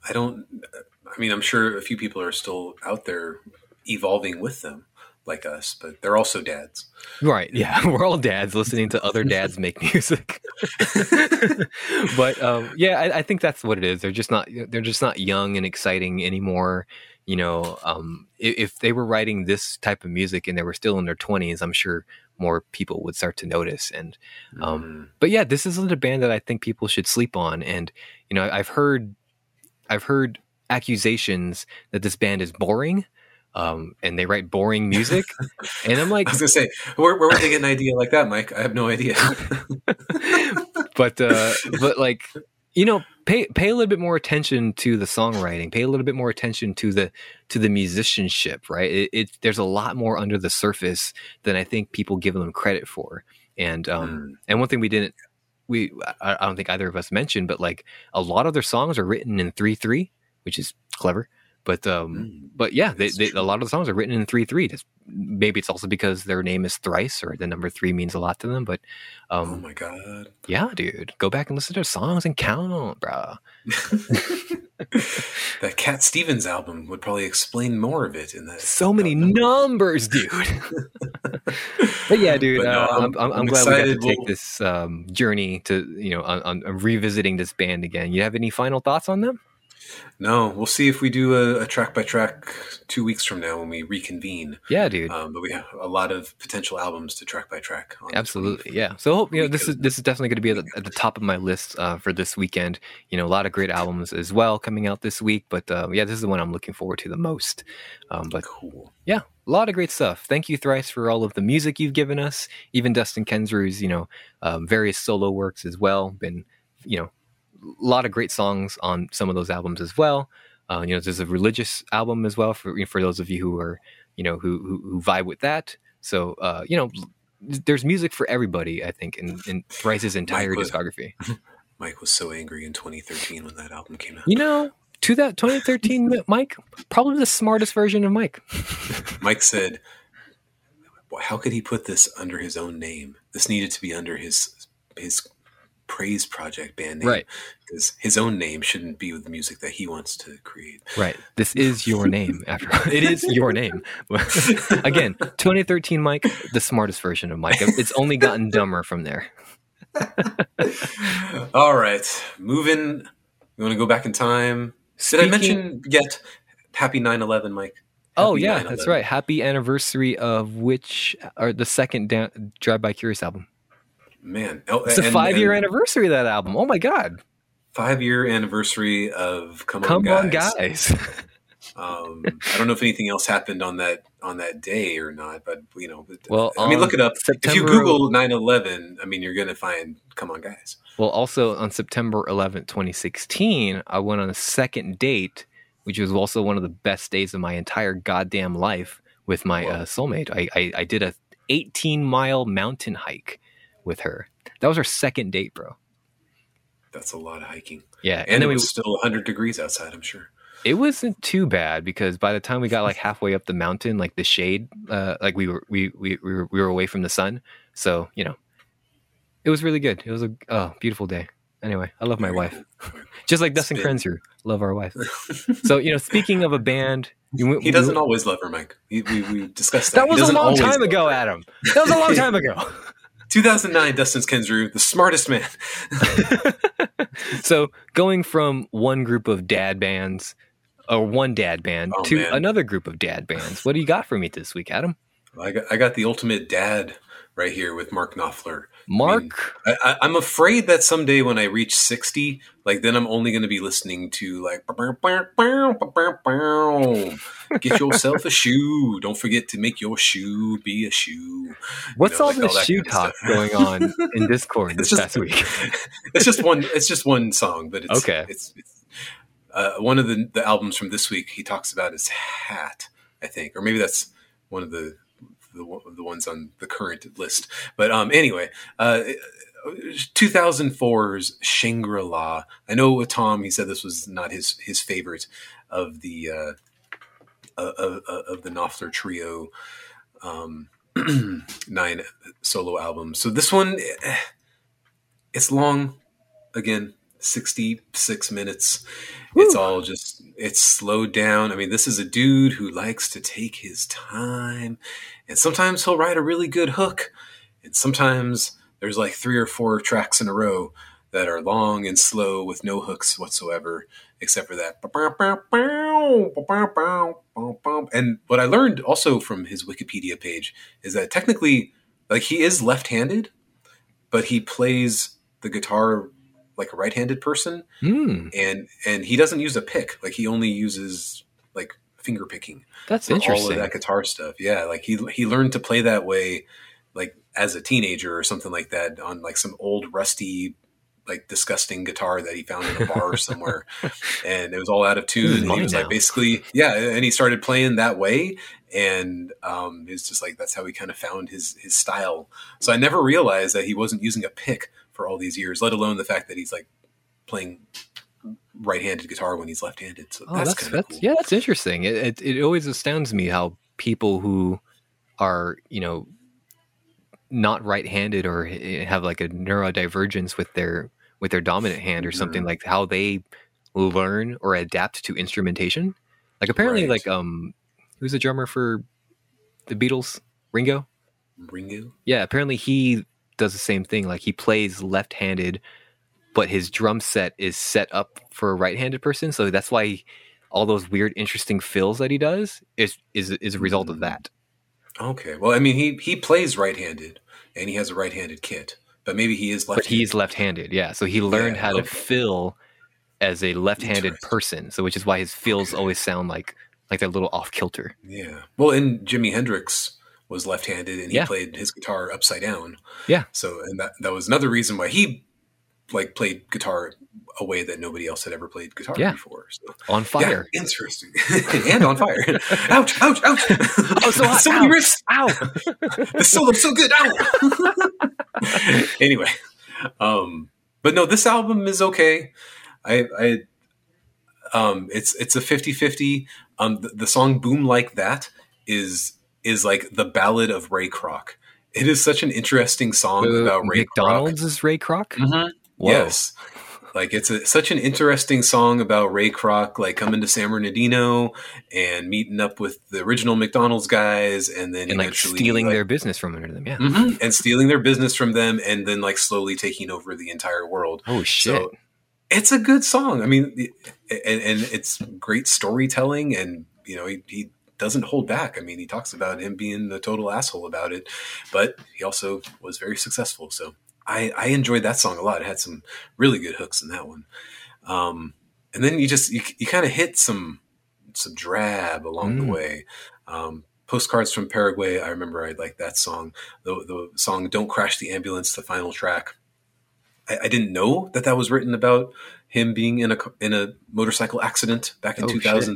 Speaker 2: I don't. I mean, I'm sure a few people are still out there evolving with them, like us, but they're also dads.
Speaker 1: Right. Yeah. We're all dads listening to other dads make music. but um, yeah, I, I think that's what it is. They're just not they're just not young and exciting anymore. You know, um, if, if they were writing this type of music and they were still in their twenties, I'm sure more people would start to notice. And um,
Speaker 2: Mhm.
Speaker 1: but yeah, this isn't a band that I think people should sleep on. And you know, I've heard, I've heard accusations that this band is boring, um, and they write boring music, and I'm like,
Speaker 2: I was gonna say, where, where would they get an idea like that, Mike? I have no idea.
Speaker 1: but uh, but like, you know pay pay a little bit more attention to the songwriting pay a little bit more attention to the to the musicianship right it, it there's a lot more under the surface than i think people give them credit for and um
Speaker 2: Mm.
Speaker 1: and one thing we didn't we I, I don't think either of us mentioned but like a lot of their songs are written in 3-3 which is clever but um
Speaker 2: Mm.
Speaker 1: but yeah they, they, a lot of the songs are written in 3-3 Just, maybe it's also because their name is thrice or the number three means a lot to them but um
Speaker 2: oh my god.
Speaker 1: yeah, dude. Go back and listen to their songs and count, bro.
Speaker 2: that Cat Stevens album would probably explain more of it in that.
Speaker 1: So many numbers, dude. but yeah, dude.
Speaker 2: But no,
Speaker 1: uh, I'm,
Speaker 2: I'm-
Speaker 1: I'm, glad we got to take
Speaker 2: We'll-
Speaker 1: this um, journey to, you know, on, on revisiting this band again. You have any final thoughts on them?
Speaker 2: No, we'll see if we do a, a track by track two weeks from now when we reconvene.
Speaker 1: Yeah, dude.
Speaker 2: Um, but we have a lot of potential albums to track by track. on
Speaker 1: Absolutely, yeah. So hope you know this is this is definitely going to be at the, at the top of my list uh, for this weekend. You know, a lot of great albums as well coming out this week. But uh, yeah, this is the one I'm looking forward to the most. Um, but
Speaker 2: Cool.
Speaker 1: yeah, a lot of great stuff. Thank you, Thrice, for all of the music you've given us. Even Dustin Kensrue's, you know, um, various solo works as well. Been, you know, lot of great songs on some of those albums as well. Uh, you know, there's a religious album as well for for those of you who are, you know, who who, who vibe with that. So, uh, you know, there's music for everybody. I think in, in Thrice's entire
Speaker 2: was-
Speaker 1: discography.
Speaker 2: Mike was so angry in 2013 when that album came out.
Speaker 1: You know, to that 2013 Mike, probably the smartest version of Mike.
Speaker 2: Mike said, "How could he put this under his own name? This needed to be under his his praise project band name,
Speaker 1: Right.
Speaker 2: Because his own name shouldn't be with the music that he wants to create."
Speaker 1: Right. This is your name. After it is your name. Again, 2013 Mike, the smartest version of Mike. It's only gotten dumber from there.
Speaker 2: All right, moving. You want to go back in time? Did I mention yet? Happy 9/11, Mike.
Speaker 1: Oh yeah,
Speaker 2: 9/11.
Speaker 1: that's right. Happy anniversary of which or the second Drive By Curious album.
Speaker 2: Man, oh,
Speaker 1: It's a five year anniversary of that album. Oh my god.
Speaker 2: Five year anniversary of Come On Guys.
Speaker 1: on, guys.
Speaker 2: Um, I don't know if anything else happened on that on that day or not, but you know,
Speaker 1: Well,
Speaker 2: I mean, look it up. if you Google 9/11, I mean, you're gonna find "Come On, Guys."
Speaker 1: well, also on September 11th, 2016, I went on a second date, which was also one of the best days of my entire goddamn life with my uh, soulmate. I, I I did a 18 mile mountain hike with her. That was our second date, bro.
Speaker 2: That's a lot of hiking,
Speaker 1: Yeah,
Speaker 2: and,
Speaker 1: and, then
Speaker 2: it
Speaker 1: we
Speaker 2: was still 100 degrees outside. I'm sure.
Speaker 1: it wasn't too bad because by the time we got like halfway up the mountain, like the shade, uh, like we were we, we we were we were away from the sun, so you know, it was really good. It was a oh, beautiful day. Anyway, I love my wife, just like Dustin. Kensrue. Love our wife. so you know, speaking of a band, you,
Speaker 2: He doesn't always love her, Mike. We, we, we discussed that.
Speaker 1: That was a long time ago,
Speaker 2: her.
Speaker 1: Adam. That was a long time ago.
Speaker 2: 2009, Dustin Kensrue, the smartest man.
Speaker 1: so going from one group of dad bands or one dad band
Speaker 2: Oh,
Speaker 1: to
Speaker 2: man.
Speaker 1: another group of dad bands. What do you got for me this week, Adam?
Speaker 2: I got, I got the ultimate dad right here with Mark Knopfler.
Speaker 1: Mark.
Speaker 2: I, I, I'm afraid that someday when I reach 60, like then I'm only going to be listening to like get yourself a shoe. Don't forget to make your shoe be a shoe.
Speaker 1: What's
Speaker 2: know,
Speaker 1: all
Speaker 2: like
Speaker 1: this
Speaker 2: all
Speaker 1: shoe talk going on in Discord
Speaker 2: It's
Speaker 1: this
Speaker 2: just-
Speaker 1: past week?
Speaker 2: it's just one. It's just one song, but it's
Speaker 1: Okay.
Speaker 2: It's, it's uh, one of the, the albums from this week. He talks about his hat, I think, or maybe that's one of the the, the ones on the current list. But um, anyway, uh, 2004's Shangri La. I know with Tom, he said this was not his his favorite of the uh, of, of, of the Knopfler trio. Um, nine solo albums. So this one, eh, it's long. Again, sixty-six minutes. It's all just it's slowed down. I mean, this is a dude who likes to take his time, and sometimes he'll write a really good hook, and sometimes there's like three or four tracks in a row that are long and slow with no hooks whatsoever, except for that. And what I learned also from his Wikipedia page is that technically, like he is left-handed, but he plays the guitar like a right-handed person,
Speaker 1: Hmm,
Speaker 2: and and he doesn't use a pick. Like he only uses like finger picking
Speaker 1: that's
Speaker 2: for all of
Speaker 1: interesting.
Speaker 2: that guitar stuff. Yeah, like he he learned to play that way, like as a teenager or something like that, on like some old rusty like disgusting guitar that he found in a bar somewhere, and it was all out of tune. And he was
Speaker 1: now.
Speaker 2: like basically, yeah, and he started playing that way, and um, it's just like that's how he kind of found his his style. So I never realized that he wasn't using a pick for all these years, let alone the fact that he's like playing right-handed guitar when he's left-handed. So
Speaker 1: Oh,
Speaker 2: that's,
Speaker 1: that's,
Speaker 2: kind
Speaker 1: that's,
Speaker 2: of cool.
Speaker 1: yeah, that's interesting. It, it it always astounds me how people who are you know not right-handed or have like a neurodivergence with their with their dominant hand or something
Speaker 2: Mhm.
Speaker 1: like how they learn or adapt to instrumentation. Like apparently,
Speaker 2: Right.
Speaker 1: like um, who's the drummer for the Beatles? Ringo.
Speaker 2: Ringo.
Speaker 1: Yeah, apparently he does the same thing. Like he plays left-handed, but his drum set is set up for a right-handed person. So that's why all those weird, interesting fills that he does is is is a result of
Speaker 2: Mm.
Speaker 1: that.
Speaker 2: Okay. Well, I mean, he he plays right-handed, and he has a right-handed kit, but maybe he is left.
Speaker 1: But he's left-handed, yeah. So he learned
Speaker 2: Yeah,
Speaker 1: how to fill as a left-handed person. So which is why his fills
Speaker 2: Okay.
Speaker 1: always sound like like they're a little off kilter.
Speaker 2: Yeah. Well, in Jimi Hendrix was left-handed, and he
Speaker 1: Yeah.
Speaker 2: played his guitar upside down.
Speaker 1: Yeah.
Speaker 2: So, and that that was another reason why he like played guitar a way that nobody else had ever played guitar
Speaker 1: Yeah.
Speaker 2: before. So,
Speaker 1: On fire.
Speaker 2: Yeah, interesting. and on fire. ouch! Ouch! Ouch!
Speaker 1: Oh, so hot.
Speaker 2: so many riffs.
Speaker 1: Ow!
Speaker 2: the solo's so good. Ow! anyway, um, but no, this album is okay. I, I, um, it's it's a 50-50. Um, the, the song "Boom Like That" is is like the ballad of Ray Kroc. It is such an interesting song
Speaker 1: Uh,
Speaker 2: about Ray
Speaker 1: McDonald's is Ray Kroc.
Speaker 2: Kroc. Mhm. Yes. Like it's a, such an interesting song about Ray Kroc, like coming to San Bernardino and meeting up with the original McDonald's guys, and then
Speaker 1: and like stealing
Speaker 2: like,
Speaker 1: their business from under them. Yeah.
Speaker 2: Mhm. and stealing their business from them, and then like slowly taking over the entire world.
Speaker 1: Oh shit.
Speaker 2: So it's a good song. I mean, and, and it's great storytelling, and you know he, he doesn't hold back. I mean, he talks about him being the total asshole about it, but he also was very successful. So I, I enjoyed that song a lot. It had some really good hooks in that one. Um, and then you just you, you kind of hit some some drab along the
Speaker 1: Mm.
Speaker 2: way. Um, Postcards from Paraguay. I remember I liked that song. The the song "Don't Crash the Ambulance," the final track. I, I didn't know that that was written about him being in a in a motorcycle accident back in
Speaker 1: Oh, shit.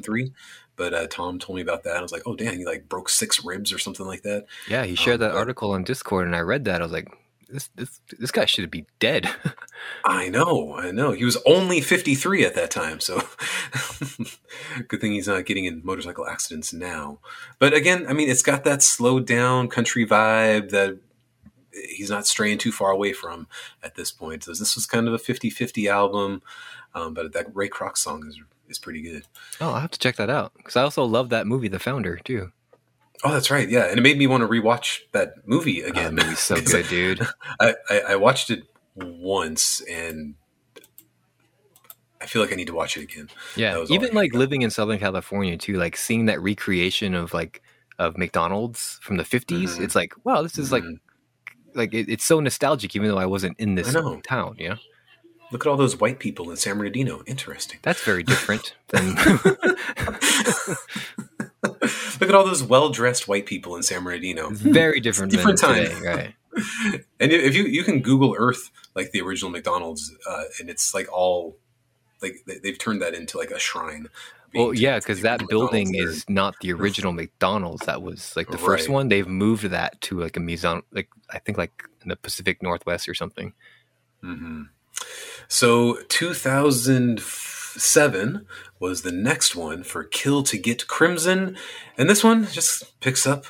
Speaker 2: 2003. But uh, Tom told me about that. I was like, "Oh, damn! He like broke six ribs or something like that."
Speaker 1: Yeah, he shared
Speaker 2: Um,
Speaker 1: that
Speaker 2: but-
Speaker 1: article on Discord, and I read that. I was like, this this this guy should be dead.
Speaker 2: I know, I know. He was only 53 at that time, so good thing he's not getting in motorcycle accidents now. But again, I mean, it's got that slowed down country vibe that he's not straying too far away from at this point. So this was kind of a 50-50 album, um, but that Ray Kroc song is is pretty good.
Speaker 1: oh, I'll have to check that out because I also love that movie, The Founder, too.
Speaker 2: Oh, that's right. Yeah, and it made me want to rewatch that movie
Speaker 1: That
Speaker 2: again.
Speaker 1: movie's so good, dude.
Speaker 2: I, I, I watched it once and I feel like I need to watch it again.
Speaker 1: Yeah, even like living in Southern California too, like seeing that recreation of like of McDonald's from the 50s.
Speaker 2: Mhm.
Speaker 1: It's like, wow, this is like
Speaker 2: Mhm.
Speaker 1: like it, it's so nostalgic, even though I wasn't in this
Speaker 2: I
Speaker 1: town. Know,
Speaker 2: Look at all those white people in San Bernardino. Interesting.
Speaker 1: that's very different than.
Speaker 2: Look at all those well dressed white people in San Bernardino.
Speaker 1: very different,
Speaker 2: different time.
Speaker 1: today, right?
Speaker 2: And if you you can Google Earth like the original McDonald's, uh, and it's like all like they, they've turned that into like a shrine.
Speaker 1: Well, yeah, because that
Speaker 2: original
Speaker 1: building
Speaker 2: McDonald's
Speaker 1: is not the original McDonald's. That was like the first
Speaker 2: Right.
Speaker 1: one. They've moved that to like a museum, like I think like in the Pacific Northwest or something.
Speaker 2: there. So 2007 was the next one for Kill to Get Crimson, and this one just picks up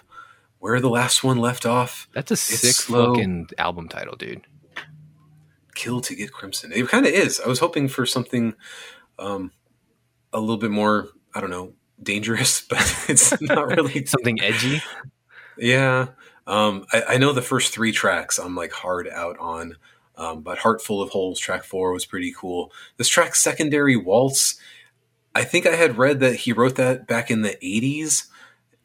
Speaker 2: where the last one left off.
Speaker 1: That's a sick
Speaker 2: slow.
Speaker 1: fucking album title, dude.
Speaker 2: Kill to Get Crimson. It kind of is. I was hoping for something um, a little bit more, I don't know, dangerous, but it's not really.
Speaker 1: Something edgy.
Speaker 2: yeah. Um, I, I know the first three tracks I'm like hard out on, um, but Heart Full of Holes, track four, was pretty cool. This track, Secondary Waltz, I think I had read that he wrote that back in the 80s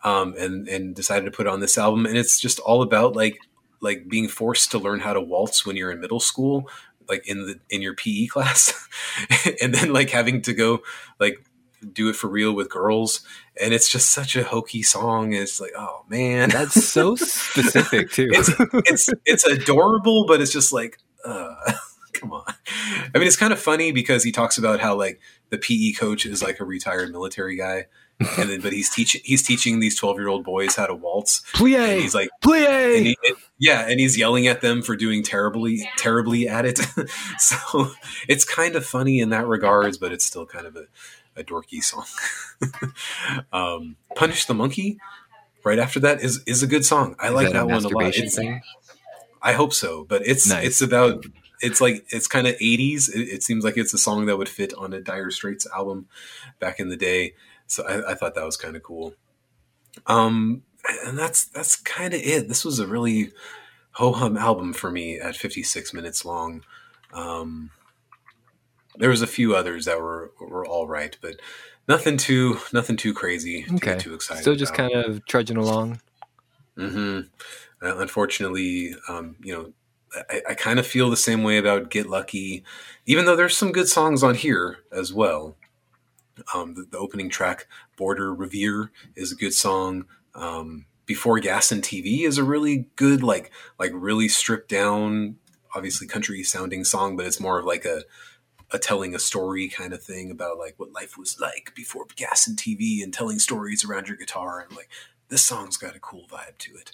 Speaker 2: um, and, and decided to put on this album. And it's just all about like like being forced to learn how to waltz when you're in middle school, like in the in your PE class, and then like having to go like do it for real with girls. And it's just such a hokey song. It's like, oh man,
Speaker 1: That's so specific too.
Speaker 2: it's it's it's adorable, but it's just like, uh, come on. I mean, it's kind of funny because he talks about how like the PE coach is like a retired military guy, and then but he's teaching he's teaching these twelve year old boys how to waltz. And
Speaker 1: Plie,
Speaker 2: he's like,
Speaker 1: plie.
Speaker 2: and he, and- yeah, and he's yelling at them for doing terribly, terribly at it. so it's kind of funny in that regards, but it's still kind of a, a dorky song. um, Punish the Monkey, right after that, is is a good song. I
Speaker 1: Is
Speaker 2: like
Speaker 1: that
Speaker 2: that, one a lot. It's-
Speaker 1: thing?
Speaker 2: I hope so, but it's
Speaker 1: Nice.
Speaker 2: it's about it's like it's kind of 80s. It, it seems like it's a song that would fit on a Dire Straits album back in the day. So I, I thought that was kind of cool. Um, and that's that's kind of it. This was a really ho hum album for me at 56 minutes long. Um, there was a few others that were were all right, but nothing too nothing too crazy to
Speaker 1: Okay.
Speaker 2: get too excited.
Speaker 1: Still just
Speaker 2: about.
Speaker 1: kind of trudging along.
Speaker 2: hmm Uh, unfortunately, um, you know, I, I kind of feel the same way about Get Lucky, even though there's some good songs on here as well. Um, the, the opening track, Border Reiver, is a good song. Um, Before Gas and TV is a really good, like, like really stripped down, obviously country sounding song, but it's more of like a, a telling a story kind of thing about like what life was like before gas and TV and telling stories around your guitar. And like, this song's got a cool vibe to it.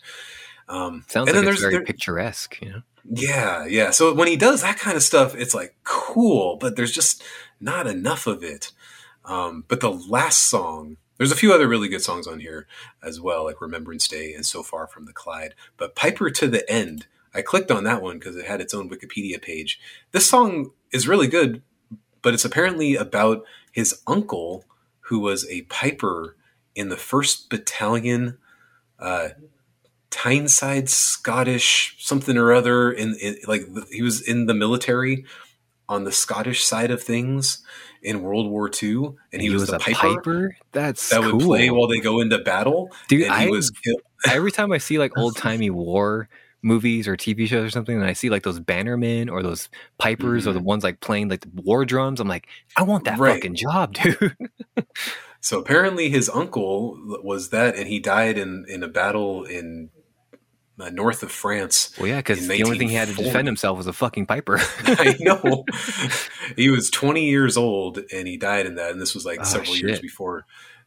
Speaker 2: Um,
Speaker 1: Sounds
Speaker 2: and
Speaker 1: like
Speaker 2: then
Speaker 1: it's
Speaker 2: there's-
Speaker 1: very
Speaker 2: there-
Speaker 1: picturesque, you know?
Speaker 2: yeah, yeah. So when he does that kind of stuff, it's like cool, but there's just not enough of it. Um, but the last song, there's a few other really good songs on here as well, like Remembrance Day and So Far from the Clyde. But Piper to the End, I clicked on that one because it had its own Wikipedia page. This song is really good, but it's apparently about his uncle who was a piper in the first battalion uh, Tyneside Scottish something or other in, in like he was in the military on the Scottish side of things in World War II and he, was, the
Speaker 1: a
Speaker 2: piper,
Speaker 1: piper. That's
Speaker 2: that
Speaker 1: cool.
Speaker 2: would play while they go into battle
Speaker 1: Dude,
Speaker 2: and he
Speaker 1: I
Speaker 2: was killed.
Speaker 1: every time I see like old timey war movies or TV shows or something, and I see like those bannermen or those pipers or the ones like playing like the war drums, I'm like, I want that
Speaker 2: Mm-hmm. Right.
Speaker 1: fucking job, dude.
Speaker 2: So apparently his uncle was that and he died in in a battle in uh, north of France.
Speaker 1: well, yeah, because the only thing he had to defend himself was a fucking piper.
Speaker 2: I know. he was 20 years old and he died in that. And this was like
Speaker 1: Oh,
Speaker 2: several years before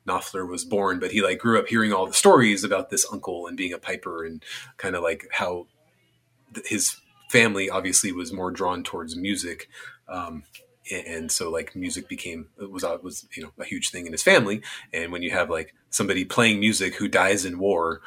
Speaker 2: Knopfler was born. But he like grew up hearing all the stories about this uncle and being a piper and kind of like how th- his family obviously was more drawn towards music. Um, a- and so like music became was uh, was you know a huge thing in his family and when you have like somebody playing music who dies in war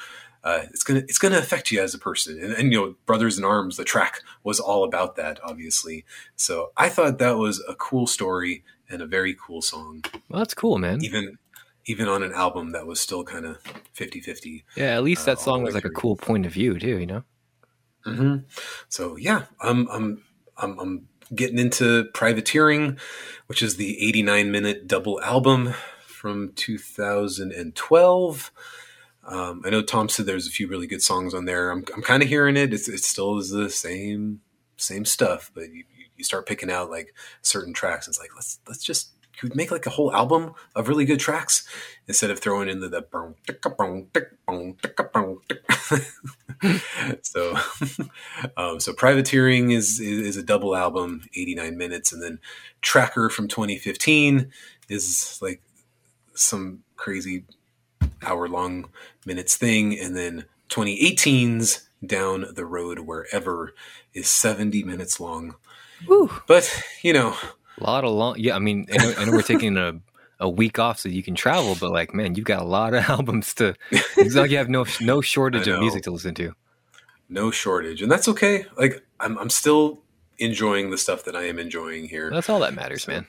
Speaker 2: uh, it's gonna it's gonna affect you as a person and, and you know brothers in arms the track was all about that obviously so i thought that was a cool story and a very cool song
Speaker 1: well, that's cool, man.
Speaker 2: even even on an album that was still kind of 50-50
Speaker 1: Yeah, at least
Speaker 2: uh,
Speaker 1: that
Speaker 2: all
Speaker 1: song was like a cool point of view too. You know?
Speaker 2: hmm So yeah, I'm I'm I'm I'm getting into Privateering, which is the 89 minute double album from 2012. Um, I know Tom said there's a few really good songs on there. I'm I'm kind of hearing it. It's it still is the same same stuff, but you, you- start picking out like certain tracks. It's like let's let's just could make like a whole album of really good tracks instead of throwing in the, the so um, so privateering is is a double album 89 minutes and then tracker from 2015 is like some crazy hour long minutes thing and then 2018's down the road wherever is 70 minutes long
Speaker 1: Woo.
Speaker 2: but you know
Speaker 1: A lot of long. Yeah, I mean, I know, I know we're taking a a week off so you can travel, but like, man, you've got a lot of albums to. It's like you have no no shortage of music to listen to.
Speaker 2: no shortage and that's okay like i'm, I'm still enjoying the stuff that i am enjoying here
Speaker 1: That's all that matters, man.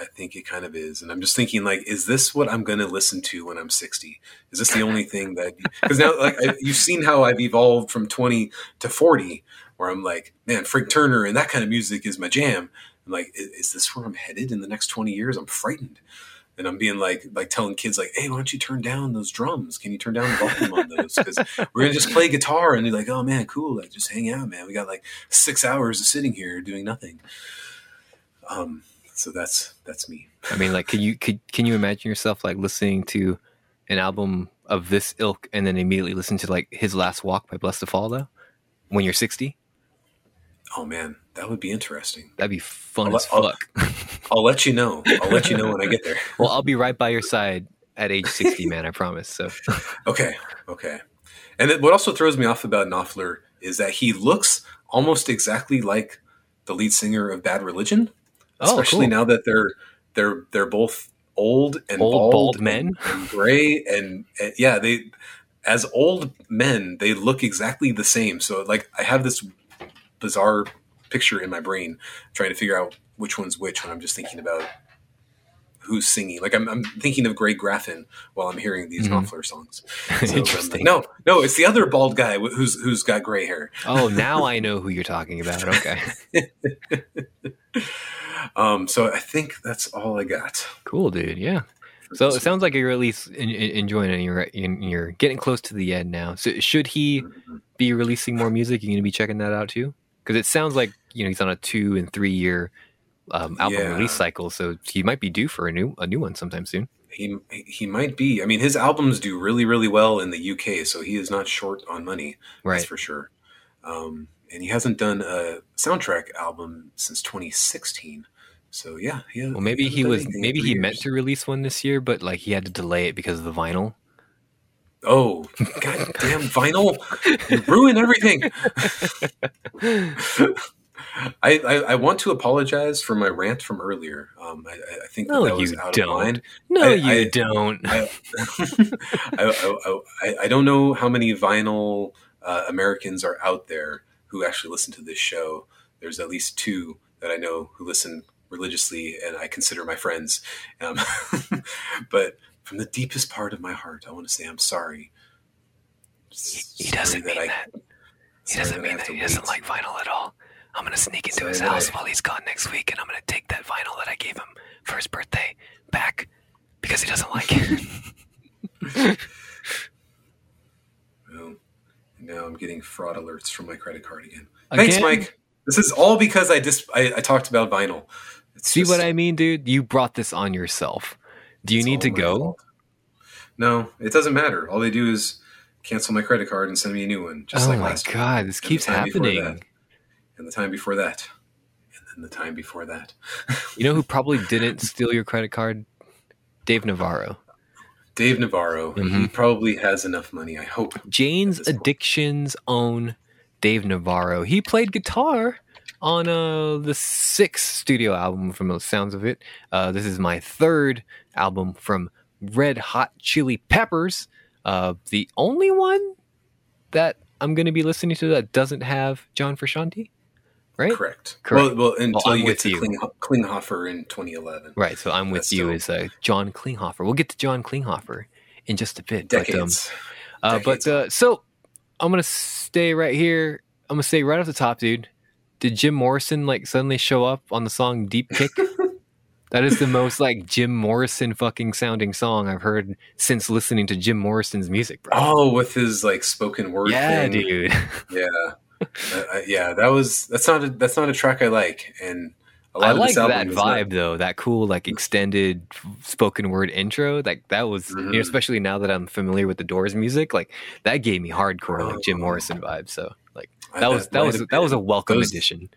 Speaker 2: I think it kind of is. And I'm just thinking, like, is this what I'm going to listen to when I'm 60? Is this the only thing that, because now, like, I, you've seen how I've evolved from 20 to 40, where I'm like, man, Frank Turner and that kind of music is my jam. I'm like, is, is this where I'm headed in the next 20 years? I'm frightened. And I'm being like, like telling kids, like, hey, why don't you turn down those drums? Can you turn down the volume on those? Because we're gonna just play guitar, and they're like, oh man, cool, like just hang out, man. We got like six hours of sitting here doing nothing. Um, so that's that's me.
Speaker 1: I mean, like, can you could can you imagine yourself like listening to an album of this ilk and then immediately listen to like his last walk by Blessthefall though, when you're 60?
Speaker 2: Oh man, that would be interesting.
Speaker 1: That'd be fun
Speaker 2: I'll-
Speaker 1: as
Speaker 2: I'll-
Speaker 1: fuck.
Speaker 2: I'll let you know. I'll let you know when I get there.
Speaker 1: well, I'll be right by your side at age 60, man. I promise. So,
Speaker 2: Okay, okay. And what also throws me off about Knopfler is that he looks almost exactly like the lead singer of Bad Religion,
Speaker 1: Oh,
Speaker 2: especially
Speaker 1: cool.
Speaker 2: now that they're they're they're both old and
Speaker 1: Old,
Speaker 2: bald,
Speaker 1: bald men?
Speaker 2: and gray and, and yeah, they as old men they look exactly the same. So like I have this bizarre picture in my brain trying to figure out which one's which when I'm just thinking about who's singing. Like I'm, I'm thinking of Greg Graffin while I'm hearing these
Speaker 1: Mhm.
Speaker 2: Knopfler songs. So, um,
Speaker 1: Interesting.
Speaker 2: no, no, it's the other bald guy who's who's got gray hair.
Speaker 1: Oh, now I know who you're talking about. Okay.
Speaker 2: Um, so I think that's all I got.
Speaker 1: Cool, dude. Yeah. So it sounds like you're at least in, in, enjoying it. And you're, and you're getting close to the end now. So should he be releasing more music? You're going to be checking that out too? Because it sounds like you know he's on a two and three year um, album
Speaker 2: Yeah.
Speaker 1: release cycle, so he might be due for a new a new one sometime soon.
Speaker 2: He he might be. I mean, his albums do really really well in the UK, so he is not short on money.
Speaker 1: Right.
Speaker 2: That's for sure. Um, and he hasn't done a soundtrack album since 2016. So yeah, he,
Speaker 1: Well, maybe he was maybe he meant to release one this year, but like he had to delay it because of the vinyl.
Speaker 2: Oh, goddamn vinyl! You ruin everything. I, I, I want to apologize for my rant from earlier. Um, I, I- think that,
Speaker 1: No,
Speaker 2: that was out
Speaker 1: don't.
Speaker 2: of line.
Speaker 1: No,
Speaker 2: I-
Speaker 1: you
Speaker 2: I-
Speaker 1: don't.
Speaker 2: I, I, I, I, I don't know how many vinyl uh, Americans are out there who actually listen to this show. There's at least two that I know who listen religiously, and I consider my friends. Um, but from the deepest part of my heart, I want to say I'm sorry.
Speaker 1: he doesn't
Speaker 2: Sorry
Speaker 1: mean that. He doesn't
Speaker 2: I
Speaker 1: mean that
Speaker 2: to
Speaker 1: he doesn't like vinyl at all. I'm gonna sneak into
Speaker 2: Sorry
Speaker 1: his house
Speaker 2: I-
Speaker 1: while he's gone next week, and I'm gonna take that vinyl that I gave him for his birthday back because he doesn't like it.
Speaker 2: Well, now I'm getting fraud alerts from my credit card again. Thanks, Mike. This is all because I just I, I talked about vinyl.
Speaker 1: See
Speaker 2: just-
Speaker 1: what I mean, dude? You brought this on yourself. Do you need to go?
Speaker 2: fault. No, it doesn't matter. All they do is cancel my credit card and send me a new one, just
Speaker 1: oh
Speaker 2: like
Speaker 1: my
Speaker 2: last time.
Speaker 1: god, this
Speaker 2: And
Speaker 1: keeps happening.
Speaker 2: that. And the time before that, and then the time before that.
Speaker 1: You know who probably didn't steal your credit card? Dave Navarro.
Speaker 2: Dave Navarro. He
Speaker 1: Mhm.
Speaker 2: probably has enough money. I hope.
Speaker 1: Jane's
Speaker 2: this point.
Speaker 1: Addiction's own Dave Navarro. He played guitar on uh, the sixth studio album from the sounds of it. Uh, this is my third album from Red Hot Chili Peppers. Uh, the only one that I'm going to be listening to that doesn't have John Frusciante, right?
Speaker 2: Correct.
Speaker 1: Correct.
Speaker 2: Well, well until
Speaker 1: I'm
Speaker 2: you get to
Speaker 1: you.
Speaker 2: Klinghoffer in 2011.
Speaker 1: Right. So I'm with
Speaker 2: That's
Speaker 1: you
Speaker 2: still-
Speaker 1: as uh, John Klinghoffer. We'll get to John Klinghoffer in just a bit. But, um,
Speaker 2: Decades.
Speaker 1: Uh, but uh, so I'm gonna stay right here. I'm gonna stay right off the top, dude. Did Jim Morrison like suddenly show up on the song "Deep Kick"? that is the most like Jim Morrison fucking sounding song I've heard since listening to Jim Morrison's music, bro.
Speaker 2: oh, with his like spoken word
Speaker 1: yeah,
Speaker 2: thing.
Speaker 1: dude.
Speaker 2: Yeah, uh, yeah. That was that's not a, that's not a track I like, and a lot
Speaker 1: I
Speaker 2: of
Speaker 1: like that
Speaker 2: not-
Speaker 1: vibe though. That cool like extended spoken word intro. Like that was, you know, especially now that I'm familiar with the Doors music. Like that gave me hardcore like Jim
Speaker 2: Oh.
Speaker 1: Morrison vibes. So that was that was that was a welcome
Speaker 2: those-
Speaker 1: addition.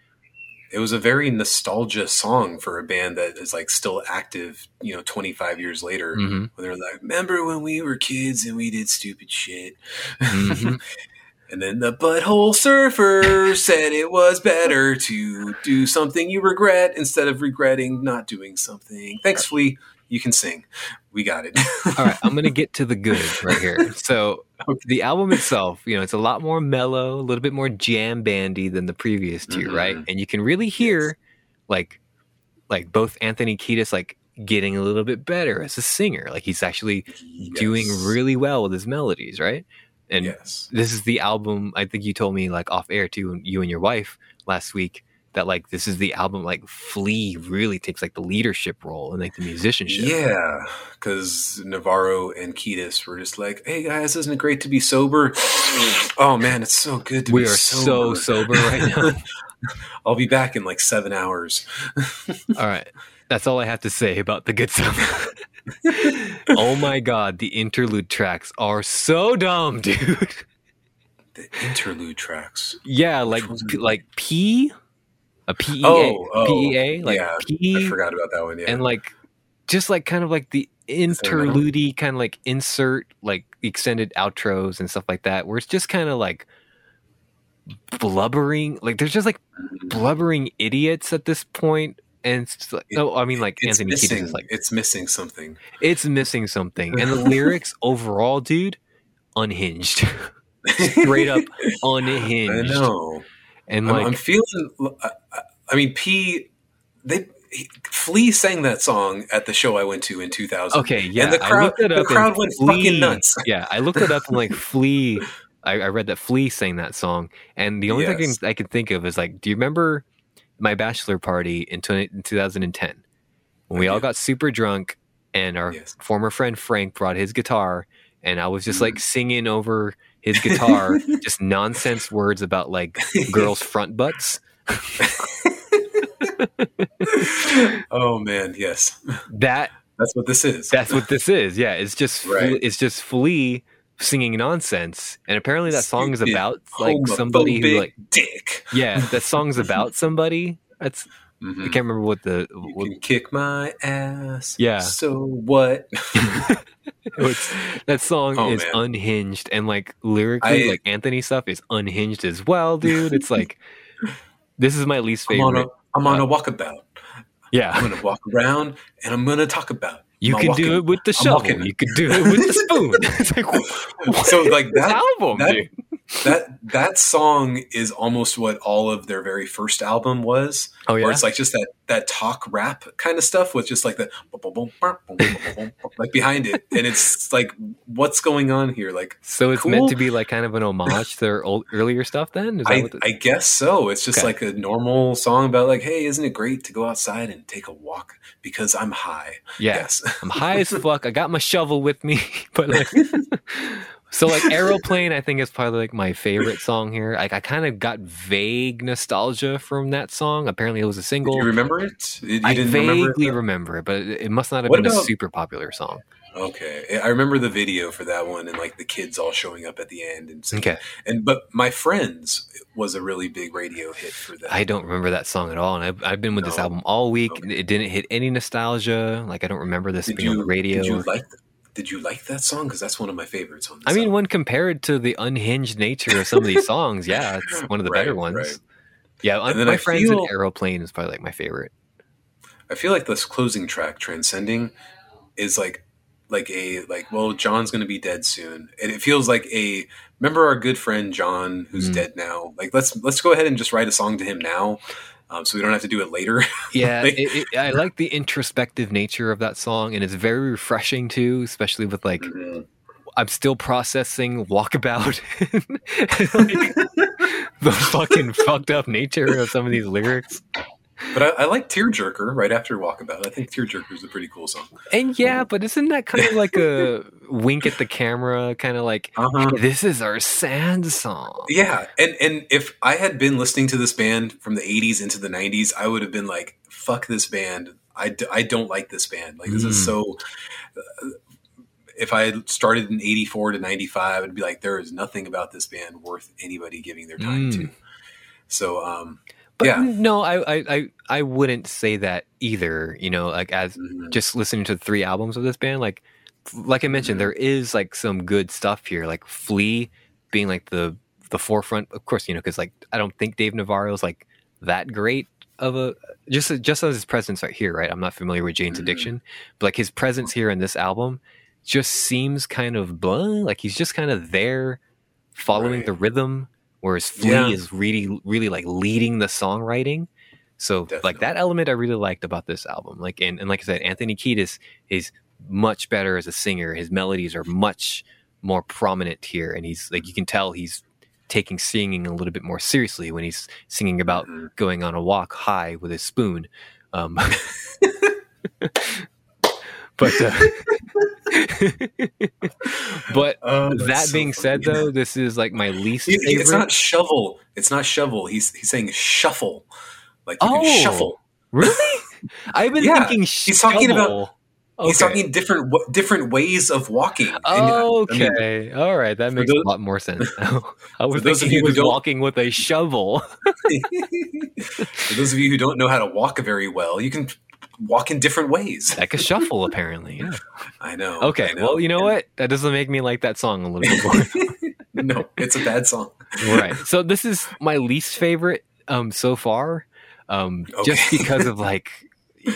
Speaker 2: It was a very nostalgia song for a band that is like still active, you know, 25 years later.
Speaker 1: hmm
Speaker 2: When they're like, "Remember when we were kids and we did stupid shit?"
Speaker 1: Mhm.
Speaker 2: and then the butthole surfer said it was better to do something you regret instead of regretting not doing something. Thanks, Flea. You can sing. We got it.
Speaker 1: All right, I'm gonna get to the good right here. So the album itself, you know, it's a lot more mellow, a little bit more jam bandy than the previous 2
Speaker 2: Mhm.
Speaker 1: right? And you can really hear
Speaker 2: Yes.
Speaker 1: like like both Anthony Kiedis like getting a little bit better as a singer. Like he's actually doing really well with his melodies, right? And
Speaker 2: yes.
Speaker 1: this is the album I think you told me like off air too, you and your wife last week that like this is the album like Flea really takes like the leadership role and like the musicianship.
Speaker 2: Yeah, because Navarro and Kiedis were just like, "Hey guys, isn't it great to be sober?" oh man, it's so good to
Speaker 1: we
Speaker 2: be
Speaker 1: are so
Speaker 2: sober.
Speaker 1: sober right now.
Speaker 2: I'll be back in like seven hours.
Speaker 1: all right. That's all I have to say about the good stuff. oh my god, the interlude tracks are so dumb, dude.
Speaker 2: The interlude tracks.
Speaker 1: Yeah, like
Speaker 2: ones are
Speaker 1: P-
Speaker 2: they?
Speaker 1: like P a PEA,
Speaker 2: Oh, oh,
Speaker 1: PEA, like
Speaker 2: yeah,
Speaker 1: P,
Speaker 2: I forgot about that one. Yeah.
Speaker 1: and like just like kind of like the interlude kind of like insert like extended outros and stuff like that where it's just kind of like blubbering like there's just like blubbering idiots at this point and it's like, no i mean like anthony
Speaker 2: missing.
Speaker 1: Kiedis is like
Speaker 2: it's missing something.
Speaker 1: it's missing something and the lyrics overall dude unhinged straight up unhinged.
Speaker 2: I know.
Speaker 1: And
Speaker 2: I'm, I'm feeling. I, mean, P. They he- Flea sang that song at the show I went to in 2000.
Speaker 1: okay yeah
Speaker 2: and the crowd, the crowd went
Speaker 1: Flea-
Speaker 2: fucking nuts.
Speaker 1: yeah, I looked it up and like Flea. I, I read that Flea sang that song, and the only thing I
Speaker 2: Yes.
Speaker 1: can, I can think of is like, do you remember my bachelor party in, 20, in 2010 when we
Speaker 2: I
Speaker 1: all got super drunk and our
Speaker 2: Yes.
Speaker 1: former friend Frank brought his guitar, and I was just
Speaker 2: Mm.
Speaker 1: like singing over his guitar, just nonsense words about like girls' front butts.
Speaker 2: oh man, yes,
Speaker 1: That
Speaker 2: that's what this is.
Speaker 1: That's what this is. Yeah, it's just
Speaker 2: Right.
Speaker 1: it's just Flea singing nonsense, and apparently that song is about like somebody who like
Speaker 2: dick.
Speaker 1: yeah, that song's about somebody. That's I
Speaker 2: Mhm.
Speaker 1: can't remember what the
Speaker 2: You
Speaker 1: what,
Speaker 2: can kick my ass.
Speaker 1: Yeah.
Speaker 2: So what?
Speaker 1: that song
Speaker 2: Oh,
Speaker 1: is
Speaker 2: man.
Speaker 1: unhinged and like lyrically,
Speaker 2: I-
Speaker 1: like Anthony stuff is unhinged as well, dude. It's like this is my least
Speaker 2: I'm on a
Speaker 1: favorite.
Speaker 2: I'm on a walkabout.
Speaker 1: Yeah.
Speaker 2: I'm gonna walk around and I'm gonna talk about.
Speaker 1: you
Speaker 2: I'm
Speaker 1: can
Speaker 2: walking-
Speaker 1: do it with the shovel. You can do it with the spoon. it's like what
Speaker 2: So, like, that-
Speaker 1: album,
Speaker 2: that-
Speaker 1: dude.
Speaker 2: that that song is almost what all of their very first album was.
Speaker 1: Oh yeah.
Speaker 2: Or it's like just that that talk rap kind of stuff with just like the like behind it, and it's like what's going on here? Like,
Speaker 1: so it's
Speaker 2: cool?
Speaker 1: meant to be like kind of an homage to their old, earlier stuff. Then
Speaker 2: I,
Speaker 1: the,
Speaker 2: I, guess so. It's just
Speaker 1: okay.
Speaker 2: like a normal song about like, hey, isn't it great to go outside and take a walk because I'm high?
Speaker 1: Yeah.
Speaker 2: Yes,
Speaker 1: I'm high as fuck. I got my shovel with me, but like, so like aeroplane, I think is probably like my favorite song here. Like I kind of got vague nostalgia from that song. Apparently, it was a
Speaker 2: Did
Speaker 1: single.
Speaker 2: you remember it? You
Speaker 1: I vaguely
Speaker 2: remember it?
Speaker 1: but it, must not have
Speaker 2: What
Speaker 1: been a super popular song.
Speaker 2: Okay, I remember the video for that one and like the kids all showing up at the end and singing.
Speaker 1: Okay,
Speaker 2: And but my friends was a really big radio hit for that.
Speaker 1: I don't remember that song at all, and I've, I've been with this album all week.
Speaker 2: Okay.
Speaker 1: It didn't hit any nostalgia. Like I don't remember this
Speaker 2: did
Speaker 1: being on the radio.
Speaker 2: Did you like? Did you like that song? Because that's one of my favorites on. This
Speaker 1: I mean,
Speaker 2: album.
Speaker 1: when compared to the unhinged nature of some of these songs, yeah, it's one of the better ones.
Speaker 2: right.
Speaker 1: Yeah,
Speaker 2: And then
Speaker 1: my
Speaker 2: I
Speaker 1: friends
Speaker 2: feel-
Speaker 1: in Aeroplane is probably like my favorite.
Speaker 2: I feel like this closing track, "Transcending," is like like a like well, John's going to be dead soon, and it feels like a remember our good friend John who's
Speaker 1: Mhm.
Speaker 2: dead now. Like let's let's go ahead and just write a song to him now, um, so we don't have to do it later.
Speaker 1: Yeah,
Speaker 2: Like-
Speaker 1: it, it, I like the introspective nature of that song, and it's very refreshing too, especially with like
Speaker 2: Mhm.
Speaker 1: I'm still processing Walkabout, like, the fucking fucked up nature of some of these lyrics.
Speaker 2: But I, I like Tearjerker right after Walkabout. I think Tearjerker is a pretty cool song.
Speaker 1: And yeah, but isn't that kind of like a wink at the camera, kind of like
Speaker 2: Uh-huh.
Speaker 1: "Hey, this is our sad song?
Speaker 2: Yeah, and and if I had been listening to this band from the '80s into the '90s, I would have been like, "Fuck this band! I, d- I don't like this band. Like this is
Speaker 1: Mm.
Speaker 2: so." uh, if I had started in '84 to '95, I'd be like, "There is nothing about this band worth anybody giving their time
Speaker 1: Mm.
Speaker 2: to." So, um,
Speaker 1: But
Speaker 2: Yeah.
Speaker 1: no, I, I, I, I wouldn't say that either. You know, like as
Speaker 2: mhm.
Speaker 1: just listening to three albums of this band, like, like I mentioned,
Speaker 2: Mhm.
Speaker 1: there is like some good stuff here. Like Flea being like the the forefront, of course, you know, because like I don't think Dave Navarro is like that great of a just just as his presence right here, right? I'm not familiar with Jane's
Speaker 2: Mhm.
Speaker 1: Addiction, but like his presence here in this album just seems kind of blah. Like he's just kind of there, following
Speaker 2: Right.
Speaker 1: the rhythm, whereas Flea
Speaker 2: Yeah.
Speaker 1: is really, really like leading the songwriting. So like that element I really liked about this album. Like and, and like I said, Anthony Kiedis is much better as a singer. His melodies are much more prominent here, and he's like you can tell he's taking singing a little bit more seriously when he's singing about
Speaker 2: Mhm.
Speaker 1: going on a walk high with his spoon. Um, but uh, but
Speaker 2: Oh,
Speaker 1: that
Speaker 2: so
Speaker 1: being said, though, this is like my least
Speaker 2: he-
Speaker 1: favorite.
Speaker 2: it's not shovel. It's not shovel. He's he's saying shuffle, like
Speaker 1: Oh.
Speaker 2: shuffle.
Speaker 1: really. I've been
Speaker 2: Yeah,
Speaker 1: thinking
Speaker 2: he's talking about-
Speaker 1: shovel.
Speaker 2: He's talking different different ways of walking. And, I mean,
Speaker 1: Okay, all right, that makes
Speaker 2: those-
Speaker 1: a lot more sense now. I was
Speaker 2: those
Speaker 1: thinking
Speaker 2: of you who
Speaker 1: was walking with a shovel.
Speaker 2: For those of you who don't know how to walk very well, you can walk in different ways.
Speaker 1: like a shuffle, apparently. Yeah.
Speaker 2: I know.
Speaker 1: Okay,
Speaker 2: I know.
Speaker 1: well, you know what? That doesn't make me like that song a little bit more.
Speaker 2: no, it's a bad song.
Speaker 1: right. So this is my least favorite um so far. Um just because of like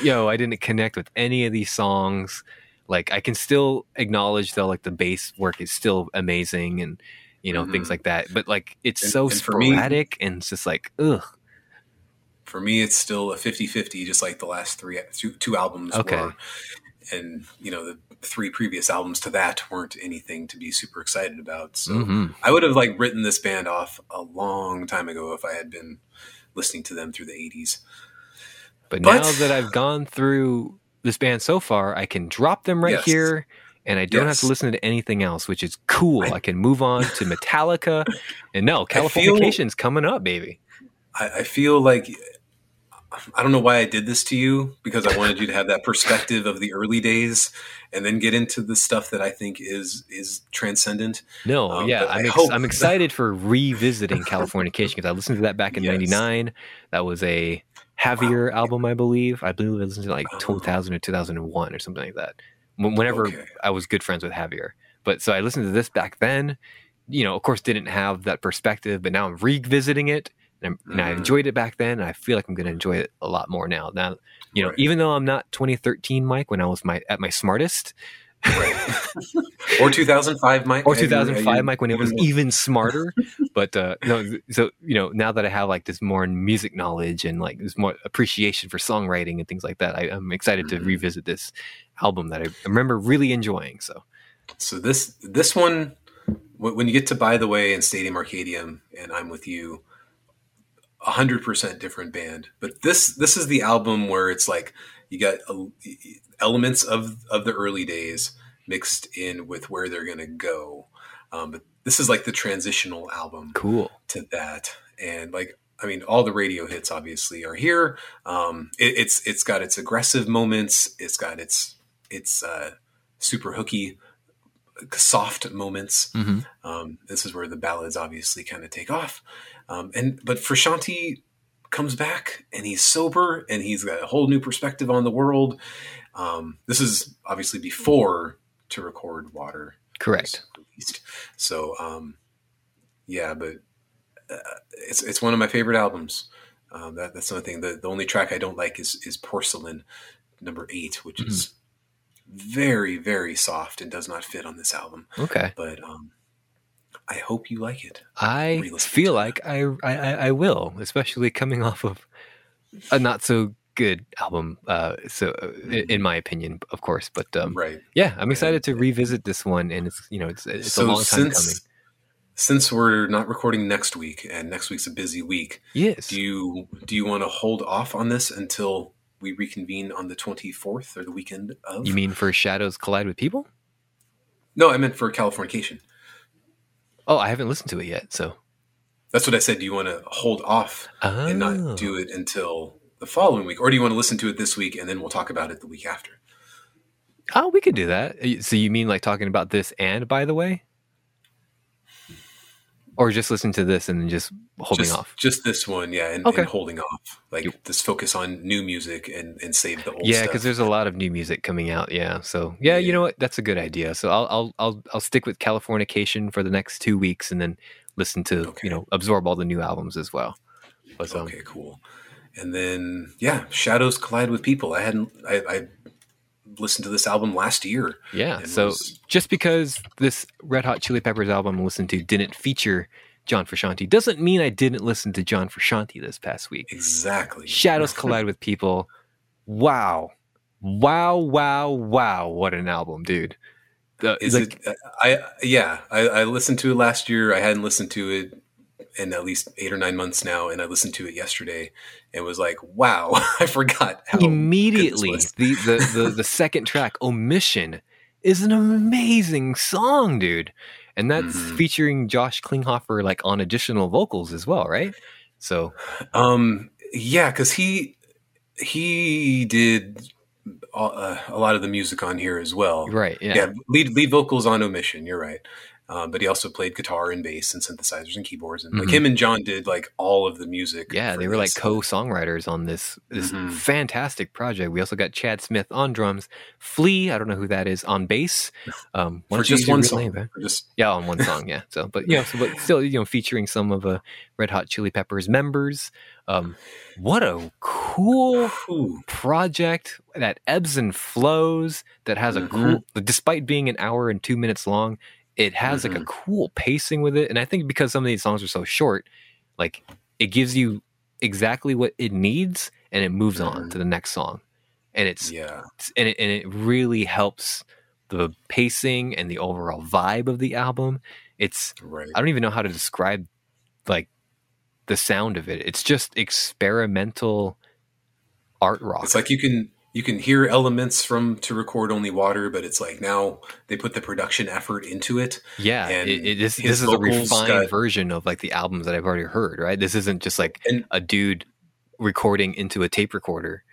Speaker 1: yo, I didn't connect with any of these songs. Like I can still acknowledge though like the bass work is still amazing and you know things
Speaker 2: Mhm.
Speaker 1: like that. But like it's
Speaker 2: And-
Speaker 1: so
Speaker 2: and for me-
Speaker 1: sporadic and it's just like ugh.
Speaker 2: For me, it's still a 50-50, just like the last three two, two albums
Speaker 1: Okay.
Speaker 2: were. And you know, the three previous albums to that weren't anything to be super excited about. So
Speaker 1: Mhm.
Speaker 2: I would have like written this band off a long time ago if I had been listening to them through the 80s.
Speaker 1: But,
Speaker 2: But-
Speaker 1: now that I've gone through this band so far, I can drop them right
Speaker 2: Yes.
Speaker 1: here and I don't have to listen to anything else, which is cool. I,
Speaker 2: I-
Speaker 1: can move on to Metallica. and no,
Speaker 2: I feel-
Speaker 1: coming up, baby.
Speaker 2: I, I feel like I don't know why I did this to you because I wanted you to have that perspective of the early days and then get into the stuff that I think is is transcendent.
Speaker 1: No,
Speaker 2: Um,
Speaker 1: yeah, I'm, ex- I'm excited for revisiting Californication because I listened to that back in
Speaker 2: Yes.
Speaker 1: '99. That was a Javier album, I believe. I believe I listened to like
Speaker 2: Oh.
Speaker 1: 2000 or 2001 or something like that. Whenever
Speaker 2: Okay.
Speaker 1: I was good friends with Javier, but so I listened to this back then. You know, of course, didn't have that perspective, but now I'm revisiting it, and, I'm, and I
Speaker 2: Mhm.
Speaker 1: enjoyed it back then, and I feel like I'm going to enjoy it a lot more now. Now, you know,
Speaker 2: Right.
Speaker 1: even though I'm not 2013 Mike when I was my at my smartest,
Speaker 2: Or 2005, Mike.
Speaker 1: or
Speaker 2: Are you-
Speaker 1: 2005
Speaker 2: you
Speaker 1: Mike when it was
Speaker 2: even
Speaker 1: smarter. but uh, no, so you know now that I have like this more music knowledge and like this more appreciation for songwriting and things like that, I, I'm excited to
Speaker 2: Mhm.
Speaker 1: revisit this album that I remember really enjoying. So
Speaker 2: So this this one, when you get to By the Way and Stadium Arcadium, and I'm with you, a hundred percent different band. But this this is the album where it's like you got uh, elements of of the early days mixed in with where they're gonna go. Um, but this is like the transitional album
Speaker 1: cool.
Speaker 2: to that and like i mean all the radio hits obviously are here um it, it's it's got its aggressive moments it's got its its uh super hooky soft moments
Speaker 1: hmm
Speaker 2: um this is where the ballads obviously kind of take off um and but Frusciante comes back and he's sober and he's got a whole new perspective on the world um this is obviously before to record water
Speaker 1: Correct.
Speaker 2: So, um, yeah, but uh, it's it's one of my favorite albums. Um, that, that's the only thing. The, the only track I don't like is is Porcelain, number eight, which is very very soft and does not fit on this album.
Speaker 1: Okay.
Speaker 2: But um, I hope you like it.
Speaker 1: I feel like I, I I will, especially coming off of a not so good album. Uh, so uh, in, in my opinion, of course, but um,
Speaker 2: right.
Speaker 1: yeah, I'm excited to revisit this one, and it's you know it's it's a long time
Speaker 2: since
Speaker 1: coming.
Speaker 2: since we're not recording next week and next week's a busy week,
Speaker 1: Yes.
Speaker 2: do you do you want to hold off on this until we reconvene on the 24th or the weekend of?
Speaker 1: You mean for shadows collide with people?
Speaker 2: No, I meant for Californication.
Speaker 1: Oh, I haven't listened to it yet. So
Speaker 2: That's what I said. Do you want to hold off
Speaker 1: oh.
Speaker 2: and not oh. do it until the following week, or do you want to listen to it this week and then we'll talk about it the week after?
Speaker 1: Oh, we could do that. So you mean like talking about this and by the way, or just listen to this and then just holding
Speaker 2: just,
Speaker 1: off?
Speaker 2: just this one, yeah, and,
Speaker 1: Okay.
Speaker 2: and holding off. Like just focus on new music and, and save the old
Speaker 1: Yeah, because there's a lot of new music coming out. Yeah, so yeah, you know what? That's a good idea. So I'll I'll I'll I'll stick with Californication for the next two weeks and then listen to
Speaker 2: Okay.
Speaker 1: you know absorb all the new albums as well. But, um,
Speaker 2: okay, cool. And then yeah, Shadows Collide with People. I hadn't I, I listened to this album last year.
Speaker 1: Yeah. So
Speaker 2: was-
Speaker 1: just because this Red Hot Chili Peppers album I listened to didn't feature John Frusciante doesn't mean I didn't listen to John Frusciante this past week.
Speaker 2: Exactly.
Speaker 1: Shadows Collide with People. Wow. Wow, wow, wow. What an album, dude. The,
Speaker 2: Is
Speaker 1: like,
Speaker 2: it? Uh, I yeah. I, I listened to it last year. I hadn't listened to it in at least eight or nine months now, and I listened to it yesterday and was like, "Wow, I forgot how good this
Speaker 1: immediately the, the, the, the second track, Omission, is an amazing song, dude. And that's
Speaker 2: Mhm.
Speaker 1: featuring Josh Klinghoffer like on additional vocals as well, right? So
Speaker 2: Um, yeah, because he he did uh, a lot of the music on here as well.
Speaker 1: Right. Yeah.
Speaker 2: Yeah, lead lead vocals on omission. You're right. Um, but he also played guitar and bass and synthesizers and keyboards, and like
Speaker 1: Mhm.
Speaker 2: him and John did like all of the music.
Speaker 1: Yeah, they were like co-songwriters on this this
Speaker 2: Mhm.
Speaker 1: fantastic project. We also got Chad Smith on drums, Flea, I don't know who that is, on bass. Um,
Speaker 2: for just one song.
Speaker 1: name,
Speaker 2: just
Speaker 1: Yeah, on one song, yeah. So, but you know, so, but still, you know, featuring some of uh, Red Hot Chili Peppers members. Um, what a cool
Speaker 2: Ooh,
Speaker 1: project that ebbs and flows. That has a
Speaker 2: Mhm.
Speaker 1: cool, despite being an hour and two minutes long, it has like a
Speaker 2: Mhm.
Speaker 1: cool pacing with it. And I think because some of these songs are so short, like it gives you exactly what it needs, and it moves on
Speaker 2: Mhm.
Speaker 1: to the next song. And it's
Speaker 2: yeah,
Speaker 1: and it, and it really helps the pacing and the overall vibe of the album. It's
Speaker 2: right.
Speaker 1: I don't even know how to describe like the sound of it. It's just experimental art rock.
Speaker 2: It's like you can you can hear elements from to record only water, but it's like now they put the production effort into it.
Speaker 1: yeah,
Speaker 2: and
Speaker 1: it, it, this, this is a refined
Speaker 2: got-
Speaker 1: version of like the albums that I've already heard. Right, this isn't just like
Speaker 2: And-
Speaker 1: a dude recording into a tape recorder.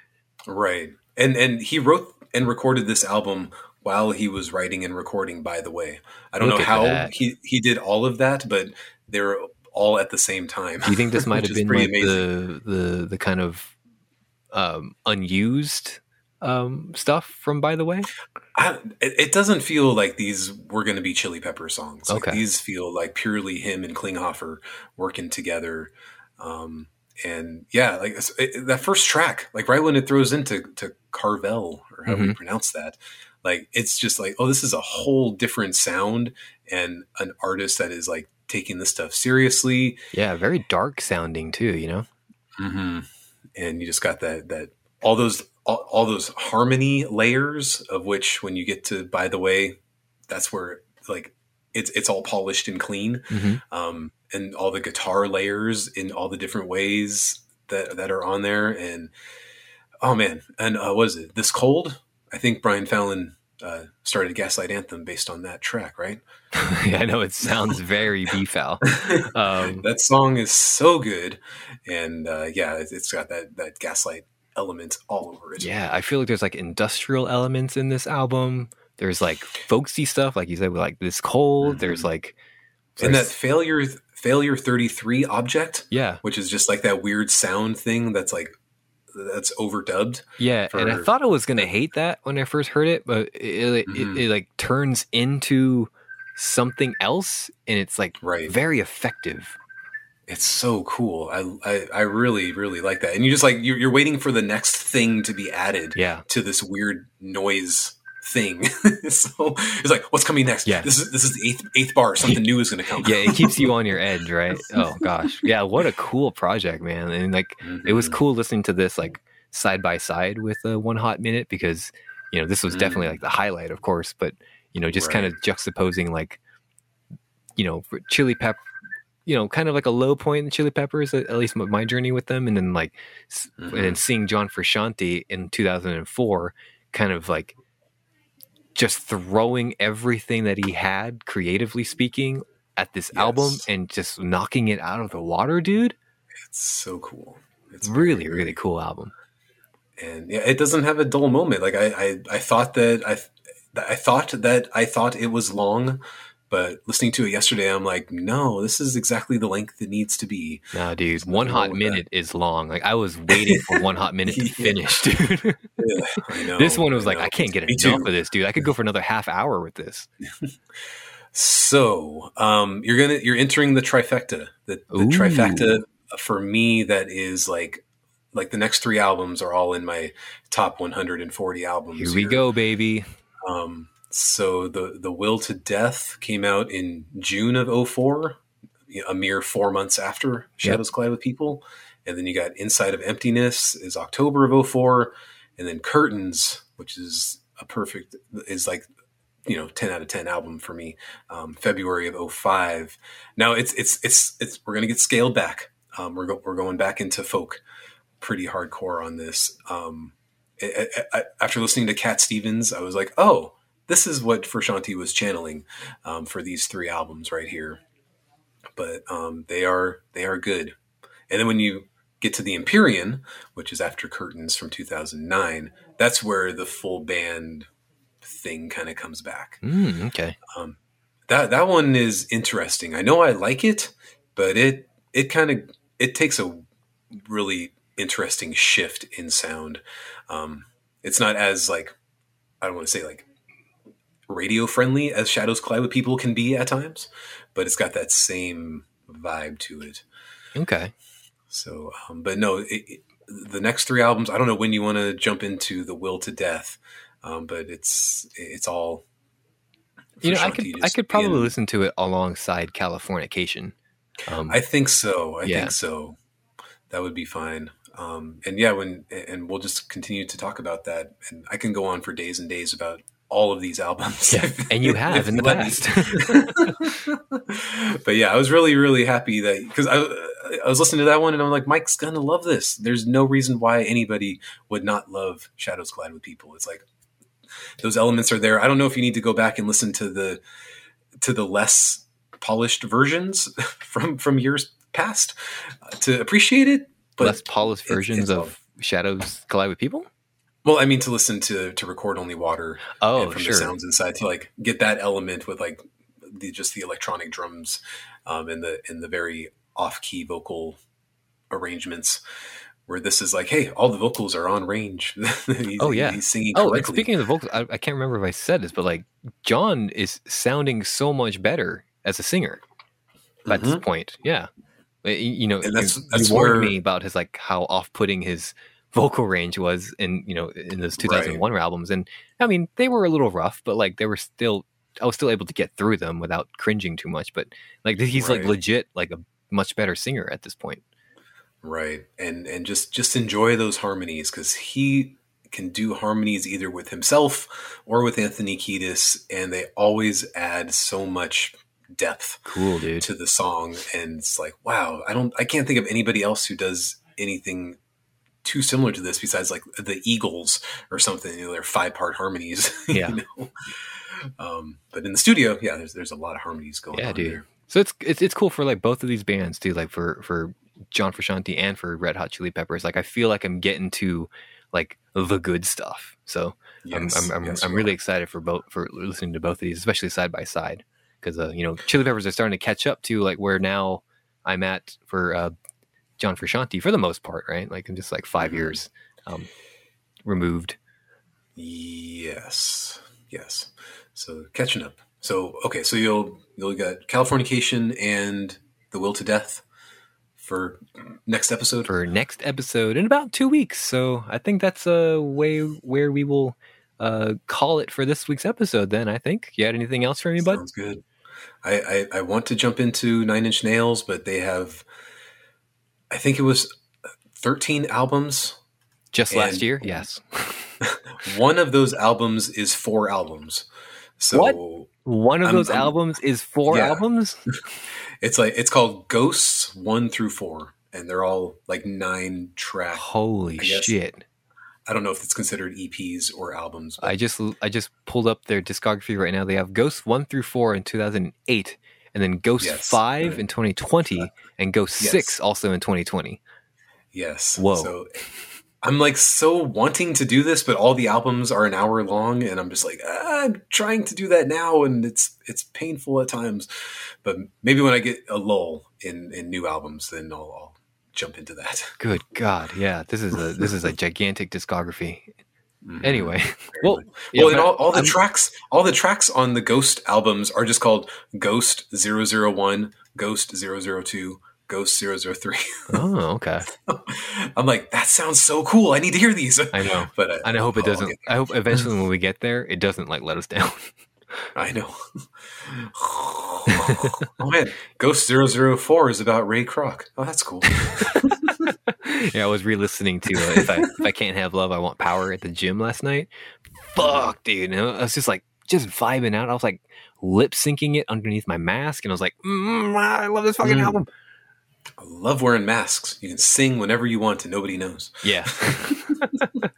Speaker 2: Right. And and he wrote and recorded this album while he was writing and recording, by the way. I don't
Speaker 1: Look
Speaker 2: know how
Speaker 1: that.
Speaker 2: he, he did all of that, but they're all at the same time.
Speaker 1: Do you think this might have been like the the the kind of um, unused um, stuff from By the Way?
Speaker 2: I, it, doesn't feel like these were going to be Chili Pepper songs. Like,
Speaker 1: Okay.
Speaker 2: These feel like purely him and Klinghoffer working together. Um, and yeah, like it, that first track, like right when it throws into to Carvel or how
Speaker 1: Mm-hmm.
Speaker 2: we pronounce that, like it's just like, oh, this is a whole different sound and an artist that is like taking this stuff seriously.
Speaker 1: Yeah, very dark sounding too. You know.
Speaker 2: Mm-hmm. And you just got that that all those all, all those harmony layers of which when you get to by the way, that's where like it's it's all polished and clean.
Speaker 1: hmm
Speaker 2: Um, and all the guitar layers in all the different ways that that are on there. And oh man, and uh, what is it? This cold? I think Brian Fallon uh, started Gaslight Anthem based on that track, right?
Speaker 1: yeah, I know it sounds very B-foul. Um,
Speaker 2: that song is so good, and uh, yeah, it's got that that gaslight element all over it.
Speaker 1: Yeah, I feel like there's like industrial elements in this album. There's like folksy stuff, like you said, with like this cold. There's
Speaker 2: Mhm.
Speaker 1: like,
Speaker 2: and that failure failure thirty three object,
Speaker 1: yeah,
Speaker 2: which is just like that weird sound thing that's like that's overdubbed.
Speaker 1: yeah. and I thought I was gonna hate that when I first heard it, but it, it,
Speaker 2: Mhm.
Speaker 1: it, it like turns into something else, and it's like
Speaker 2: Right.
Speaker 1: very effective.
Speaker 2: It's so cool. I, I I really really like that. And you just like you're, you're waiting for the next thing to be added
Speaker 1: Yeah,
Speaker 2: to this weird noise thing. so it's like, what's coming next?
Speaker 1: Yeah.
Speaker 2: This is this is the eighth eighth bar. Something new is going to come.
Speaker 1: yeah. It keeps you on your edge, right? Oh gosh, yeah. What a cool project, man! And like, it was
Speaker 2: Mhm.
Speaker 1: cool listening to this like side by side with uh, one hot minute because you know this was definitely
Speaker 2: Mm.
Speaker 1: like the highlight of course but you know just kind of juxtaposing like you know chili pep you know kind of like a low point in chili peppers at, least my, journey with them and then like s and then
Speaker 2: Mhm.
Speaker 1: seeing john frusciante in 2004 kind of like just throwing everything that he had creatively speaking at this album and just knocking it out of the water dude
Speaker 2: It's so cool. It's
Speaker 1: really
Speaker 2: very,
Speaker 1: really cool album
Speaker 2: and yeah, it doesn't have a dull moment. Like I, I, I thought that I, I thought that I thought it was long, but listening to it yesterday, I'm like, no, this is exactly the length it needs to be.
Speaker 1: No, dude, one hot
Speaker 2: with that.
Speaker 1: minute is long. Like I was waiting for one hot minute to
Speaker 2: Yeah.
Speaker 1: finish, dude.
Speaker 2: Yeah, I know.
Speaker 1: this one was
Speaker 2: I
Speaker 1: like,
Speaker 2: know.
Speaker 1: I can't get
Speaker 2: Me
Speaker 1: enough
Speaker 2: too.
Speaker 1: of this, dude. I could go for another half hour with this.
Speaker 2: So, um, you're gonna you're entering the trifecta. The, the trifecta for me that is like like the next three albums are all in my top 140 albums.
Speaker 1: Here we go, baby.
Speaker 2: Um, so the the Will to Death came out in June of 04, a mere four months after Shadows Collide with People, and then you got Inside of Emptiness is October of 04, and then Curtains, which is a perfect is like you know 10 out of 10 album for me um, february of 05 now it's it's it's it's we're gonna get scaled back. Um, we're, go, we're going back into folk pretty hardcore on this. Um, I, I, I- after listening to cat stevens i was like oh this is what Frusciante was channeling um, for these three albums right here but um, they are they are good and then when you get to the empyrean which is after curtains from 2009 that's where the full band thing kind of comes back.
Speaker 1: Mm, okay.
Speaker 2: That that one is interesting. I know I like it, but it it kind of it takes a really interesting shift in sound. Um, it's not as like I don't want to say like radio friendly as Shadows Collide with People can be at times, but it's got that same vibe to it.
Speaker 1: Okay.
Speaker 2: So, um, but no, it, it, the next three albums. I don't know when you want to jump into the Will to Death, um, but it's it's all.
Speaker 1: You know, I could I could probably
Speaker 2: being-
Speaker 1: listen to it alongside Californication. Um,
Speaker 2: I think so. I
Speaker 1: Yeah.
Speaker 2: think so. That would be fine. Um, and yeah, when and we'll just continue to talk about that. And I can go on for days and days about all of these albums.
Speaker 1: yeah, and you have in the past.
Speaker 2: but yeah, I was really, really happy that because I, I was listening to that one and I'm like, Mike's gonna love this. There's no reason why anybody would not love Shadows Collide with People. It's like those elements are there. I don't know if you need to go back and listen to the to the less polished versions from from years past to appreciate it. But
Speaker 1: Less polished versions
Speaker 2: it's
Speaker 1: of Shadows Collide with People.
Speaker 2: Well, I mean, to listen to to record only water
Speaker 1: Oh,
Speaker 2: and from
Speaker 1: sure.
Speaker 2: the sounds inside to like get that element with like the just the electronic drums um, and the and the very off key vocal arrangements. Where this is like, hey, all the vocals are on range. He's-
Speaker 1: Oh, yeah.
Speaker 2: he's singing.
Speaker 1: Oh, and speaking of the vocals, I, I can't remember if I said this, but like John is sounding so much better as a singer at this point. Yeah, you, know,
Speaker 2: And that's- that's
Speaker 1: you warned
Speaker 2: where-
Speaker 1: me about his like how off-putting his vocal range was in you know in those 2001 albums, and I mean they were a little rough, but like they were still I was still able to get through them without cringing too much. But like he's like legit like a much better singer at this point.
Speaker 2: right and and just just enjoy those harmonies because he can do harmonies either with himself or with anthony kiedis and they always add so much depth
Speaker 1: Cool, dude.
Speaker 2: to the song and it's like wow i don't i can't think of anybody else who does anything too similar to this besides like the eagles or something you know they're five part harmonies you
Speaker 1: Yeah.
Speaker 2: know? um but in the studio yeah there's there's a lot of harmonies going
Speaker 1: Yeah,
Speaker 2: on
Speaker 1: dude.
Speaker 2: there
Speaker 1: So it's it's it's cool for like both of these bands too. Like for for John Frusciante and for Red Hot Chili Peppers. Like I feel like I'm getting to like the good stuff. So I'm I'm I'm,
Speaker 2: yes,
Speaker 1: I'm really excited for both for listening to both of these, especially side by side, because uh, you know Chili Peppers are starting to catch up to like where now I'm at for uh, John Frusciante for the most part, right? Like I'm just like 5
Speaker 2: Mhm.
Speaker 1: years um, removed.
Speaker 2: Yes, yes. So catching up. So okay, so you'll you'll get Californication and The Will to Death for next episode.
Speaker 1: for next episode in about two weeks. So I think that's a way where we will uh, call it for this week's episode. Then I think you had anything else for me, bud?
Speaker 2: Sounds good. I, I I want to jump into Nine Inch Nails, but they have, I think it was thirteen albums.
Speaker 1: Just last year, yes.
Speaker 2: One of those albums is four albums. So
Speaker 1: What? One of
Speaker 2: I'm-
Speaker 1: those
Speaker 2: I'm-
Speaker 1: albums is four
Speaker 2: Yeah.
Speaker 1: albums.
Speaker 2: it's like it's called Ghosts one through four, and they're all like nine track.
Speaker 1: Holy
Speaker 2: I
Speaker 1: shit!
Speaker 2: I don't know if it's considered EPs or albums. But
Speaker 1: I just I just pulled up their discography right now. They have Ghosts one through four in two thousand eight, and then Ghost
Speaker 2: Yes.
Speaker 1: five in twenty twenty, and Ghost
Speaker 2: Yes.
Speaker 1: six also in twenty twenty.
Speaker 2: Yes.
Speaker 1: Whoa.
Speaker 2: So I'm like so wanting to do this, but all the albums are an hour long, and I'm just like ah, I'm trying to do that now, and it's it's painful at times. But maybe when I get a lull in in new albums, then I'll, I'll jump into that.
Speaker 1: Good God, yeah, this is a this is a gigantic discography.
Speaker 2: Mhm.
Speaker 1: Anyway, well, yeah,
Speaker 2: well,
Speaker 1: but
Speaker 2: all, all the
Speaker 1: I'm-
Speaker 2: tracks, all the tracks on the Ghost albums are just called Ghost 001, Ghost 002, Ghost 003.
Speaker 1: Oh, okay.
Speaker 2: I'm like, that sounds so cool. I need to hear these.
Speaker 1: I know.
Speaker 2: but uh,
Speaker 1: And I hope it
Speaker 2: I'll
Speaker 1: doesn't. I hope eventually when we get there, it doesn't like let us down.
Speaker 2: I know. oh man, Ghost 004 is about Ray Kroc. Oh, that's cool.
Speaker 1: yeah, I was re-listening to uh, if I if I can't have love, I want power at the gym last night. Fuck, dude. And I was just like just vibing out. I was like lip syncing it underneath my mask, and I was like, mm, I love this fucking
Speaker 2: Mm.
Speaker 1: album.
Speaker 2: I love wearing masks. You can sing whenever you want and nobody knows.
Speaker 1: Yeah.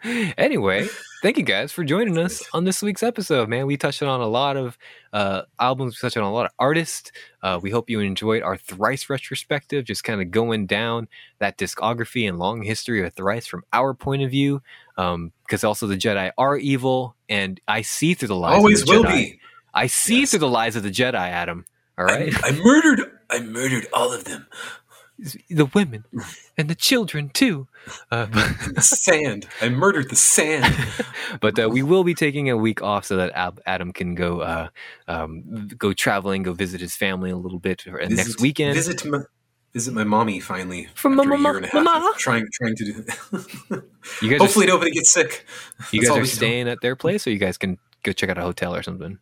Speaker 1: anyway, thank you guys for joining us on this week's episode, man. We touched on a lot of uh, albums, we touched on a lot of artists. Uh, we hope you enjoyed our Thrice retrospective, just kind of going down that discography and long history of Thrice from our point of view. Because also the Jedi are evil, and I see through the lies
Speaker 2: Always
Speaker 1: of the
Speaker 2: will
Speaker 1: Jedi.
Speaker 2: be.
Speaker 1: I see
Speaker 2: Yes.
Speaker 1: through the lies of the Jedi, Adam. All right.
Speaker 2: I- I, murdered. I murdered all of them.
Speaker 1: The women and the children too. Uh,
Speaker 2: sand. I murdered the sand.
Speaker 1: but uh, we will be taking a week off so that Ab- Adam can go uh, um, go traveling, go visit his family a little bit for- uh, next weekend.
Speaker 2: Visit my, visit my mommy finally.
Speaker 1: From
Speaker 2: after
Speaker 1: mama-
Speaker 2: a year and a half
Speaker 1: mama?
Speaker 2: trying trying to do.
Speaker 1: You guys,
Speaker 2: Hopefully nobody gets sick.
Speaker 1: are, you
Speaker 2: That's
Speaker 1: guys are
Speaker 2: we do.
Speaker 1: staying at their place, or you guys can go check out a hotel or something.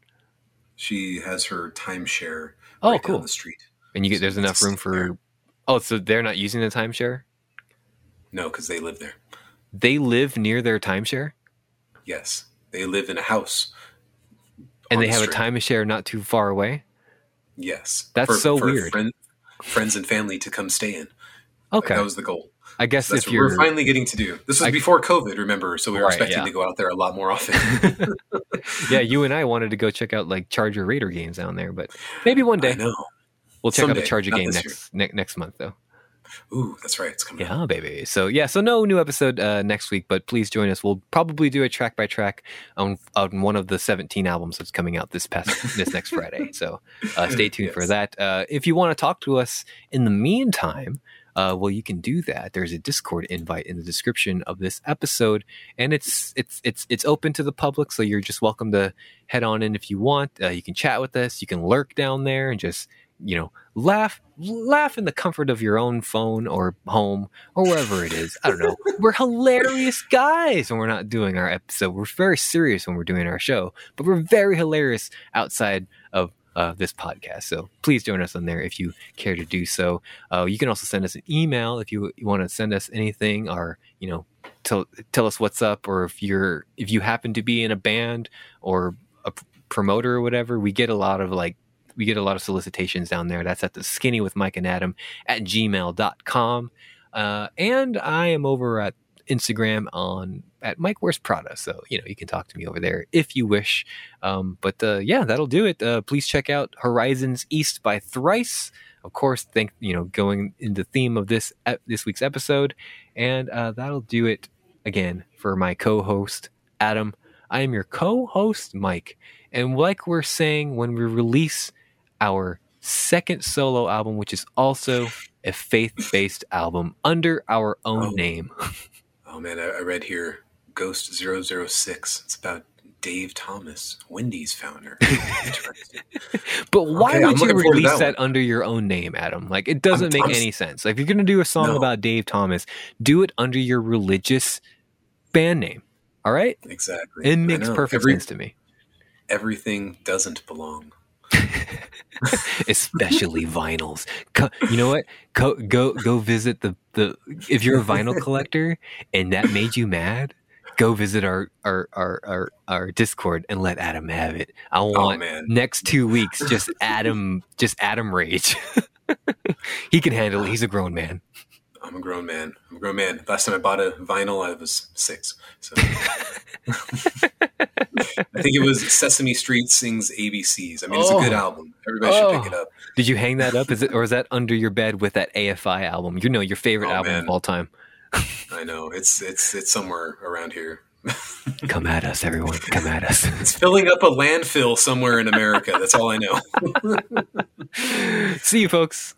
Speaker 2: She has her timeshare.
Speaker 1: Oh,
Speaker 2: right
Speaker 1: cool.
Speaker 2: Down the street.
Speaker 1: And you get there's enough room for. Oh, so they're not using the timeshare.
Speaker 2: No, because they live there.
Speaker 1: They live near their timeshare,
Speaker 2: Yes, they live in a house.
Speaker 1: and they
Speaker 2: the
Speaker 1: have
Speaker 2: strip.
Speaker 1: a timeshare not too far away.
Speaker 2: Yes,
Speaker 1: That's so weird.
Speaker 2: Friend, friends and family to come stay in.
Speaker 1: Okay,
Speaker 2: that was the goal.
Speaker 1: I guess
Speaker 2: That's
Speaker 1: if
Speaker 2: what
Speaker 1: you're
Speaker 2: we're finally getting to do. This was
Speaker 1: I-
Speaker 2: before COVID, remember? So we were
Speaker 1: Right,
Speaker 2: expecting
Speaker 1: yeah.
Speaker 2: to go out there a lot more often.
Speaker 1: yeah, you and I wanted to go check out like Charger Raider games down there, but maybe one day
Speaker 2: I know.
Speaker 1: We'll check out a
Speaker 2: Someday,
Speaker 1: Charger game next ne- next month though.
Speaker 2: Ooh, that's right. It's coming.
Speaker 1: Yeah, baby. So yeah, so no new episode uh, next week, but please join us. We'll probably do a track by track on on one of the seventeen albums that's coming out this past this next Friday. So uh, stay tuned for that. Uh, if you want to talk to us in the meantime. Uh, well, you can do that. There's a Discord invite in the description of this episode, and it's it's it's it's open to the public. So you're just welcome to head on in if you want. Uh, you can chat with us. You can lurk down there and just you know laugh laugh in the comfort of your own phone or home or wherever it is. I don't know. We're hilarious guys when we're not doing our episode. We're very serious when we're doing our show, but we're very hilarious outside of uh, this podcast. So please join us on there if you care to do so. Uh, you can also send us an email if you, you want to send us anything or, you know, tell, tell us what's up or if you're, if you happen to be in a band or a promoter or whatever, we get a lot of like, we get a lot of solicitations down there. That's at the skinny with Mike and Adam at gmail.com. Uh, and I am over at Instagram on at Mike Wears Prada. So, you know, you can talk to me over there if you wish. Um, but uh, yeah, that'll do it. Uh, please check out Horizons East by Thrice. Of course, think you know going in the theme of this this week's episode, and uh, that'll do it again for my co-host Adam. I am your co-host Mike, and like we're saying when we release our second solo album, which is also a faith-based album under our own
Speaker 2: Oh.
Speaker 1: name.
Speaker 2: Oh man, I, I read here Ghost 006. It's about Dave Thomas, Wendy's founder.
Speaker 1: But why
Speaker 2: Okay, I'm
Speaker 1: would you
Speaker 2: forward to
Speaker 1: release
Speaker 2: that
Speaker 1: that, under your own name, Adam? Like it doesn't
Speaker 2: I'm-
Speaker 1: make
Speaker 2: I'm
Speaker 1: any sense. Like if you're gonna do a song
Speaker 2: No.
Speaker 1: about Dave Thomas, do it under your religious band name. All right,
Speaker 2: exactly.
Speaker 1: it makes perfect
Speaker 2: Every-
Speaker 1: sense to me.
Speaker 2: Everything doesn't belong.
Speaker 1: Especially vinyls. Co- you know what? Go go go visit the the. If you're a vinyl collector and that made you mad, go visit our our our our, our Discord and let Adam have it. I
Speaker 2: Oh
Speaker 1: want
Speaker 2: man,
Speaker 1: next two weeks just Adam just Adam rage. he can handle it. He's a grown man.
Speaker 2: I'm a grown man. I'm a grown man. Last time I bought a vinyl, I was six. So I think it was Sesame Street sings ABCs. I mean, it's a good
Speaker 1: Oh.
Speaker 2: album. Everybody should pick
Speaker 1: Oh.
Speaker 2: it up.
Speaker 1: Did you hang that up? Is it or is that under your bed with that AFI album? You know your favorite
Speaker 2: Oh,
Speaker 1: album
Speaker 2: man.
Speaker 1: of all time.
Speaker 2: I know it's it's it's somewhere around here.
Speaker 1: Come at us, everyone. Come at us.
Speaker 2: It's filling up a landfill somewhere in America. That's all I know.
Speaker 1: See you, folks.